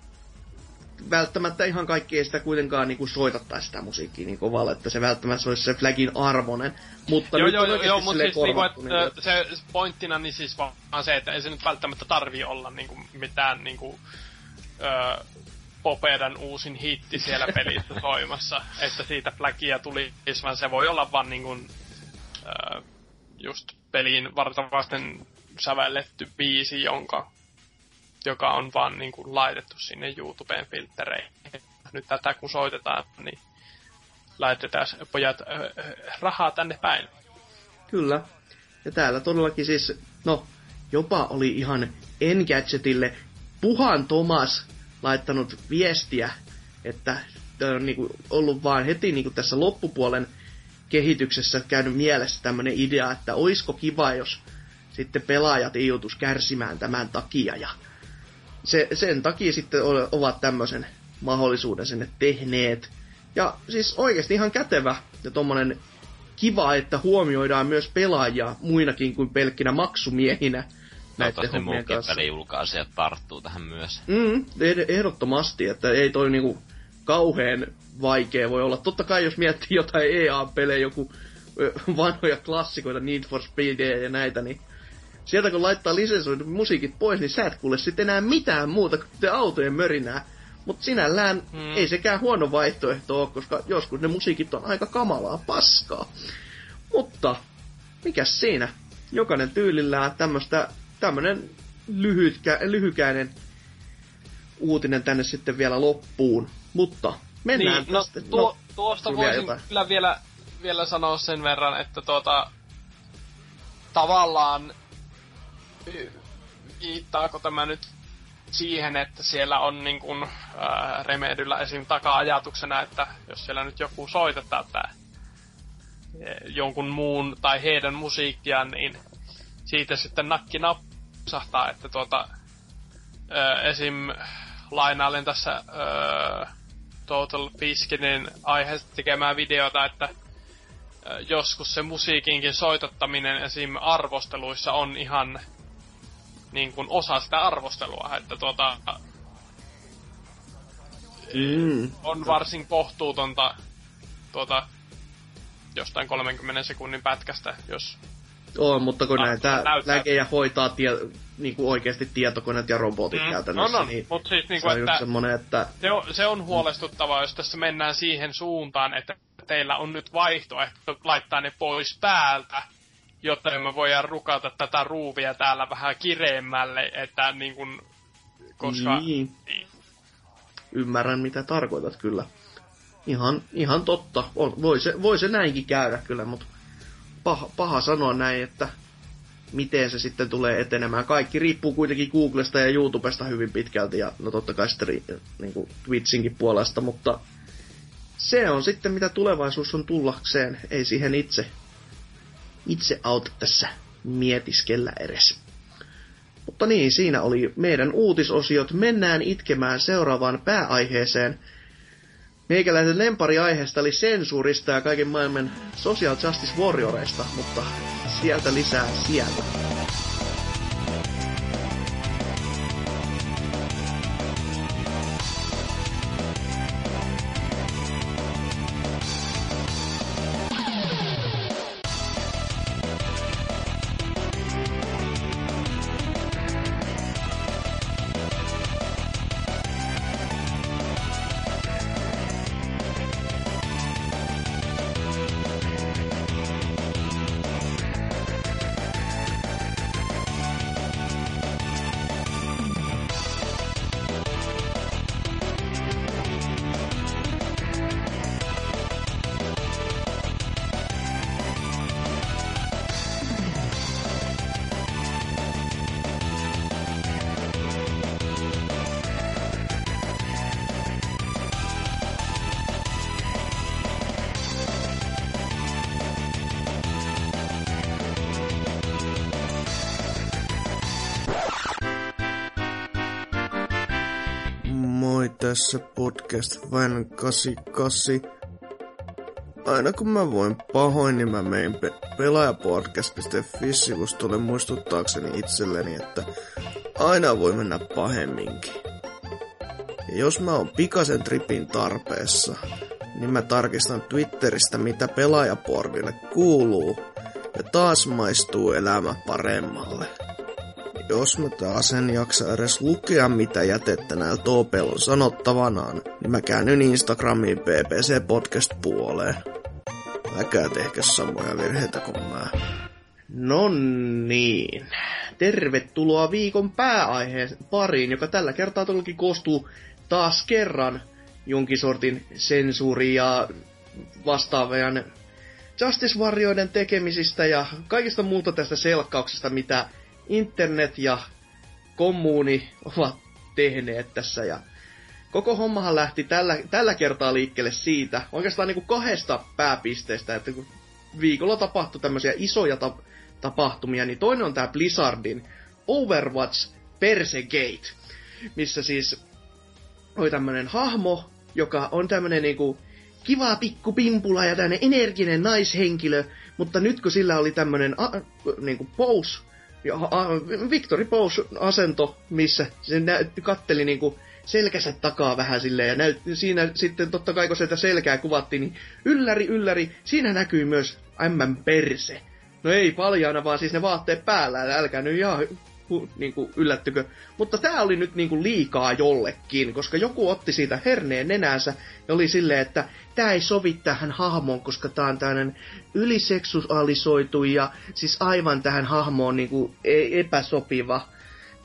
välttämättä ihan kaikki ei sitä kuitenkaan niinku soitattaa sitä musiikkia niin kovalla, että se välttämättä olisi se flagin arvonen. Mutta joo, joo, joo, joo mutta siis niinku, korvattu, että, niinku, se pointtina niin siis vaan se, että ei se nyt välttämättä tarvii olla niinku mitään niinku, ö, Popedan uusin hitti siellä pelissä soimassa, että siitä flagia tuli, vaan se voi olla vaan niinku, ö, just peliin vartavasten sävelletty biisi, jonka, joka on vaan niinku laitettu sinne YouTubeen filttereihin. Nyt tätä kun soitetaan, niin laitetaan pojat rahaa tänne päin. Kyllä. Ja täällä todellakin siis, no, jopa oli ihan Engadgetille Puhan Thomas laittanut viestiä, että on niinku ollut vaan heti niinku tässä loppupuolen kehityksessä käynyt mielessä tämmöinen idea, että oisko kiva, jos sitten pelaajat ei joutuisi kärsimään tämän takia. Ja se, sen takia sitten ovat tämmöisen mahdollisuuden sinne tehneet. Ja siis oikeasti ihan kätevä ja tommonen kiva, että huomioidaan myös pelaajia muinakin kuin pelkkinä maksumiehinä näiden hommien kanssa. Toivottavasti tarttuu tähän myös. Mm, ehdottomasti, että ei toi niinku kauheen vaikea voi olla. Totta kai jos miettii jotain EA-pelejä, joku vanhoja klassikoita, Need for Speed ja näitä, niin sieltä kun laittaa lisensoidut musiikit pois, niin sä et kuule sitten enää mitään muuta kuin autojen mörinää. Mutta sinällään hmm. ei sekään huono vaihtoehto ole, koska joskus ne musiikit on aika kamalaa paskaa. Mutta, mikä siinä? Jokainen tyylillään tämmöstä, tämmönen lyhytkä, lyhykäinen uutinen tänne sitten vielä loppuun. Mutta mennään niin, no, tästä. Tuo, no, tuosta voisin jotain. kyllä vielä, vielä sanoa sen verran, että tuota, tavallaan viittaako tämä nyt siihen, että siellä on niin kuin, ää, Remedyllä esim. taka-ajatuksena, että jos siellä nyt joku soitetaan tää e, jonkun muun tai heidän musiikkiaan, niin siitä sitten nakki napsahtaa, että tuota, ää, esim. lainailen tässä ää, Total Fiskinin aiheesta tekemään videota, että joskus se musiikinkin soitottaminen esim. arvosteluissa on ihan niin kuin osa sitä arvostelua, että tuota, mm. on varsin kohtuutonta tuota, jostain 30 sekunnin pätkästä, jos on, mutta kun näitä läkejä hoitaa tie, niin kuin oikeasti tietokoneet ja robotit mm, käytännössä, no, no, niin mut siis, niin kuin, se on että, semmoinen, että... Se on, se on huolestuttavaa, jos tässä mennään siihen suuntaan, että teillä on nyt vaihtoehto laittaa ne pois päältä, jotta me voidaan rukata tätä ruuvia täällä vähän kireemmälle, että niin kuin, koska... Niin. niin. Ymmärrän, mitä tarkoitat kyllä. Ihan, ihan totta. On, voi, se, voi se näinkin käydä kyllä, mutta paha, paha sanoa näin, että miten se sitten tulee etenemään. Kaikki riippuu kuitenkin Googlesta ja YouTubesta hyvin pitkälti ja no totta kai sitten niin kuin Twitchinkin puolesta, mutta se on sitten mitä tulevaisuus on tullakseen. Ei siihen itse itse auta tässä mietiskellä edes. Mutta niin, siinä oli meidän uutisosiot. Mennään itkemään seuraavaan pääaiheeseen. Meikäläisen lempariaiheesta oli sensuurista ja kaiken maailman Social Justice Warrioreista, mutta sieltä lisää sieltä. Tässä podcast vain 88. Aina kun mä voin pahoin, niin mä mein pe- pelaajapodcast.fi-sivustolle muistuttaakseni itselleni, että aina voi mennä pahemminkin. Ja jos mä oon pikaisen tripin tarpeessa, niin mä tarkistan Twitteristä, mitä pelaajaporville kuuluu, ja taas maistuu elämä paremmalle. Jos mä taas en jaksa edes lukea, mitä jätettä näillä toopeilla on sanottavanaan, niin mä käännyn Instagramiin PPC Podcast puoleen. Äkää tehkä samoja virheitä kuin mä. No niin. Tervetuloa viikon pääaiheen pariin, joka tällä kertaa todellakin koostuu taas kerran jonkin sortin sensuuri ja vastaavien Justice Warrioiden tekemisistä ja kaikista muuta tästä selkkauksesta, mitä internet ja kommuuni ovat tehneet tässä. Ja koko hommahan lähti tällä, tällä kertaa liikkeelle siitä, oikeastaan niin kuin kahdesta pääpisteestä, että kun viikolla tapahtui tämmöisiä isoja ta- tapahtumia, niin toinen on tämä Blizzardin Overwatch Persegate, missä siis oli tämmönen hahmo, joka on tämmönen niinku kiva pikku pimpula ja tämmönen energinen naishenkilö, mutta nyt kun sillä oli tämmönen a, niinku pose, Victory Pose-asento, missä se nä, katteli niinku selkänsä takaa vähän silleen, ja näyt, siinä sitten totta kai kun sitä selkää kuvattiin, niin ylläri, ylläri, siinä näkyy myös M perse. No ei paljana, vaan siis ne vaatteet päällä, älkää nyt ihan hu, niin kuin yllättykö. Mutta tämä oli nyt niin kuin liikaa jollekin, koska joku otti siitä herneen nenänsä ja oli silleen, että tämä ei sovi tähän hahmoon, koska tämä on tämmöinen yliseksuaalisoitu ja siis aivan tähän hahmoon niin kuin e- epäsopiva.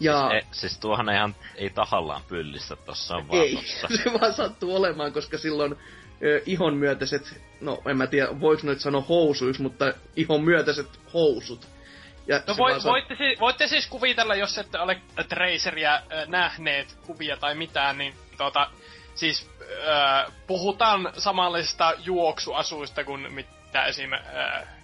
Ja... Siis, e, siis tuohan ihan ei tahallaan pyllistä, tossa on vaan Ei, tossa. se vaan sattuu olemaan, koska silloin ö, ihon myötäiset, no en mä tiedä, voiko nyt sanoa housuiksi, mutta ihon myötäiset housut. Ja No voi, vaan sa- voitte, si- voitte siis kuvitella, jos ette ole Traceria äh, nähneet kuvia tai mitään, niin tota, siis äh, puhutaan samanlaisista juoksuasuista kuin mitä esim. Äh,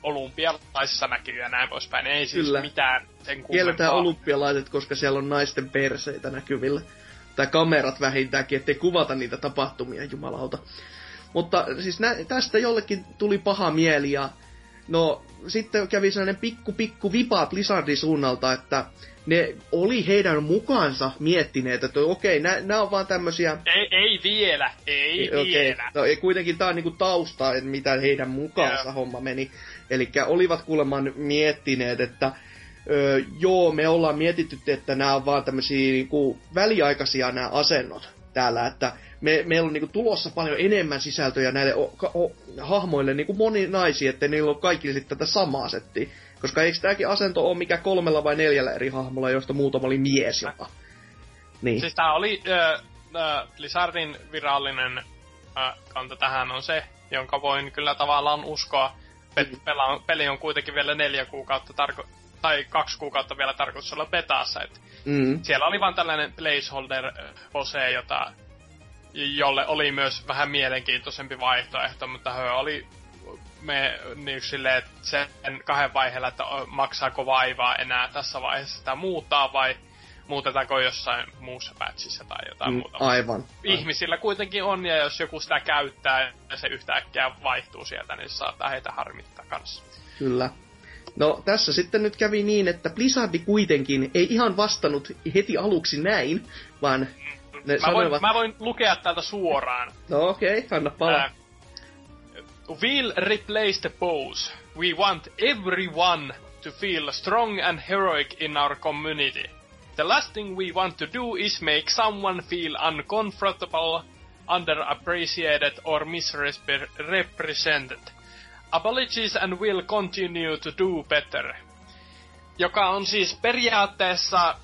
olympialaisissa näkyy ja näin poispäin. Ei siis Kyllä. mitään sen Kielletään olympialaiset, koska siellä on naisten perseitä näkyvillä. Tai kamerat vähintäänkin, ettei kuvata niitä tapahtumia, jumalauta. Mutta siis nä- tästä jollekin tuli paha mieli ja no sitten kävi sellainen pikku pikku vipa Blizzardin suunnalta, että ne oli heidän mukaansa miettineet, että okei, nämä on vaan tämmösiä Ei, ei vielä, ei Okei, vielä. no ei kuitenkin tää on niinku tausta, että mitä heidän mukaansa Joo. homma meni. Eli olivat kuulemma miettineet, että ö, joo, me ollaan mietitty, että nämä on vaan tämmöisiä niinku väliaikaisia nämä asennot täällä, että me, meillä on niinku tulossa paljon enemmän sisältöjä näille o, o, hahmoille niinku moninaisia, että niillä on kaikille sitten tätä samaa settiä. Koska eikö tämäkin asento ole mikä kolmella vai neljällä eri hahmolla, josta muutama oli mies jopa. Niin. Siis tää oli äh, äh, Blizzardin virallinen äh, kanta tähän on se, jonka voin kyllä tavallaan uskoa. Pe- Mm. pela- peli on kuitenkin vielä neljä kuukautta tarko- tai kaksi kuukautta vielä tarkoitus olla betaassa. Et Mm. siellä oli vaan tällainen placeholder äh, pose, jota, jolle oli myös vähän mielenkiintoisempi vaihtoehto, mutta he oli me niin silleen, että sen kahden vaiheella, että maksaako vaivaa enää tässä vaiheessa sitä muuttaa vai muutetaanko jossain muussa patchissa tai jotain Mm, muuta. aivan. Ihmisillä kuitenkin on, ja jos joku sitä käyttää ja se yhtäkkiä vaihtuu sieltä, niin saattaa heitä harmittaa kanssa. Kyllä. No tässä sitten nyt kävi niin, että Blizzard kuitenkin ei ihan vastannut heti aluksi näin, vaan ne Mä voin, mä voin lukea täältä suoraan. No okei, okay, anna palaa. Ää, We'll replace the pose. We want everyone to feel strong and heroic in our community. The last thing we want to do is make someone feel uncomfortable, underappreciated or misrepresented. Apologies and will continue to do better. Joka on siis periaatteessa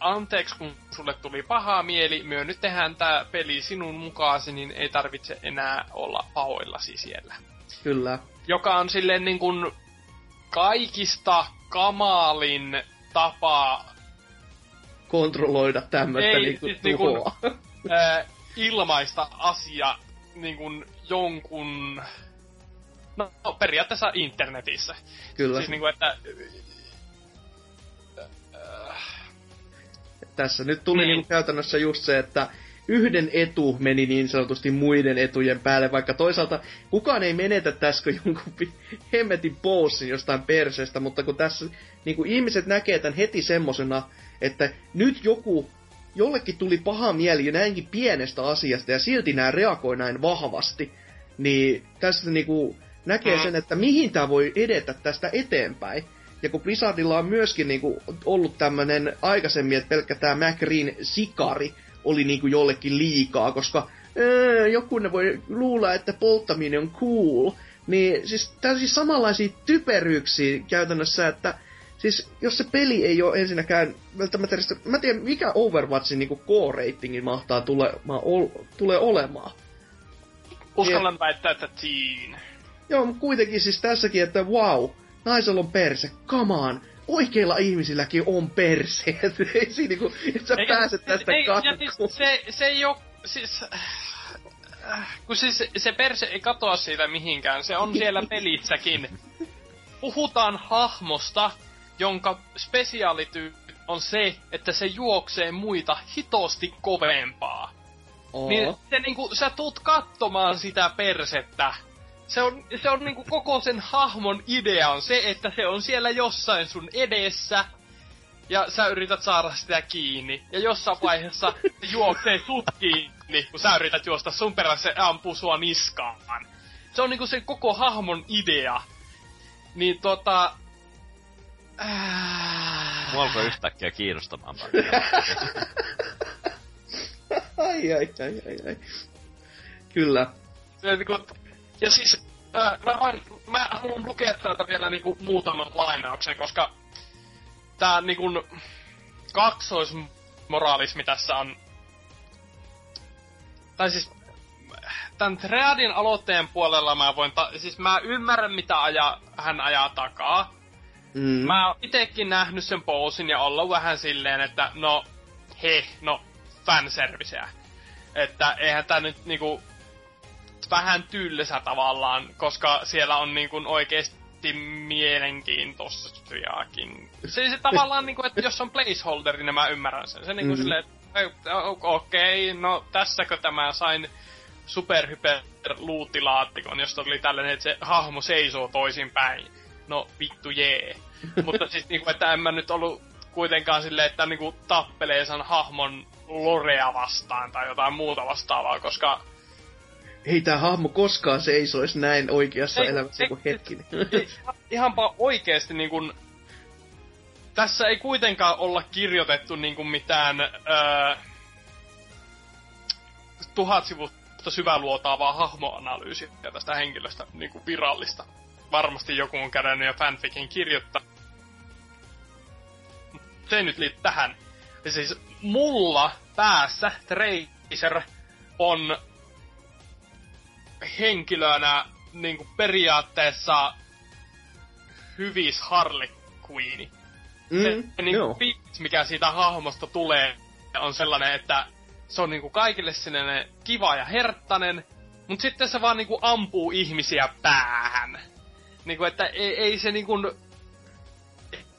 anteeksi kun sulle tuli paha mieli, myö nyt tehdään tää peli sinun mukaasi, niin ei tarvitse enää olla pahoillasi siellä. Kyllä. Joka on silleen niin kuin kaikista kamalin tapa Kontrolloida tämmöistä Ei, niinku siis niinku- tuhoa. ää, ilmaista asia niin kuin jonkun... No, periaatteessa internetissä. Kyllä. Siis niin kuin, että... Tässä nyt tuli Niin. niin. käytännössä just se, että yhden etu meni niin sanotusti muiden etujen päälle, vaikka toisaalta kukaan ei menetä tässä kuin jonkun hemmetin poussin jostain perseestä, mutta kun tässä niin kuin ihmiset näkee tämän heti semmosena, että nyt joku jollekin tuli paha mieli näinkin pienestä asiasta ja silti nämä reagoi näin vahvasti, niin tässä niinku näkee Mm. sen, että mihin tämä voi edetä tästä eteenpäin. Ja kun Blizzardilla on myöskin niinku ollut tämmönen aikaisemmin, että pelkkä tämä McReen sikari oli niinku jollekin liikaa, koska öö, joku ne voi luulla, että polttaminen on cool. Niin siis täysin samanlaisia typeryyksiä käytännössä, että siis jos se peli ei ole ensinnäkään välttämättä edes, mä en tiedä mikä Overwatchin niinku core-ratingin mahtaa tule, ma, ol, tulee olemaan. Uskallan väittää, että teen. Joo, mutta kuitenkin siis tässäkin, että wow, naisella on perse, come on, oikeilla ihmisilläkin on perse, että ei siinä niinku, että sä Eikä- pääset tästä ei, ja siis se, se ei oo, siis, äh, kun siis se, se perse ei katoa siitä mihinkään, se on siellä pelissäkin. Puhutaan hahmosta, jonka spesiaality on se, että se juoksee muita hitosti kovempaa. Oo. Niin se niinku, sä tuut katsomaan sitä persettä. Se on, se on niinku koko sen hahmon idea on se, että se on siellä jossain sun edessä. Ja sä yrität saada sitä kiinni. Ja jossain vaiheessa se juoksee sut kiinni, kun sä yrität juosta sun perässä, se ampuu sua niskaan. Se on niinku sen koko hahmon idea. Niin tota... Äh... Mua alkoi yhtäkkiä kiinnostamaan ai, ai, ai, ai, ai. Kyllä. Ja, niinku, ja siis, ää, mä, vain, mä haluan lukea täältä vielä niinku muutaman lainauksen, koska tää niinku kaksoismoraalismi tässä on... Tai siis, tämän Threadin aloitteen puolella mä voin... Ta- siis mä ymmärrän, mitä aja, hän ajaa takaa. Mm. Mä oon itekin nähnyt sen posin ja ollut vähän silleen, että no, he, no, fanserviceä. Että eihän tää nyt niinku vähän tylsä tavallaan, koska siellä on niinku oikeesti mielenkiintoisiakin. Se, se tavallaan niinku, että jos on placeholder, niin mä ymmärrän sen. Se niinku Mhm. silleen, että okei, no tässäkö tämä sain superhyper luuttilaatikon, josta oli tällainen, että se hahmo seisoo toisinpäin. No vittu jee. Mutta siis niinku, että en mä nyt ollut kuitenkaan silleen, että niinku tappelee sen hahmon lorea vastaan tai jotain muuta vastaavaa, koska Ei tää hahmo koskaan seisoisi näin oikeassa Ei, elämässä ei, kuin hetkinen. ei, ihanpa oikeesti niin kun, tässä ei kuitenkaan olla kirjoitettu niin kuin mitään öö, tuhat sivusta syväluotaavaa hahmoanalyysiä tästä henkilöstä niin kuin virallista. Varmasti joku on käydnyt jo fanficin kirjoittaa. Se ei nyt liity tähän. Ja siis mulla päässä Tracer on henkilönä niin kuin periaatteessa hyvis Harley Queeni. Se Mm, niin kuin fiilis, mikä siitä hahmosta tulee, on sellainen, että se on niinku kaikille sellainen kiva ja herttainen, mutta sitten se vaan niinku ampuu ihmisiä päähän. Niinku, että ei, ei se niinku...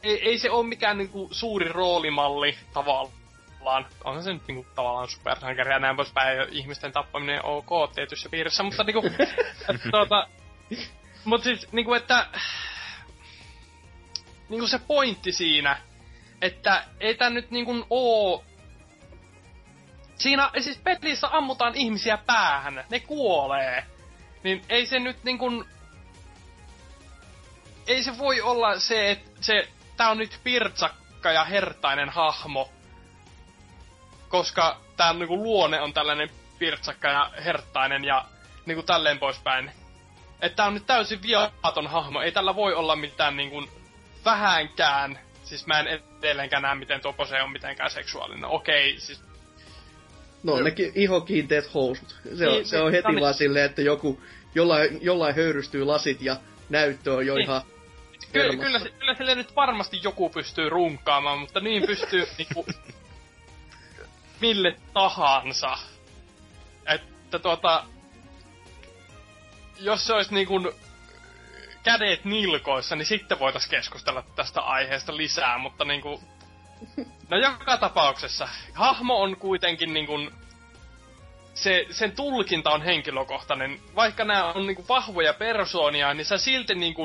Ei, ei se ole mikään niinku suuri roolimalli tavallaan. Onhan se nyt niinku tavallaan supersankari ja näin poispäin, ja ihmisten tappaminen on ok tietyssä piirissä, mutta niinku... että, tuota, mut siis niinku, että... Niinku se pointti siinä, että ei tää nyt niinku oo... Siinä siis pelissä ammutaan ihmisiä päähän, ne kuolee. Niin ei se nyt niinku... Ei se voi olla se, että se... Tää on nyt pirtsakka ja hertainen hahmo. Koska tää niinku luone on tällainen pirtsakka ja hertainen ja niinku tälleen poispäin. Että tää on nyt täysin viaton hahmo. Ei tällä voi olla mitään niinku vähänkään, siis mä en edelleenkään näe, miten tuo pose on mitenkään seksuaalinen. Okei, siis No ne ki- ihokiinteet housut. Se on, Niin, se on niin, heti vaan silleen, että joku, jollain, jollain höyrystyy lasit ja näyttö on jo Niin. ihan Kyllä, se- kyllä sille nyt varmasti joku pystyy runkkaamaan, mutta niin pystyy niinku mille tahansa. Että tuota, jos se olisi niinku kädet nilkoissa, niin sitten voitais keskustella tästä aiheesta lisää, mutta niinku... No joka tapauksessa, hahmo on kuitenkin niinku... Se, sen tulkinta on henkilökohtainen. Vaikka nämä on niinku vahvoja persoonia, niin sä silti niinku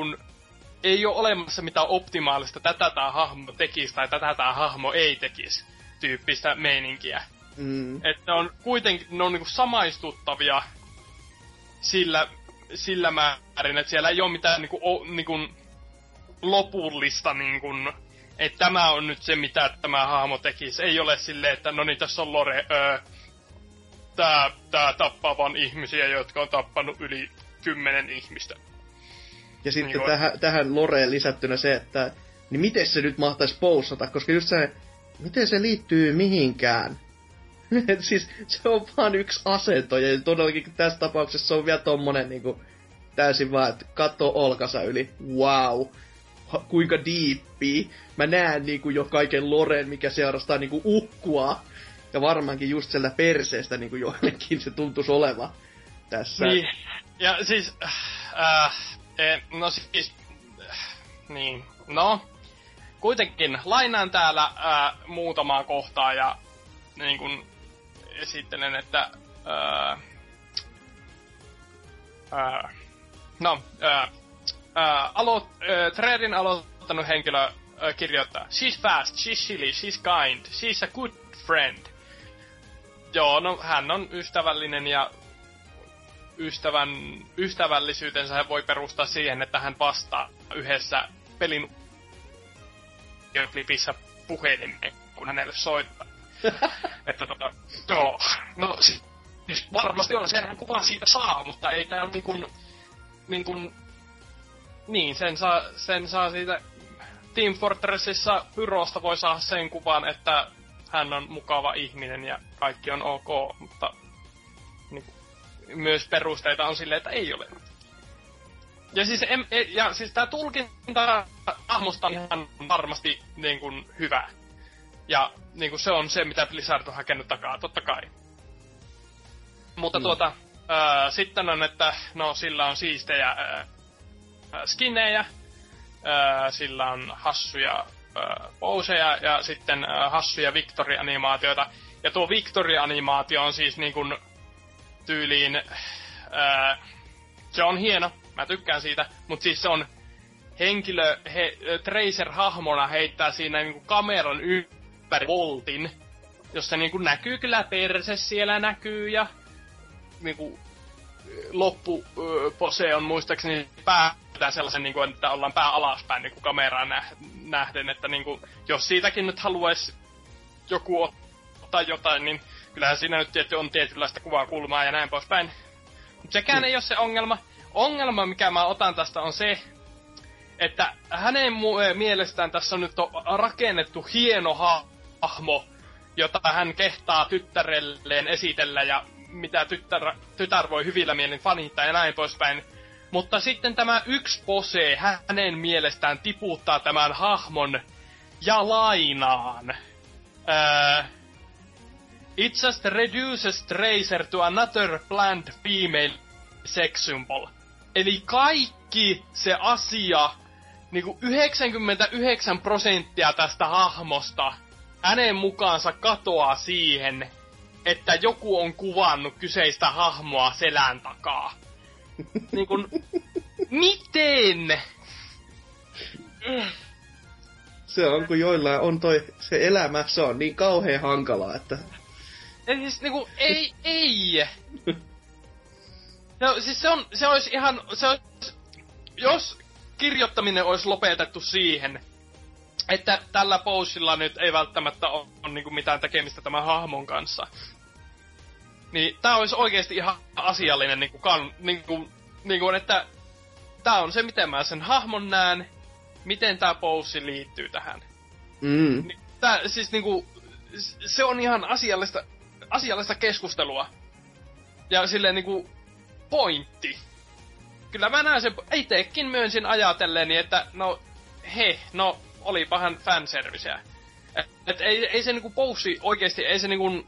ei ole olemassa mitään optimaalista, tätä tämä hahmo tekisi tai tätä tämä hahmo ei tekisi. tyyppistä meininkiä. Mm. Että on kuitenkin, ne on niinku samaistuttavia sillä, sillä määrin, että siellä ei ole mitään niinku, o, niinku lopullista niinku, että tämä on nyt se, mitä tämä hahmo tekisi. Ei ole silleen, että no niin, tässä on Lore, öö, tää, tää tappaa vaan ihmisiä, jotka on tappanut yli kymmenen ihmistä. Ja sitten Niin tähän, tähän Loreen lisättynä se, että niin miten se nyt mahtaisi poussata, koska just se, miten se liittyy mihinkään. Siis se on vaan yksi asento, ja todellakin tässä tapauksessa se on vielä tommonen niinku, täysin vaan, että katso olkansa yli, wow, ha, kuinka diippi. Mä näen niinku jo kaiken Loren, mikä seurastaa niinku ukkua. Ja varmaankin just siellä perseestä niinku joillekin se tuntuisi oleva tässä. Niin, ja siis, äh, eh, no siis, äh, niin, no, kuitenkin lainaan täällä äh, muutamaa kohtaa ja niin kun esittelen, että äh, äh, no, äh, äh, aloit, äh, Threadin aloittanut henkilö äh, kirjoittaa She's fast, she's silly, she's kind, she's a good friend. Joo, no hän on ystävällinen ja ystävän, ystävällisyytensä hän voi perustaa siihen, että hän vastaa yhdessä pelin klipissä puhelimeen, kun hänelle soittaa. että tota, joo, no siis, siis varmasti on, senhän kuvan siitä saa, mutta ei tää on niin kuin, niin sen saa, sen saa siitä Team Fortressissa Pyrosta voi saada sen kuvan, että hän on mukava ihminen ja kaikki on ok, mutta myös perusteita on silleen, että ei ole. Ja siis, em, e, ja siis tää tulkinta hahmosta on ihan varmasti niin kuin, hyvä. Ja niin kuin se on se, mitä Blizzard on hakenut takaa, totta kai. Mutta Mm. tuota, ää, sitten on, että no sillä on siistejä ää, skinnejä, ää, sillä on hassuja ää, poseja ja sitten ää, hassuja Victory-animaatioita. Ja tuo Victory-animaatio on siis niin kuin tyyliin, ää, se on hieno, mä tykkään siitä, mutta siis se on henkilö, he, Tracer-hahmona heittää siinä niinku kameran ympäri voltin, jossa niinku näkyy kyllä perse siellä näkyy ja niinku loppu ö, pose on muistaakseni päätään sellaisen, niinku, että ollaan pää alaspäin niinku kameraan nä- nähden, että niinku, jos siitäkin nyt haluaisi joku ottaa jotain, niin kyllähän siinä nyt tietty on tietynlaista kuvakulmaa ja näin poispäin. Mutta sekään ei ole se ongelma. Ongelma, mikä mä otan tästä, on se, että hänen eh, mielestään tässä on nyt on rakennettu hieno ha- hahmo, jota hän kehtaa tyttärelleen esitellä ja mitä tytär, tytär voi hyvillä mielin fanittaa ja näin poispäin. Mutta sitten tämä yksi pose hänen mielestään tiputtaa tämän hahmon ja lainaan. Öö, It just reduces Tracer to another planned female sex symbol. Eli kaikki se asia, niinku 99 prosenttia tästä hahmosta, hänen mukaansa katoaa siihen, että joku on kuvannut kyseistä hahmoa selän takaa. niin kun, miten? Se on, kun joillain on toi, se elämä, se on niin kauhean hankalaa, että... Eli siis niinku, ei, ei. No siis se on, se olisi ihan, se olisi, jos kirjoittaminen olisi lopetettu siihen, että tällä posilla nyt ei välttämättä ole, ole niinku mitään tekemistä tämän hahmon kanssa. Niin tää olisi oikeasti ihan asiallinen niinku, kan, niinku, niinku että tää on se, miten mä sen hahmon näen, miten tää poussi liittyy tähän. Mm. Niin, tää, siis niinku, se on ihan asiallista, asiallista keskustelua. Ja silleen niinku, pointti. Kyllä mä näen sen, itekin myönsin ajatelleni, että no, he, no, olipahan fanserviceä. Et, et ei, ei se niinku poussi oikeesti, ei se niinku,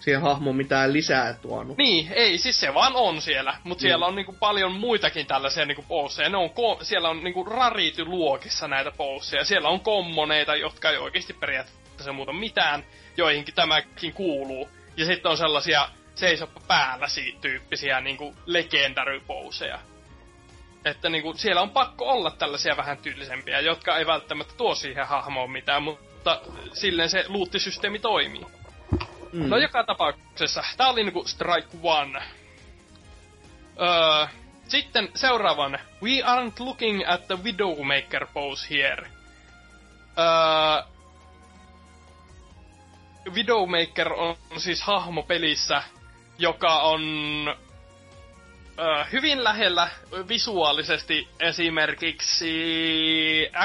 Siihen hahmoon mitään lisää tuonut. niin, ei, siis se vaan on siellä. Mut Mm. siellä on niinku paljon muitakin tällaisia niinku pousseja. Ne on ko- siellä on niinku rarity luokissa näitä pousseja. Siellä on kommoneita, jotka ei oikeasti periaatteessa muuta mitään, joihinkin tämäkin kuuluu. Ja sitten on sellaisia seisoppa päälläsi tyyppisiä niinku legendary-pouseja. Että niinku, siellä on pakko olla tällaisia vähän tyylisempiä, jotka ei välttämättä tuo siihen hahmoon mitään, mutta mutta silleen se luuttisysteemi toimii. Mm. No joka tapauksessa, tää oli niinku Strike One. Öö, sitten seuraavan. We aren't looking at the Widowmaker pose here. Öö, Widowmaker on siis hahmo pelissä, joka on öö, hyvin lähellä visuaalisesti esimerkiksi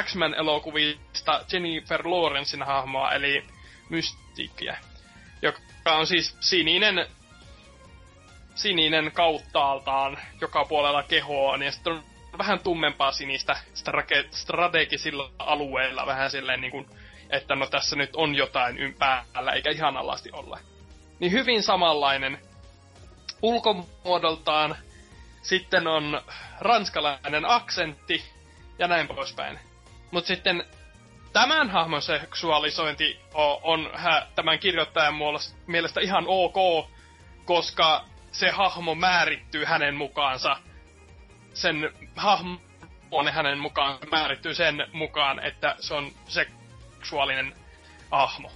X-Men elokuvista Jennifer Lawrencein hahmoa, eli Mystiikkiä, joka on siis sininen sininen kauttaaltaan joka puolella kehoa, niin sitten on vähän tummempaa sinistä strategisilla alueilla vähän silleen niin kuin, että no tässä nyt on jotain päällä, eikä ihan alasti olla. Niin hyvin samanlainen ulkomuodoltaan. Sitten on ranskalainen aksentti ja näin poispäin. Mutta sitten tämän hahmon seksuaalisointi on, tämän kirjoittajan mielestä ihan ok, koska se hahmo määrittyy hänen mukaansa. Sen hahmo on hänen mukaan määrittyy sen mukaan, että se on seksuaalinen hahmo.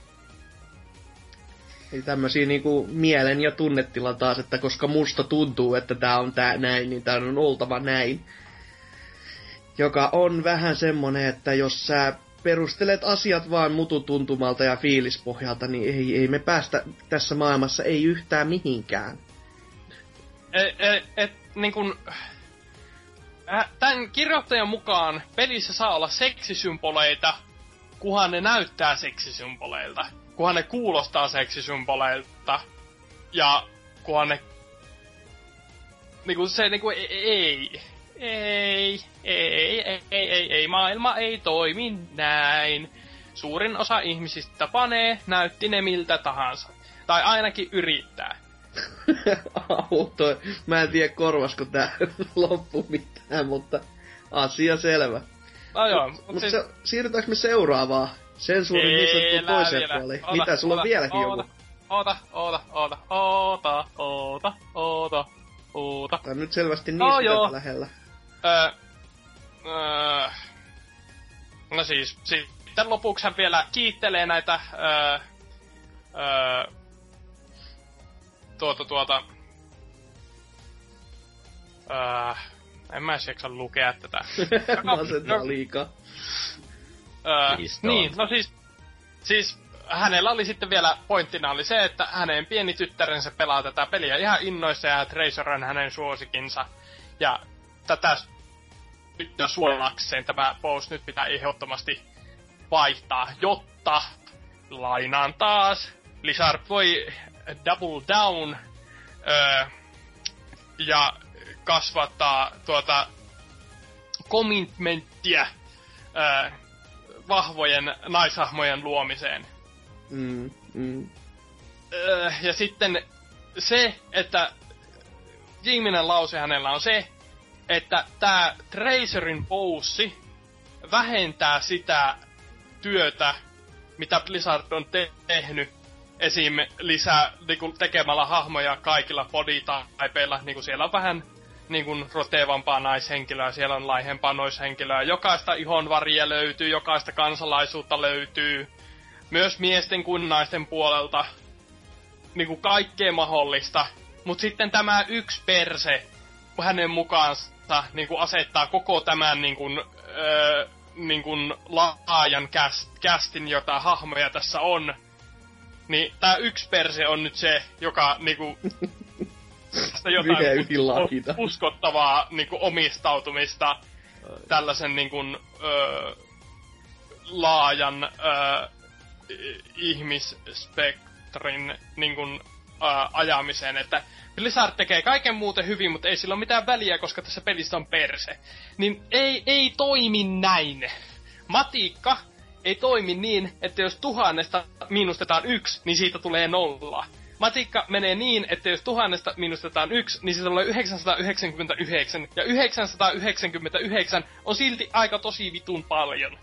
Eli tämmösiä niinku mielen ja tunnetila taas, että koska musta tuntuu, että tää on tää näin, niin tää on oltava näin. Joka on vähän semmonen, että jos sä perustelet asiat vaan mututuntumalta ja fiilispohjalta, niin ei, ei me päästä tässä maailmassa ei yhtään mihinkään. Et, et, et niin kun, äh, tämän kirjoittajan mukaan pelissä saa olla seksisymboleita, kunhan ne näyttää seksisymboleilta. Kunhan ne kuulostaa seksisymboleilta. Ja kunhan ne... Niinku se niinku ei... Ei, ei, ei, ei, ei, ei, maailma ei toimi näin. Suurin osa ihmisistä panee, näytti ne miltä tahansa. Tai ainakin yrittää. Auto. Mä en tiedä korvasko tää loppu mitään, mutta asia selvä. No joo, Mut, mut siis... se, siirrytäänkö me seuraavaan? Sensuurin niin sanottu toiseen puoleen. Oota, Mitä, sulla oota, on vieläkin oota, joku? Oota, oota, oota, oota, oota, oota, oota. Tää on nyt selvästi niin No no, joo. lähellä. Öö, öö, no siis, sitten lopuksi hän vielä kiittelee näitä öö, öö, tuota tuota öö, en mä edes jaksa lukea tätä. Masentaa liikaa. Öö, niin, no siis, siis hänellä oli sitten vielä pointtina oli se, että hänen pieni tyttärensä pelaa tätä peliä ihan innoissa ja Tracer on hänen suosikinsa. Ja tätä nyt suojellakseen tämä post nyt pitää ehdottomasti vaihtaa, jotta lainaan taas. Blizzard voi double down öö, ja kasvattaa tuota commitmenttiä öö, vahvojen naishahmojen luomiseen. Mm, mm. Öö, ja sitten se, että viimeinen lause hänellä on se, että tämä Tracerin poussi vähentää sitä työtä, mitä Blizzard on te- tehnyt esim. lisää niinku, tekemällä hahmoja kaikilla bodytypeilla, niinku siellä on vähän niinku, rotevampaa naishenkilöä, siellä on laihempaa naishenkilöä, jokaista ihonvaria löytyy, jokaista kansalaisuutta löytyy, myös miesten kuin naisten puolelta, niinku kaikkea mahdollista. Mut sitten tämä yksi perse, hänen mukaansa niinku asettaa koko tämän niinku, öö, niinku laajan cast, castin, jota hahmoja tässä on. Niin tää yksi perse on nyt se, joka niinku jotain uskottavaa niinku omistautumista tällaisen niinku, öö, laajan öö, i- ihmisspektrin niin kuin, ää, ajamiseen, että Blizzard tekee kaiken muuten hyvin, mutta ei sillä ole mitään väliä, koska tässä pelissä on perse. Niin ei, ei toimi näin. Matiikka ei toimi niin, että jos tuhannesta miinustetaan yksi, niin siitä tulee nolla. Matikka menee niin, että jos tuhannesta miinustetaan yksi, niin siitä tulee 999. Ja 999 on silti aika tosi vitun paljon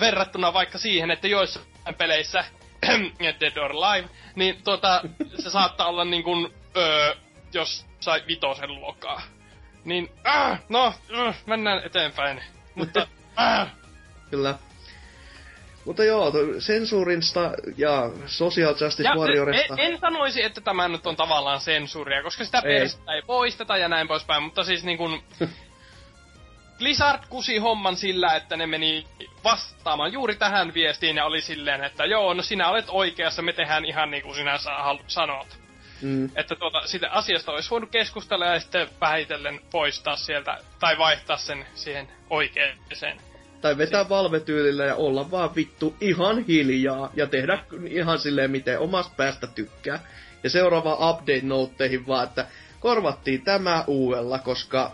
verrattuna vaikka siihen, että joissain peleissä, Dead or Alive, niin tota, se saattaa olla niin kuin, öö, jos sai vitosen luokkaa. Niin, äh, no, äh, mennään eteenpäin. Mutta, äh, Kyllä. Mutta joo, sensuurinsta ja Social Justice Ja Warriorista... en, en sanoisi, että tämä nyt on tavallaan sensuuria, koska sitä Ei. ei poisteta ja näin poispäin, mutta siis niin kuin... Blizzard kusi homman sillä, että ne meni vastaamaan juuri tähän viestiin ja oli silleen, että joo, no sinä olet oikeassa, me tehdään ihan niin kuin sinä sanot. Mm. Että tuota, sitä asiasta olisi voinut keskustella ja sitten vähitellen poistaa sieltä, tai vaihtaa sen siihen oikeeseen. Tai vetää valvetyylillä ja olla vaan vittu ihan hiljaa ja tehdä ihan silleen, miten omasta päästä tykkää. Ja seuraava update noteihin vaan, että korvattiin tämä uudella, koska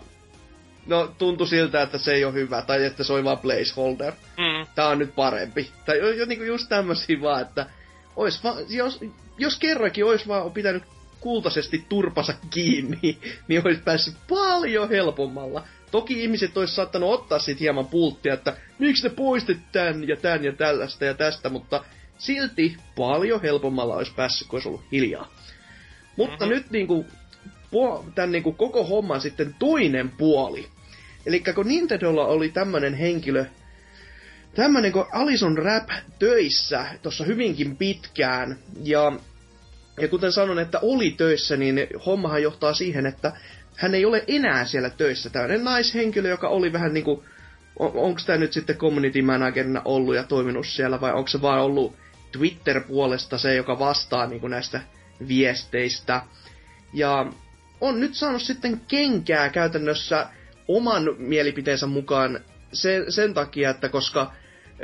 no tuntui siltä, että se ei ole hyvä, tai että se oli vaan placeholder. Mm. Tää on nyt parempi. Tai jo, jo niinku just tämmösiä vaan, että ois vaan, jos, jos kerrankin ois vaan pitänyt kultaisesti turpansa kiinni, niin olisi päässyt paljon helpommalla. Toki ihmiset olisi saattanut ottaa siitä hieman pulttia, että miksi te poistit tän ja tän ja tällaista ja tästä, mutta silti paljon helpommalla olisi päässyt, kun olisi ollut hiljaa. Mutta Mhm. nyt niinku, puo- tämän niinku koko homman sitten toinen puoli. Eli kun Nintendolla oli tämmönen henkilö, tämmönen kuin Alison Rap töissä tuossa hyvinkin pitkään, ja, ja kuten sanon, että oli töissä, niin hommahan johtaa siihen, että hän ei ole enää siellä töissä. Tämmöinen naishenkilö, joka oli vähän niinku, on, onko tämä nyt sitten community managerina ollut ja toiminut siellä, vai onko se vaan ollut Twitter-puolesta se, joka vastaa niinku näistä viesteistä. Ja on nyt saanut sitten kenkää käytännössä oman mielipiteensä mukaan sen, sen takia, että koska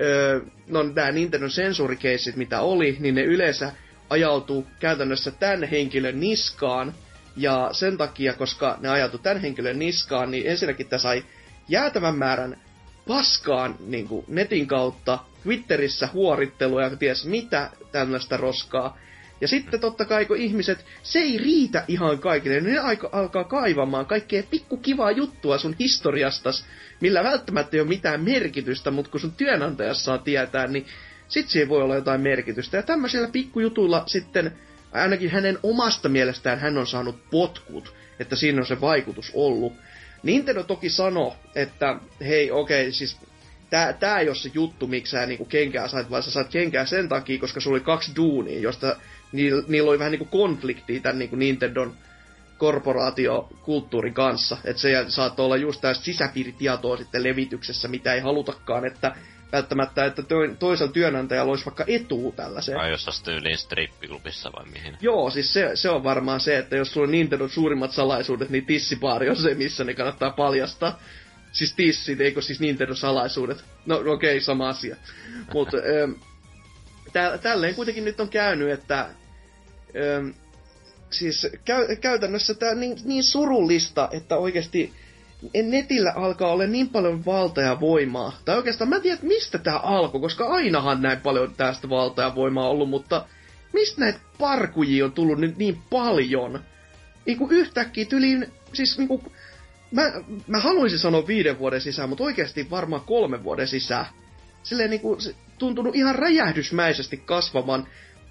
öö, no nämä Nintendo sensuurikeisit, mitä oli, niin ne yleensä ajautuu käytännössä tämän henkilön niskaan. Ja sen takia, koska ne ajautuu tämän henkilön niskaan, niin ensinnäkin tämä sai jäätävän määrän paskaan niin kuin netin kautta, Twitterissä huorittelua ja ties mitä tällaista roskaa. Ja sitten totta kai, kun ihmiset, se ei riitä ihan kaikille, niin ne aika, alkaa kaivamaan kaikkea pikku kivaa juttua sun historiastas, millä välttämättä ei ole mitään merkitystä, mutta kun sun työnantajas saa tietää, niin sit siihen voi olla jotain merkitystä. Ja tämmöisillä pikkujutuilla sitten, ainakin hänen omasta mielestään hän on saanut potkut, että siinä on se vaikutus ollut. Nintendo toki sanoi, että hei, okei, okay, siis tää, tää ei ole se juttu, miksi sä niinku kenkää sait, vaan sä sait kenkää sen takia, koska sulla oli kaksi duunia, josta niillä, niillä oli vähän niinku konfliktia tämän niinku Nintendon korporaatiokulttuurin kanssa. Että se saattoi olla just tästä sisäpiiritietoa sitten levityksessä, mitä ei halutakaan, että välttämättä, että to- toisella työnantajalla olisi vaikka etuu tällaiseen. Vai jossain tyyliin strippiklubissa vai mihin? Joo, siis se, se on varmaan se, että jos sulla on Nintendo suurimmat salaisuudet, niin tissipaari on se, missä ne kannattaa paljastaa. Siis tissit, eikö siis Nintendo salaisuudet? No okei, okay, sama asia. Mutta tä, tälleen kuitenkin nyt on käynyt, että ö, siis käy, käytännössä tämä niin, niin surullista, että oikeasti netillä alkaa olla niin paljon valtaa ja voimaa. Tai oikeastaan mä en tiedä, mistä tämä alkoi, koska ainahan näin paljon tästä valtaa ja voimaa ollut, mutta mistä näitä parkujia on tullut nyt niin paljon? Niinku yhtäkkiä tyliin, siis niinku, mä, mä haluaisin sanoa viiden vuoden sisään, mutta oikeasti varmaan kolmen vuoden sisään. Silleen niinku, se tuntunut ihan räjähdysmäisesti kasvavan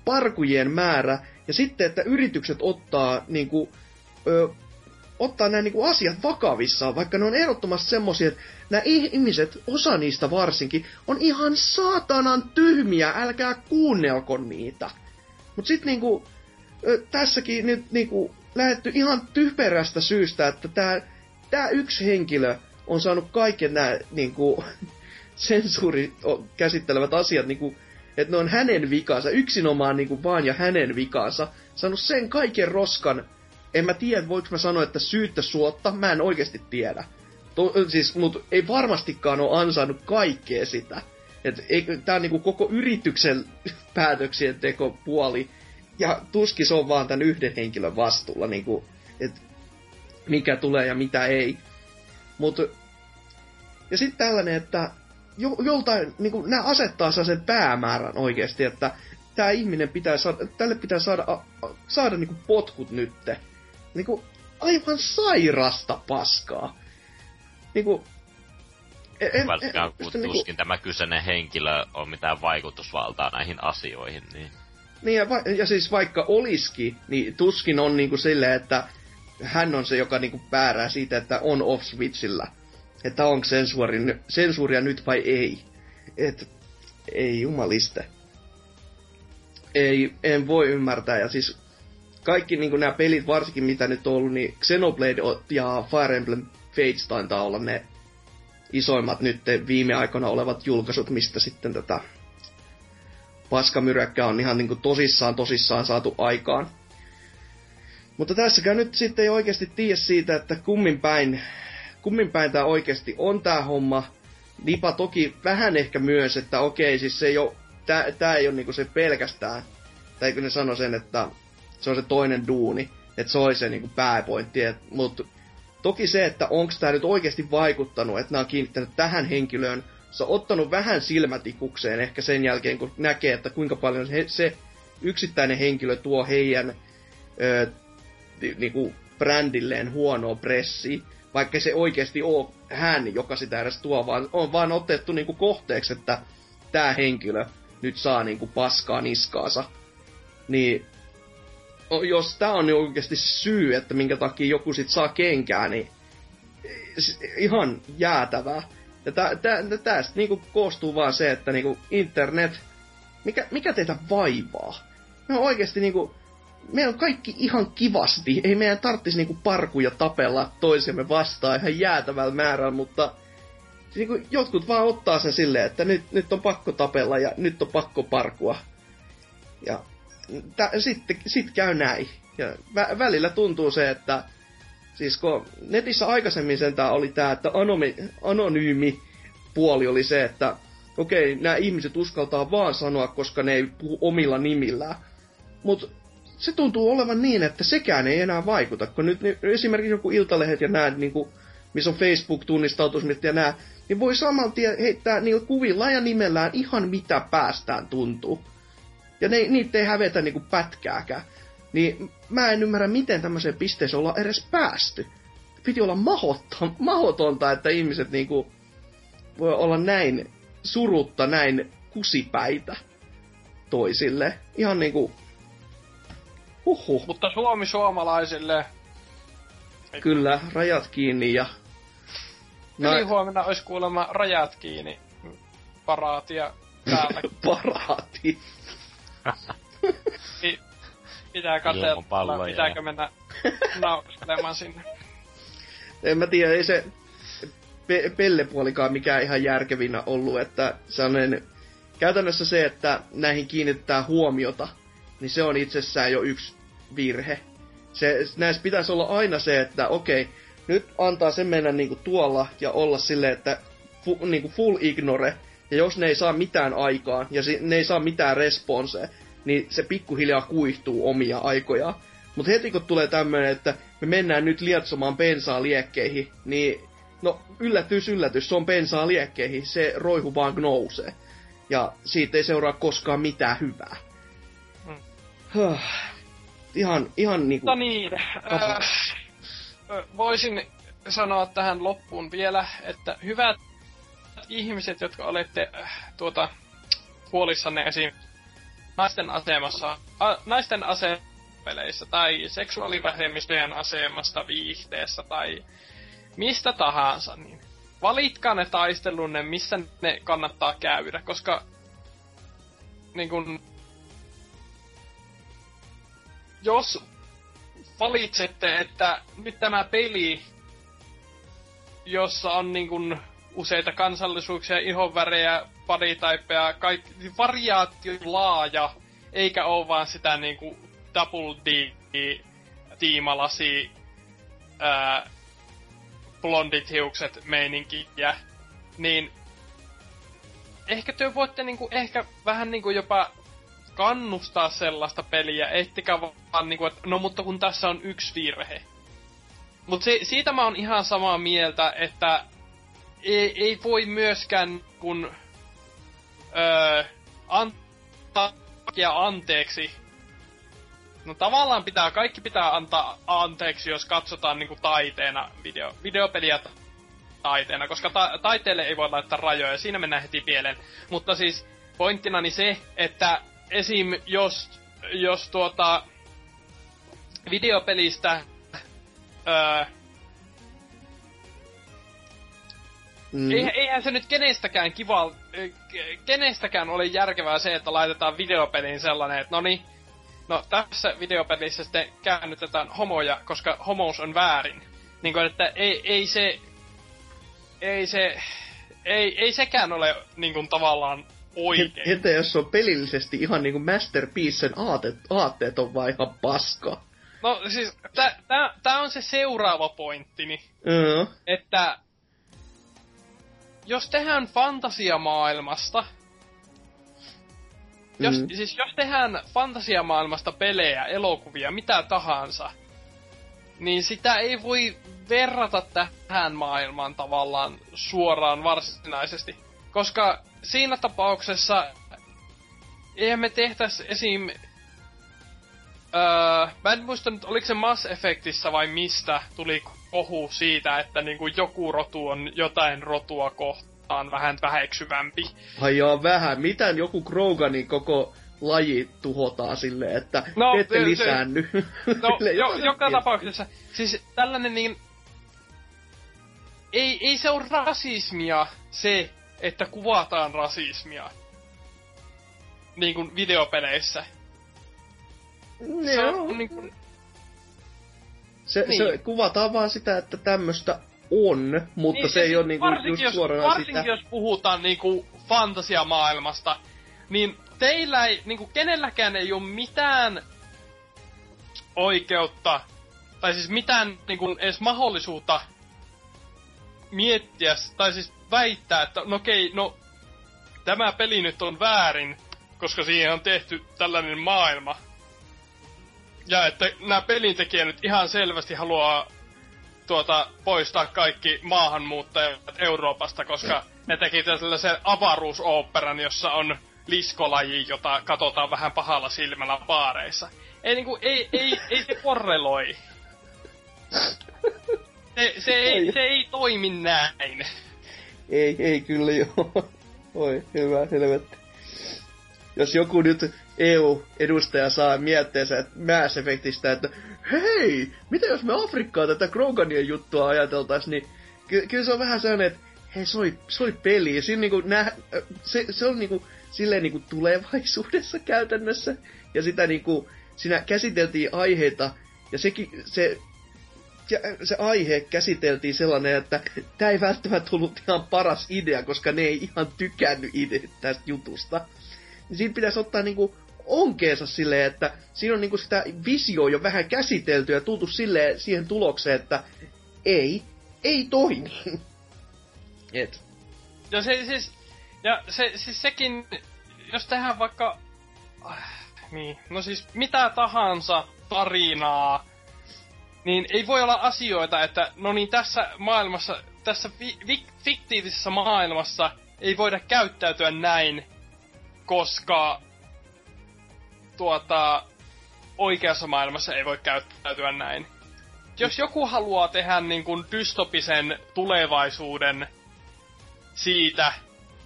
parkujen määrä, ja sitten, että yritykset ottaa niinku, ö, ottaa nämä niinku asiat vakavissaan, vaikka ne on ehdottomasti semmosia, että nämä ihmiset, osa niistä varsinkin, on ihan saatanan tyhmiä, älkää kuunnelko niitä. Mut sit niinku, ö, tässäkin nyt niinku lähetty ihan typerästä syystä, että tää yksi henkilö on saanut kaiken nämä niinku, sensuuri käsittelevät asiat niinku, että ne on hänen vikansa, yksinomaan niinku vaan ja hänen vikansa, saanut sen kaiken roskan en mä tiedä, voiko mä sanoa, että syyttä suotta, mä en oikeasti tiedä. To, siis, mut ei varmastikaan ole ansainnut kaikkea sitä. Et ei, tää on niinku koko yrityksen päätöksien teko puoli. Ja tuskin se on vaan tämän yhden henkilön vastuulla, niinku, että mikä tulee ja mitä ei. Mut, ja sitten tällainen, että jo, joltain, niinku, nämä asettaa sen päämäärän oikeasti, että tämä ihminen pitää saada, tälle pitää saada, a, a, saada niinku potkut nytte niinku aivan sairasta paskaa. Niinku... En, en, Välttämättä kun pysty tuskin niinku... tämä kyseinen henkilö on mitään vaikutusvaltaa näihin asioihin, niin... Niin ja, va- ja siis vaikka oliski, niin tuskin on niinku silleen, että hän on se, joka niinku päärää siitä, että on off-switchillä. Että onko sensuuri, sensuuria nyt vai ei. Et, ei jumaliste. Ei, en voi ymmärtää. Ja siis kaikki niin nämä pelit, varsinkin mitä nyt on ollut, niin Xenoblade ja Fire Emblem Fates taitaa olla ne isoimmat nyt viime aikoina olevat julkaisut, mistä sitten tätä paskamyräkkää on ihan niin kuin tosissaan tosissaan saatu aikaan. Mutta tässäkään nyt sitten ei oikeasti tiedä siitä, että kummin päin, kummin päin tämä oikeasti on tämä homma. Nipa toki vähän ehkä myös, että okei, siis se ei ole, tää, tää ei ole niinku se pelkästään, tai eikö ne sano sen, että se on se toinen duuni, että se olisi se niinku pääpointti, mutta toki se, että onko tämä nyt oikeasti vaikuttanut, että nämä on kiinnittänyt tähän henkilöön, se on ottanut vähän silmätikukseen ehkä sen jälkeen, kun näkee, että kuinka paljon se, se yksittäinen henkilö tuo heidän ö, niinku brändilleen huonoa pressi, vaikka se oikeasti ole hän, joka sitä edes tuo, vaan on vaan otettu niinku kohteeksi, että tämä henkilö nyt saa niinku paskaa niskaansa. Niin jos tämä on oikeasti syy, että minkä takia joku sit saa kenkää, niin ihan jäätävää. Ja tä, tä, tästä niinku koostuu vaan se, että niinku internet, mikä, mikä teitä vaivaa? Me on oikeasti niinku, meillä on kaikki ihan kivasti. Ei meidän tarvitsisi niinku parkuja tapella toisemme vastaan ihan jäätävällä määrällä, mutta niinku jotkut vaan ottaa sen silleen, että nyt, nyt on pakko tapella ja nyt on pakko parkua. Ja sitten sit käy näin. Ja vä- välillä tuntuu se, että siis kun netissä aikaisemmin sentään oli tämä, että anomi, anonyymi puoli oli se, että okei, nämä ihmiset uskaltaa vaan sanoa, koska ne ei puhu omilla nimillään. Mutta se tuntuu olevan niin, että sekään ei enää vaikuta, kun nyt niin esimerkiksi joku iltalehet ja nämä, niin kuin, missä on Facebook-tunnistautumismet ja nämä, niin voi saman tien heittää niillä kuvilla ja nimellään ihan mitä päästään tuntuu. Ja ne, niitä ei hävetä niinku pätkääkään. Niin mä en ymmärrä, miten tämmöiseen pisteeseen ollaan edes päästy. Piti olla mahoton, mahotonta, että ihmiset niinku voi olla näin surutta, näin kusipäitä toisille. Ihan niinku... Huhhuh. Mutta Suomi suomalaisille... Kyllä, rajat kiinni ja... Yli huomenna olisi kuulemma rajat kiinni paraatia täällä. Paraati. Pitää katsella, pitääkö mennä nauriskelemaan sinne. En mä tiedä, ei se pe- pellepuolikaan mikään ihan järkevinä ollut, että sellainen, käytännössä se, että näihin kiinnittää huomiota, niin se on itsessään jo yksi virhe. Se, näissä pitäisi olla aina se, että okei, nyt antaa sen mennä niinku tuolla ja olla silleen, että fu, niinku full ignore, ja jos ne ei saa mitään aikaan, ja si- ne ei saa mitään responseja, niin se pikkuhiljaa kuihtuu omia aikoja. Mutta heti kun tulee tämmöinen, että me mennään nyt lietsomaan bensaa liekkeihin, niin no yllätys, yllätys, se on bensaa liekkeihin, se roihu vaan nousee. Ja siitä ei seuraa koskaan mitään hyvää. Hmm. ihan, ihan niinku... No niin, äh, voisin sanoa tähän loppuun vielä, että hyvät ihmiset, jotka olette äh, tuota, huolissanne esim. naisten asemassa, a, naisten asepeleissä tai seksuaalivähemmistöjen asemasta viihteessä tai mistä tahansa, niin valitkaa ne taistelunne, missä ne kannattaa käydä, koska niin kun, jos valitsette, että nyt tämä peli, jossa on niin kun useita kansallisuuksia, ihonvärejä, bodytypeja, kaikki, variaatio laaja, eikä ole vaan sitä niinku double D tiimalasi blondit hiukset meininkiä, niin ehkä te voitte niinku, ehkä vähän niinku jopa kannustaa sellaista peliä, ettekä vaan niinku, että no mutta kun tässä on yksi virhe. Mutta siitä mä oon ihan samaa mieltä, että ei, ei voi myöskään kun öö, antaa anteeksi. No tavallaan pitää, kaikki pitää antaa anteeksi, jos katsotaan niinku taiteena video, videopeliä taiteena, koska ta- taiteelle ei voi laittaa rajoja, siinä mennään heti pieleen. Mutta siis pointtina se, että esim. jos, jos tuota videopelistä öö, Mm. Eihän, se nyt kenestäkään kiva, kenestäkään ole järkevää se, että laitetaan videopeliin sellainen, että no niin, no tässä videopelissä sitten käännytetään homoja, koska homous on väärin. Niin kuin, että ei, ei se, ei se, ei, ei sekään ole niin kuin tavallaan oikein. Entä jos se on pelillisesti ihan niinku Masterpiecen aatteet, aatteet on vaan ihan paska? No siis, tää, tää, tää on se seuraava pointtini. Mm. Että jos tehdään fantasiamaailmasta, jos, mm. siis jos tehdään fantasiamaailmasta pelejä, elokuvia, mitä tahansa, niin sitä ei voi verrata tähän maailmaan tavallaan suoraan varsinaisesti. Koska siinä tapauksessa eihän me tehtäisi esim... Öö, mä en muista nyt, oliko se Mass Effectissä vai mistä tuli kohu siitä, että niinku joku rotu on jotain rotua kohtaan vähän väheksyvämpi. Ai joo, vähän. Mitään joku Kroganin koko laji tuhotaan silleen, että no, ette se, lisäänny. No, jo, joka tapauksessa. Siis tällainen niin... Ei, ei se ole rasismia se, että kuvataan rasismia. Niin kuin videopeleissä. No. Se on niin kuin... Se, niin. se kuvataan vaan sitä, että tämmöstä on, mutta niin, se ei ole niinku just jos, suoraan varsinkin sitä. jos puhutaan niinku fantasiamaailmasta, niin teillä ei, niinku kenelläkään ei ole mitään oikeutta, tai siis mitään niinku edes mahdollisuutta miettiä, tai siis väittää, että no okei, no tämä peli nyt on väärin, koska siihen on tehty tällainen maailma. Ja että nämä pelintekijät nyt ihan selvästi haluaa tuota, poistaa kaikki maahanmuuttajat Euroopasta, koska ne teki tällaisen avaruusoopperan, jossa on liskolaji, jota katsotaan vähän pahalla silmällä baareissa. Ei, niinku, ei, ei, ei se korreloi. Se, se, ei, se ei toimi näin. Ei, ei kyllä joo. Oi, hyvä, helvetti. Jos joku nyt EU-edustaja saa mietteensä Mass Effectistä, että hei, mitä jos me Afrikkaa tätä Kroganien juttua ajateltais, niin ky- kyllä se on vähän sellainen, että hei, soi, soi peli. Siinä niinku nä- se, se on niinku silleen niinku tulevaisuudessa käytännössä. Ja sitä niinku, siinä käsiteltiin aiheita, ja sekin, se se aihe käsiteltiin sellainen, että tämä ei välttämättä ollut ihan paras idea, koska ne ei ihan tykännyt ide tästä jutusta. Niin siinä pitäisi ottaa niinku onkeensa silleen, että siinä on niinku sitä visio jo vähän käsitelty ja tultu silleen siihen tulokseen, että ei, ei toimi. Et. Ja se siis, ja se, siis sekin, jos tehdään vaikka, äh, niin, no siis mitä tahansa tarinaa, niin ei voi olla asioita, että no niin tässä maailmassa, tässä fi- fi- fiktiivisessä maailmassa ei voida käyttäytyä näin, koska tuota, oikeassa maailmassa ei voi käyttäytyä näin. Jos joku haluaa tehdä niin kuin dystopisen tulevaisuuden siitä,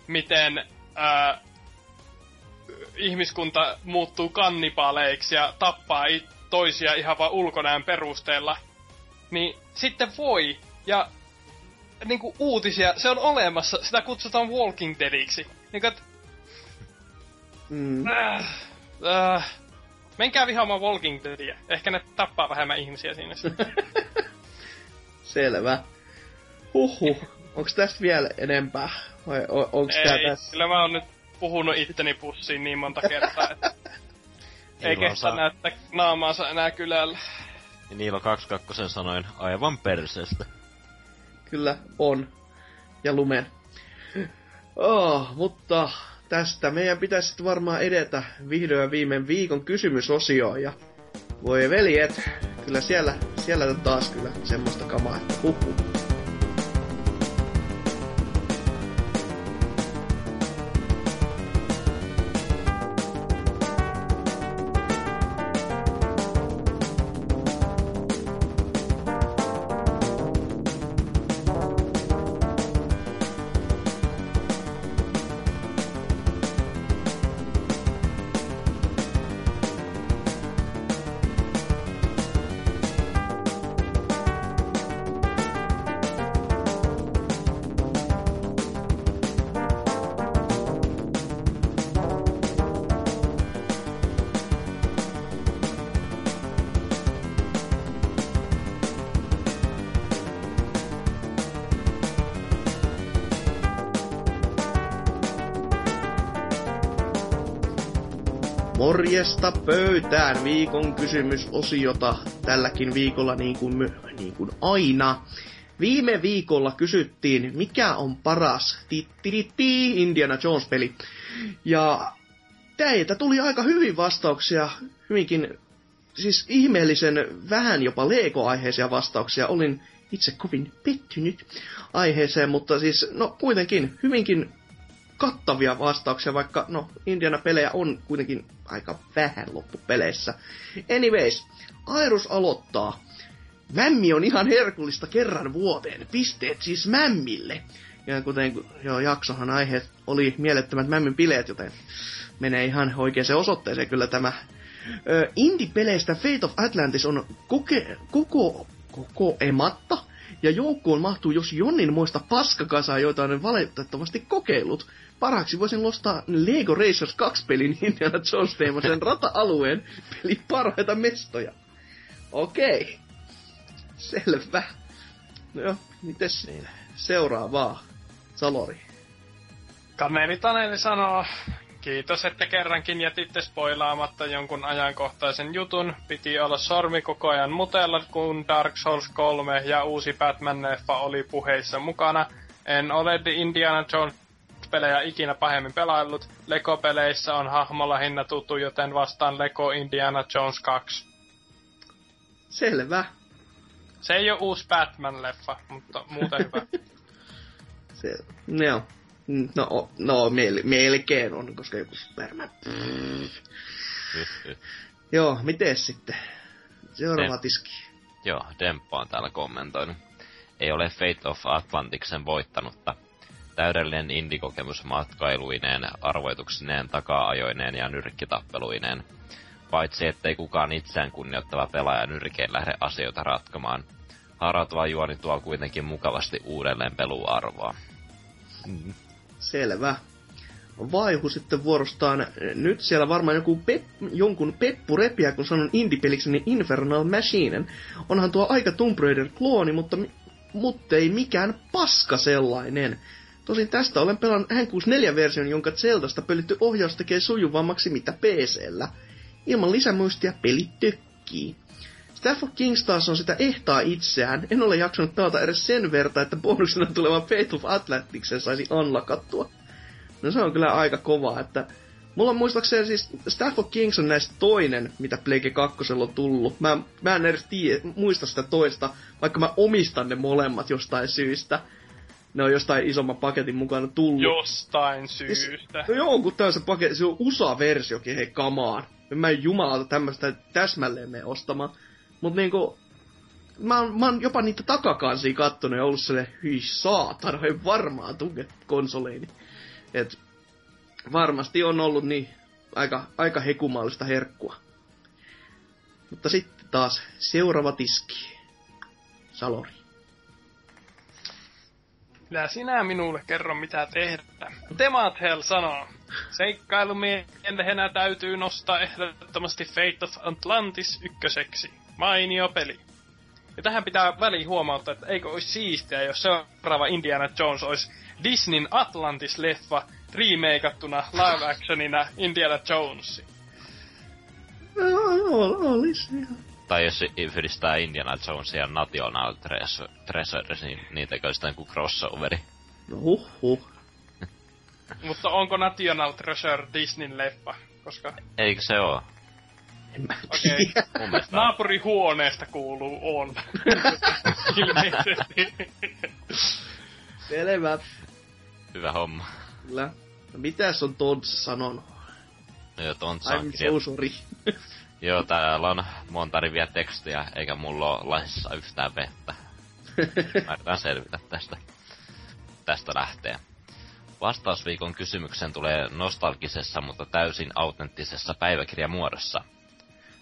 miten ää, ihmiskunta muuttuu kannipaaleiksi ja tappaa it- toisia ihan vaan ulkonäön perusteella, niin sitten voi. Ja niin kuin uutisia, se on olemassa, sitä kutsutaan Walking Deadiksi. Niin kuin, mm. äh, äh, menkää vihaamaan Walking Deadia. Ehkä ne tappaa vähemmän ihmisiä siinä Selvä. Huhhuh. Onks tästä vielä enempää? Vai on, onks Ei, tää tässä? kyllä mä oon nyt puhunut itteni pussiin niin monta kertaa, että ei kestä näyttää naamaansa enää kylällä. Ja Niilo 22 sanoin aivan perseestä. Kyllä on. Ja lumen. Oh, mutta tästä meidän pitäisi sitten varmaan edetä vihdoin ja viimein viikon kysymysosioon. Ja voi veljet, kyllä siellä, siellä on taas kyllä semmoista kamaa, että huhhuh. Morjesta pöytään viikon kysymysosiota tälläkin viikolla niin kuin, niin kuin aina. Viime viikolla kysyttiin, mikä on paras tittiritti Indiana Jones-peli. Ja teiltä tuli aika hyvin vastauksia, hyvinkin siis ihmeellisen vähän jopa Lego-aiheisia vastauksia. Olin itse kovin pettynyt aiheeseen, mutta siis no kuitenkin hyvinkin kattavia vastauksia, vaikka no Indiana-pelejä on kuitenkin aika vähän loppupeleissä. Anyways, Airus aloittaa. Mämmi on ihan herkullista kerran vuoteen. Pisteet siis Mämmille. Ja kuten jo jaksohan aiheet oli mielettömät Mämmin bileet, joten menee ihan oikeaan osoitteeseen kyllä tämä. Indie-peleistä Fate of Atlantis on koke, koko, koko ematta, ja joukkoon mahtuu jos Jonnin muista paskakasaa, joita on valitettavasti kokeillut. Parhaaksi voisin nostaa Lego Racers 2-pelin Indiana Jones teemaisen rata-alueen peli parhaita mestoja. Okei. Selvä. No joo, mites niin? seuraavaa? Salori. Kaneli Taneli sanoo, kiitos, että kerrankin jätitte spoilaamatta jonkun ajankohtaisen jutun. Piti olla sormi koko ajan mutella, kun Dark Souls 3 ja uusi Batman-leffa oli puheissa mukana. En ole The Indiana Jones pelejä ikinä pahemmin pelaillut. Lego-peleissä on hahmo lähinnä tuttu, joten vastaan Lego Indiana Jones 2. Selvä. Se ei ole uusi Batman-leffa, mutta muuten hyvä. Se, joo. No, no mel, melkein on, koska joku Superman. Joo, miten sitten? Seuraava Dem- tiski. Joo, Demppa on täällä kommentoinut. Ei ole Fate of Atlanticsen voittanutta. Täydellinen indikokemus matkailuineen, arvoituksineen, taka-ajoineen ja nyrkkitappeluineen. Paitsi ettei kukaan itseään kunnioittava pelaaja nyrkein lähde asioita ratkomaan. Harautuva juoni tuo kuitenkin mukavasti uudelleen peluarvoa. Mm. Selvä. Vaihu sitten vuorostaan. Nyt siellä varmaan joku pep, jonkun peppu repiä, kun sanon indie-pelikseni Infernal Machinen. Onhan tuo aika Tomb Raider-klooni, mutta, mutta ei mikään paska sellainen. Tosin tästä olen pelannut N64-version, jonka Zeldasta pölytty ohjaus tekee sujuvammaksi mitä PCllä. Ilman lisämuistia peli tökkii. Stafford Kings taas on sitä ehtaa itseään. En ole jaksanut pelata edes sen verta, että bonuksena tuleva Fate of Atlanticsen saisi unlockattua. No se on kyllä aika kova, että... Mulla on muistaakseni siis Stafford Kings on näistä toinen, mitä Plague 2 on tullut. Mä, mä en edes tiedä, muista sitä toista, vaikka mä omistan ne molemmat jostain syystä. Ne on jostain isomman paketin mukana tullut. Jostain syystä. No joo, kun tää on se paketti, se on USA-versiokin, hei kamaan. Mä en jumalauta tämmöstä täsmälleen mene ostamaan. Mut niinku, mä oon, mä oon jopa niitä takakansia kattonut ja ollut silleen, hyi saatana, ei varmaan tunge konsoleini. Et varmasti on ollut niin aika, aika hekumallista herkkua. Mutta sitten taas seuraava tiski. Salori. Kyllä sinä minulle kerro mitä tehdä. Temathel sanoo. Seikkailumiehenä täytyy nostaa ehdottomasti Fate of Atlantis ykköseksi. Mainio peli. Ja tähän pitää väliin huomauttaa, että eikö olisi siistiä, jos seuraava Indiana Jones olisi Disneyn Atlantis-leffa remakeattuna live-actionina Indiana Jones. Olisi ihan. Tai jos yhdistää Indiana Jones ja National Treasure, Treasure niin, niin tekee sitä joku crossoveri. No huh huh. Mutta onko National Treasure Disneyn leffa? Koska Eikö se oo? En mä Okei. tiedä. On. naapurihuoneesta kuuluu on. Ilmeisesti. Selvä. Hyvä homma. Kyllä. No mitäs on Tons sanonut? No on I'm so sorry. Joo, täällä on monta riviä tekstiä, eikä mulla ole laissa yhtään vettä. Yritän selvitä tästä. Tästä lähtee. Vastausviikon kysymyksen tulee nostalgisessa, mutta täysin autenttisessa päiväkirjamuodossa.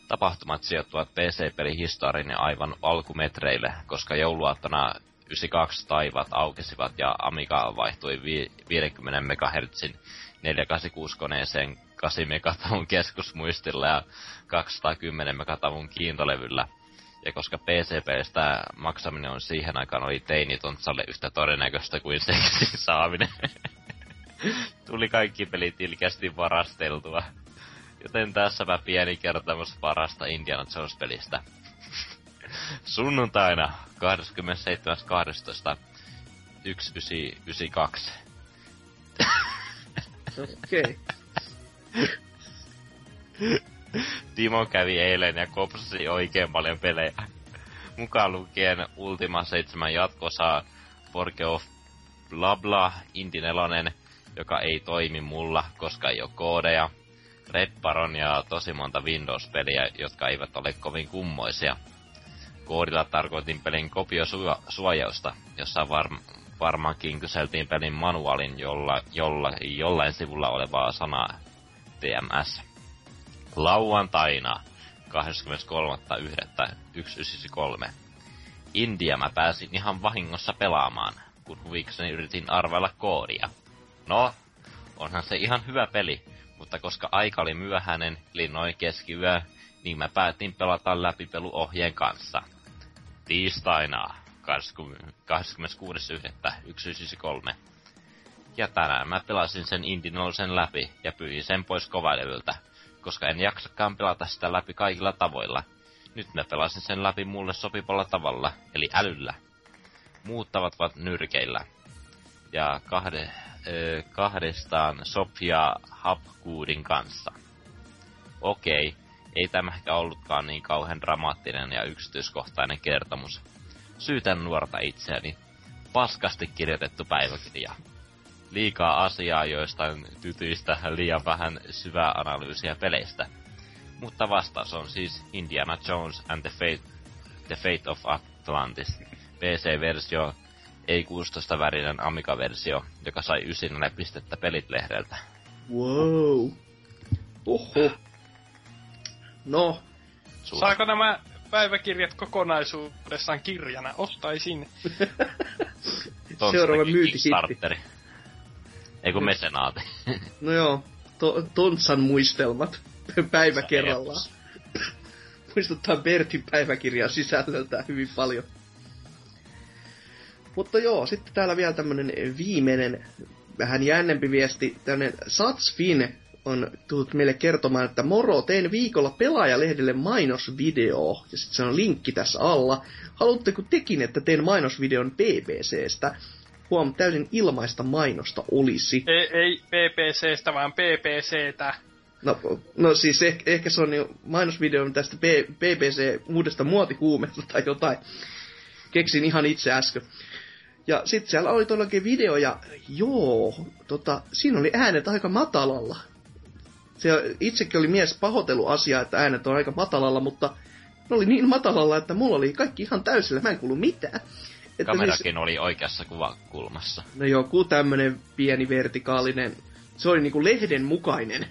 Tapahtumat sijoittuvat PC-pelin historian ja aivan alkumetreille, koska jouluaattona 92 taivaat aukesivat ja Amiga vaihtui vi- 50 MHz 486-koneeseen 8 megatavun keskusmuistilla ja 210 megatavun kiintolevyllä. Ja koska PC-pelistä maksaminen on siihen aikaan oli teinitontsalle yhtä todennäköistä kuin seksin saaminen. Tuli kaikki pelit ilkeästi varasteltua. Joten tässäpä pieni kertomus parasta Indiana Jones-pelistä. Sunnuntaina 27.12. 1992. Okei. Timo kävi eilen ja kopsasi oikein paljon pelejä. Mukaan lukien Ultima 7 jatkosaa, Forge of bla bla, Inti 4, joka ei toimi mulla, koska ei ole koodeja, Red Baron ja tosi monta Windows-peliä, jotka eivät ole kovin kummoisia. Koodilla tarkoitin pelin kopiosuojausta, jossa var- varmaankin kyseltiin pelin manuaalin jolla, jolla, jollain sivulla olevaa sanaa TMS. Lauantaina 23.1.1993. India mä pääsin ihan vahingossa pelaamaan, kun huvikseni yritin arvailla koodia. No, onhan se ihan hyvä peli, mutta koska aika oli myöhäinen, eli noin keskiyö, niin mä päätin pelata läpipeluohjeen kanssa. Tiistaina 26.1.1993. Ja tänään mä pelasin sen Indinolsen läpi ja pyin sen pois kovalevyltä, koska en jaksakaan pelata sitä läpi kaikilla tavoilla. Nyt mä pelasin sen läpi mulle sopivalla tavalla, eli älyllä. Muut tavat ovat nyrkeillä. Ja kahde, ö, kahdestaan Sofia Hapkuudin kanssa. Okei, ei tämä ehkä ollutkaan niin kauhean dramaattinen ja yksityiskohtainen kertomus. Syytän nuorta itseäni. Paskasti kirjoitettu päiväkirja. Liikaa asiaa joistain tytyistä, liian vähän syvää analyysiä peleistä. Mutta vastaus on siis Indiana Jones and the Fate, the Fate of Atlantis. PC-versio, ei 16 värinen Amiga-versio, joka sai 9 pistettä pelit-lehdeltä. Wow. Oho. No, Suur- Saako nämä päiväkirjat kokonaisuudessaan kirjana? Ostaisin. Seuraava myyntihitti. Kickstarteri. Ei kun mesenaati. no joo. To- Tontsan muistelmat päivä kerrallaan. Muistuttaa Bertin päiväkirjaa sisällöltään hyvin paljon. Mutta joo, sitten täällä vielä tämmönen viimeinen, vähän jännempi viesti. Tämmönen Satsfin on tullut meille kertomaan, että moro, tein viikolla pelaajalehdelle mainosvideo. Ja sitten se on linkki tässä alla. Haluatteko tekin, että teen mainosvideon BBCstä? Huom, täysin ilmaista mainosta olisi. Ei, ei PPCstä, vaan PPCtä. No, no siis ehkä, ehkä se on jo mainosvideo tästä BBC uudesta muotikuumesta tai jotain. Keksin ihan itse äsken. Ja sitten siellä oli todellakin video ja joo, tota, siinä oli äänet aika matalalla. Se itsekin oli mies pahoitellut asiaa, että äänet on aika matalalla, mutta ne oli niin matalalla, että mulla oli kaikki ihan täysillä, mä en kuulu mitään. Että Kamerakin oli oikeassa kuvakulmassa. no joku tämmönen pieni vertikaalinen, se oli niinku lehden mukainen.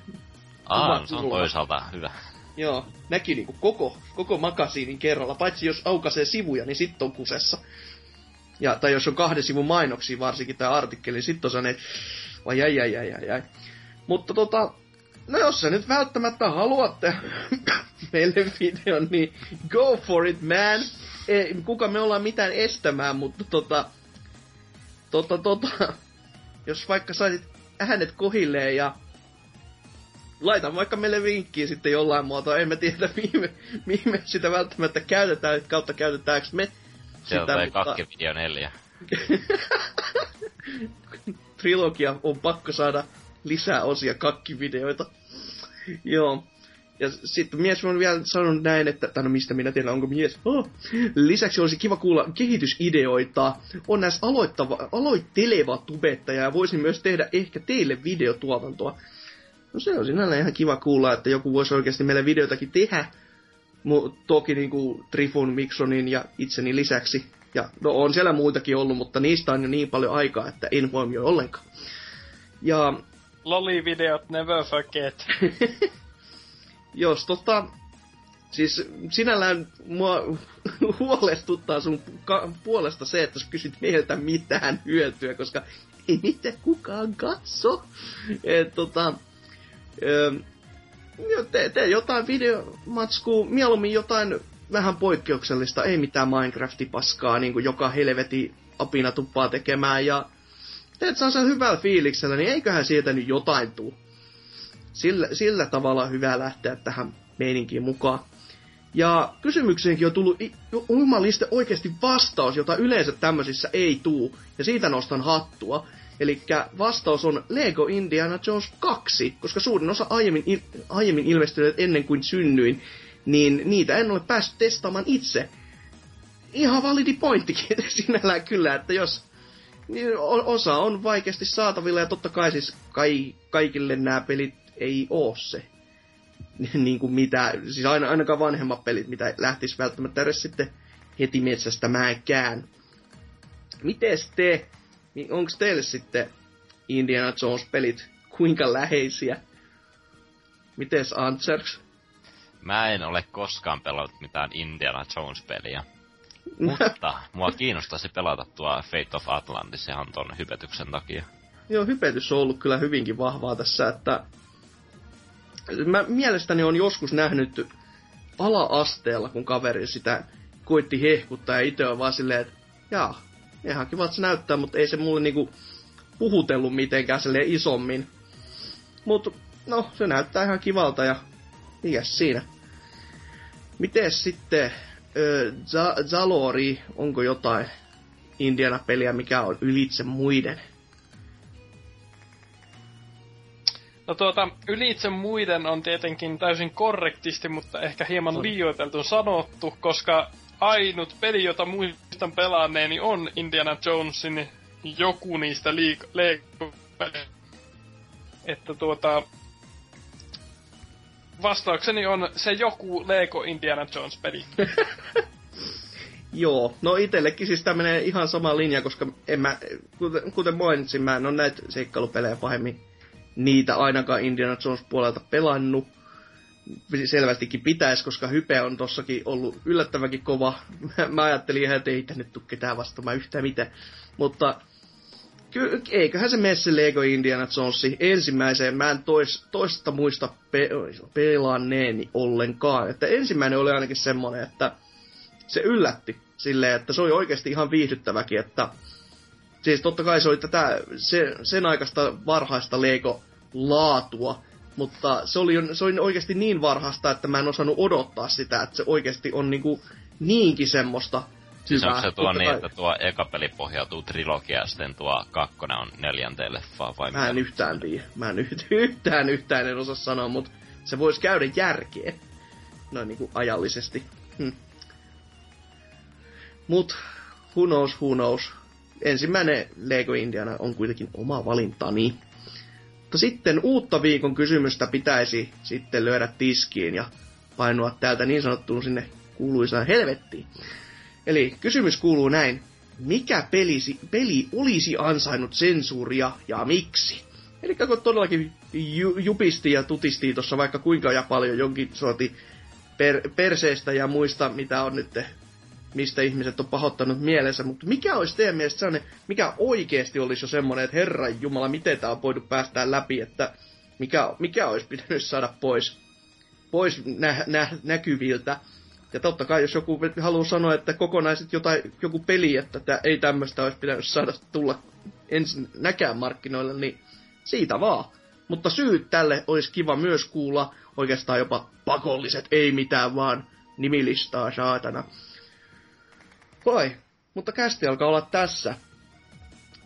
Aa, se on toisaalta hyvä. Joo, näki niinku koko, koko makasiinin kerralla, paitsi jos aukaisee sivuja, niin sitten on kusessa. Ja, tai jos on kahden sivun mainoksia varsinkin tai artikkeli, niin sitten on sellainen, vai jäi, jäi, jäi, jäi, jäi. Mutta tota, no jos sä nyt välttämättä haluatte meille videon, niin go for it, man. Ei, kuka me ollaan mitään estämään, mutta tota, tota, tota, jos vaikka saisit äänet kohilleen ja laitan vaikka meille vinkkiä sitten jollain muotoa. En mä tiedä, mihin me, mihin me sitä välttämättä käytetään, kautta käytetäänkö me Se sitä, toi mutta kakki video neljä. trilogia on pakko saada lisää osia kakkivideoita. Joo. Ja sitten mies on vielä sanonut näin, että, tai no mistä minä tiedän, onko mies. Oh. Lisäksi olisi kiva kuulla kehitysideoita. On näissä aloittava, aloitteleva tubettaja ja voisin myös tehdä ehkä teille videotuotantoa. No se on sinällään ihan kiva kuulla, että joku voisi oikeasti meille videotakin tehdä. Mu- toki niinku Trifun, Miksonin ja itseni lisäksi. Ja no on siellä muitakin ollut, mutta niistä on jo niin paljon aikaa, että en huomioi ollenkaan. Ja Loli-videot never forget. jos tota, siis sinällään mua huolestuttaa sun puolesta se, että sä kysyt meiltä mitään hyötyä, koska ei niitä kukaan katso. Et tota, ö, jo, tee, tee jotain videomatskua, mieluummin jotain vähän poikkeuksellista, ei mitään Minecraft-paskaa, niin kuin joka helveti apina tuppaa tekemään, ja teet saa sen hyvällä fiiliksellä, niin eiköhän sieltä nyt jotain tuu. sillä, sillä tavalla hyvä lähteä tähän meininkiin mukaan. Ja kysymykseenkin on tullut jumaliste oikeasti vastaus, jota yleensä tämmöisissä ei tuu. Ja siitä nostan hattua. Eli vastaus on Lego Indiana Jones 2, koska suurin osa aiemmin, aiemmin ilmestyneet ennen kuin synnyin, niin niitä en ole päässyt testaamaan itse. Ihan validi pointtikin sinällään kyllä, että jos niin osa on vaikeasti saatavilla ja totta kai siis kai, kaikille nämä pelit ei oo se. niin kuin mitä, siis aina, ainakaan vanhemmat pelit, mitä lähtis välttämättä edes sitten heti metsästämäänkään. Mites te, niin onko teille sitten Indiana Jones-pelit kuinka läheisiä? Mites Antsers? Mä en ole koskaan pelannut mitään Indiana Jones-peliä. Mutta mua kiinnostaisi pelata tuo Fate of Atlantis ihan ton hypetyksen takia. Joo, hypetys on ollut kyllä hyvinkin vahvaa tässä, että mä mielestäni on joskus nähnyt ala-asteella, kun kaveri sitä koitti hehkuttaa ja itse on vaan silleen, että jaa, ihan kiva, se näyttää, mutta ei se mulle niinku puhutellut mitenkään silleen isommin. Mutta no, se näyttää ihan kivalta ja mikäs siinä. Miten sitten Zalori, onko jotain Indiana-peliä, mikä on ylitse muiden? No tuota, ylitse muiden on tietenkin täysin korrektisti, mutta ehkä hieman liioiteltu sanottu, koska ainut peli, jota muistan pelaaneeni, on Indiana Jonesin joku niistä liik- Lego Että tuota, vastaukseni on se joku Lego Indiana Jones-peli. Joo, no itsellekin siis tämä menee ihan sama linja, koska en mä, kuten, kuten mainitsin, mä en ole näitä seikkailupelejä pahemmin niitä ainakaan Indiana Jones puolelta pelannut. Selvästikin pitäisi, koska hype on tossakin ollut yllättävänkin kova. Mä ajattelin ihan, että ei tänne tule ketään vastaamaan yhtään mitään. Mutta ky- eiköhän se mene se Lego Indiana Jonesi ensimmäiseen. Mä en tois, toista muista pe- pelanneeni ollenkaan. Että ensimmäinen oli ainakin semmonen, että se yllätti silleen, että se oli oikeasti ihan viihdyttäväkin, että siis totta kai se oli tätä, se, sen aikaista varhaista Lego-laatua, mutta se oli, se oli oikeasti niin varhaista, että mä en osannut odottaa sitä, että se oikeasti on niinku niinkin semmoista Siis onko se tuo niin, että tuo eka peli pohjautuu trilogiaan ja sitten tuo kakkonen on neljänteen leffaa vai Mä en yhtään tiedä. Mä en yhtään yhtään en osaa sanoa, mutta se voisi käydä järkeen. Noin niinku ajallisesti. Hm. Mut, who knows, who knows ensimmäinen Lego Indiana on kuitenkin oma valintani. Mutta sitten uutta viikon kysymystä pitäisi sitten lyödä tiskiin ja painua täältä niin sanottuun sinne kuuluisaan helvettiin. Eli kysymys kuuluu näin. Mikä pelisi, peli olisi ansainnut sensuuria ja miksi? Eli kun todellakin ju, jupisti ja tutisti tuossa vaikka kuinka ja paljon jonkin sorti per, perseestä ja muista, mitä on nyt mistä ihmiset on pahoittanut mielensä, mutta mikä olisi teidän mielestä sellainen, mikä oikeasti olisi jo semmoinen, että Herran Jumala, miten tämä on voitu päästää läpi, että mikä, mikä olisi pitänyt saada pois, pois nä, nä, näkyviltä. Ja totta kai, jos joku haluaa sanoa, että kokonaiset jotain, joku peli, että tää, ei tämmöistä olisi pitänyt saada tulla ensin näkään markkinoille, niin siitä vaan. Mutta syyt tälle olisi kiva myös kuulla, oikeastaan jopa pakolliset, ei mitään vaan nimilistaa, saatana. Vai, mutta kästi alkaa olla tässä.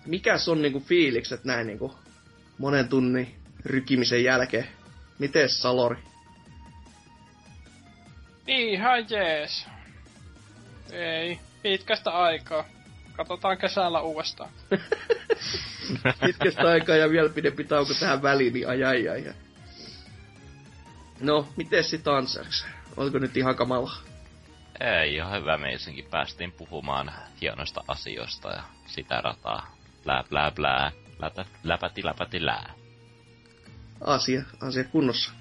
Mikäs on niinku fiilikset näin niinku monen tunnin rykimisen jälkeen? Mites Salori? Ihan jees. Ei, pitkästä aikaa. Katsotaan kesällä uudestaan. pitkästä aikaa ja vielä pidempi tauko tähän väliin, niin ai ai ai. No, miten sit Ansers? Oliko nyt ihan kamala? Ei, ihan hyvä meisinkin. Päästiin puhumaan hienoista asioista ja sitä rataa. Blää, blää, blää. Läpä, läpäti, läpäti, lää. Asia, asia kunnossa.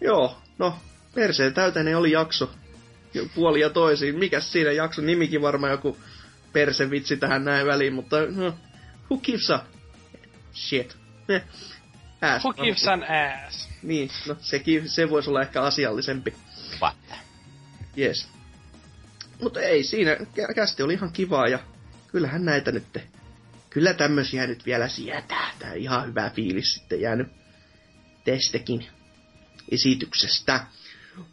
Joo, no, perseen täytäinen oli jakso. Puoli ja toisiin. Mikäs siinä jakson nimikin varmaan joku persevitsi tähän näin väliin, mutta no, who gives a shit. Ass. Who gives an ass? Niin, no sekin, se voisi olla ehkä asiallisempi. What? Yes. Mutta ei siinä, kästi oli ihan kivaa ja kyllähän näitä nyt, kyllä tämmösiä nyt vielä sietää. Tää ihan hyvä fiilis sitten jäänyt, tästäkin esityksestä.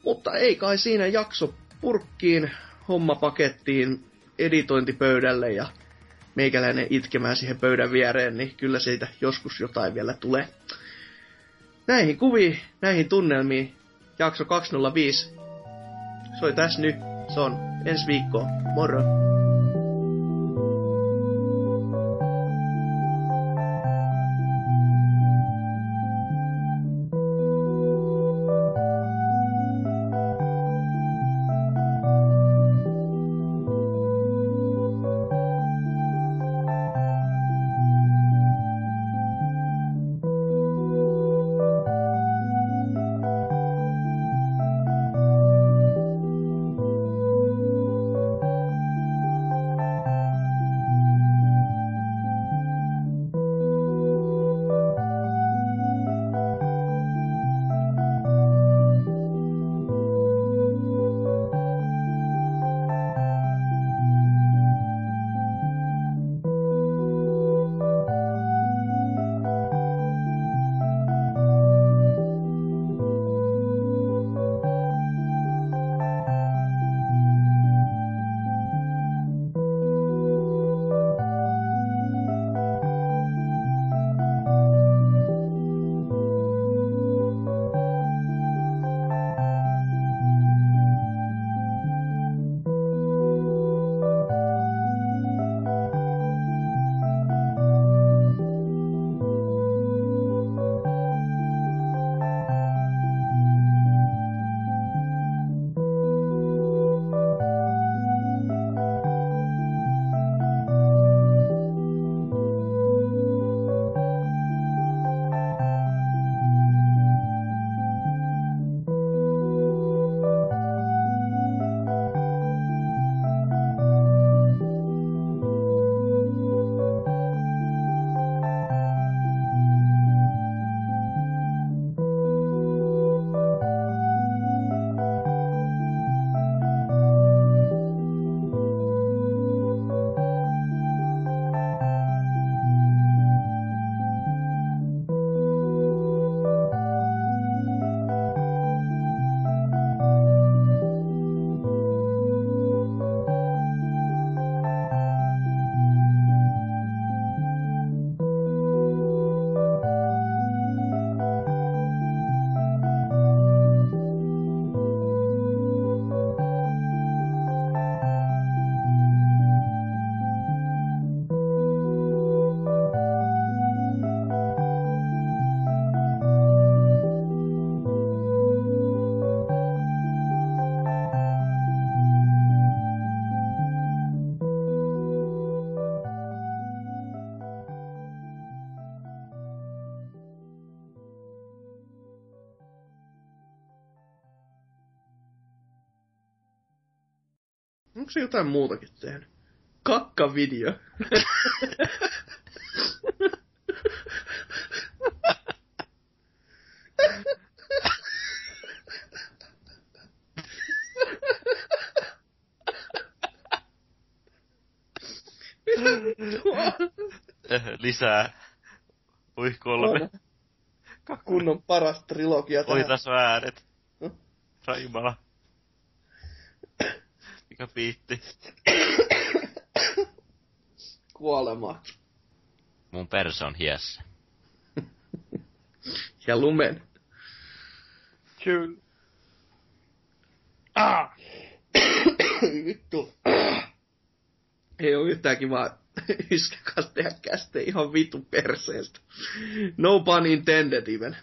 Mutta ei kai siinä jakso purkkiin, hommapakettiin, editointipöydälle ja meikäläinen itkemään siihen pöydän viereen, niin kyllä siitä joskus jotain vielä tulee. Näihin kuviin, näihin tunnelmiin, jakso 205. Soi tässä nyt, se on ensi viikkoon. Moro! Se jotain muutakin tehnyt? Kakkavideo. Lisää. Ui kolme. Kunnon paras trilogia Oi tässä äänet. Raimala. Mikä piitti? Kuolemaa. Mun perse on hiessä. Ja lumen. Kyllä. Ah! Vittu. Ei oo yhtään kivaa yskä kanssa tehdä käste ihan vittu perseestä. No pun intended even.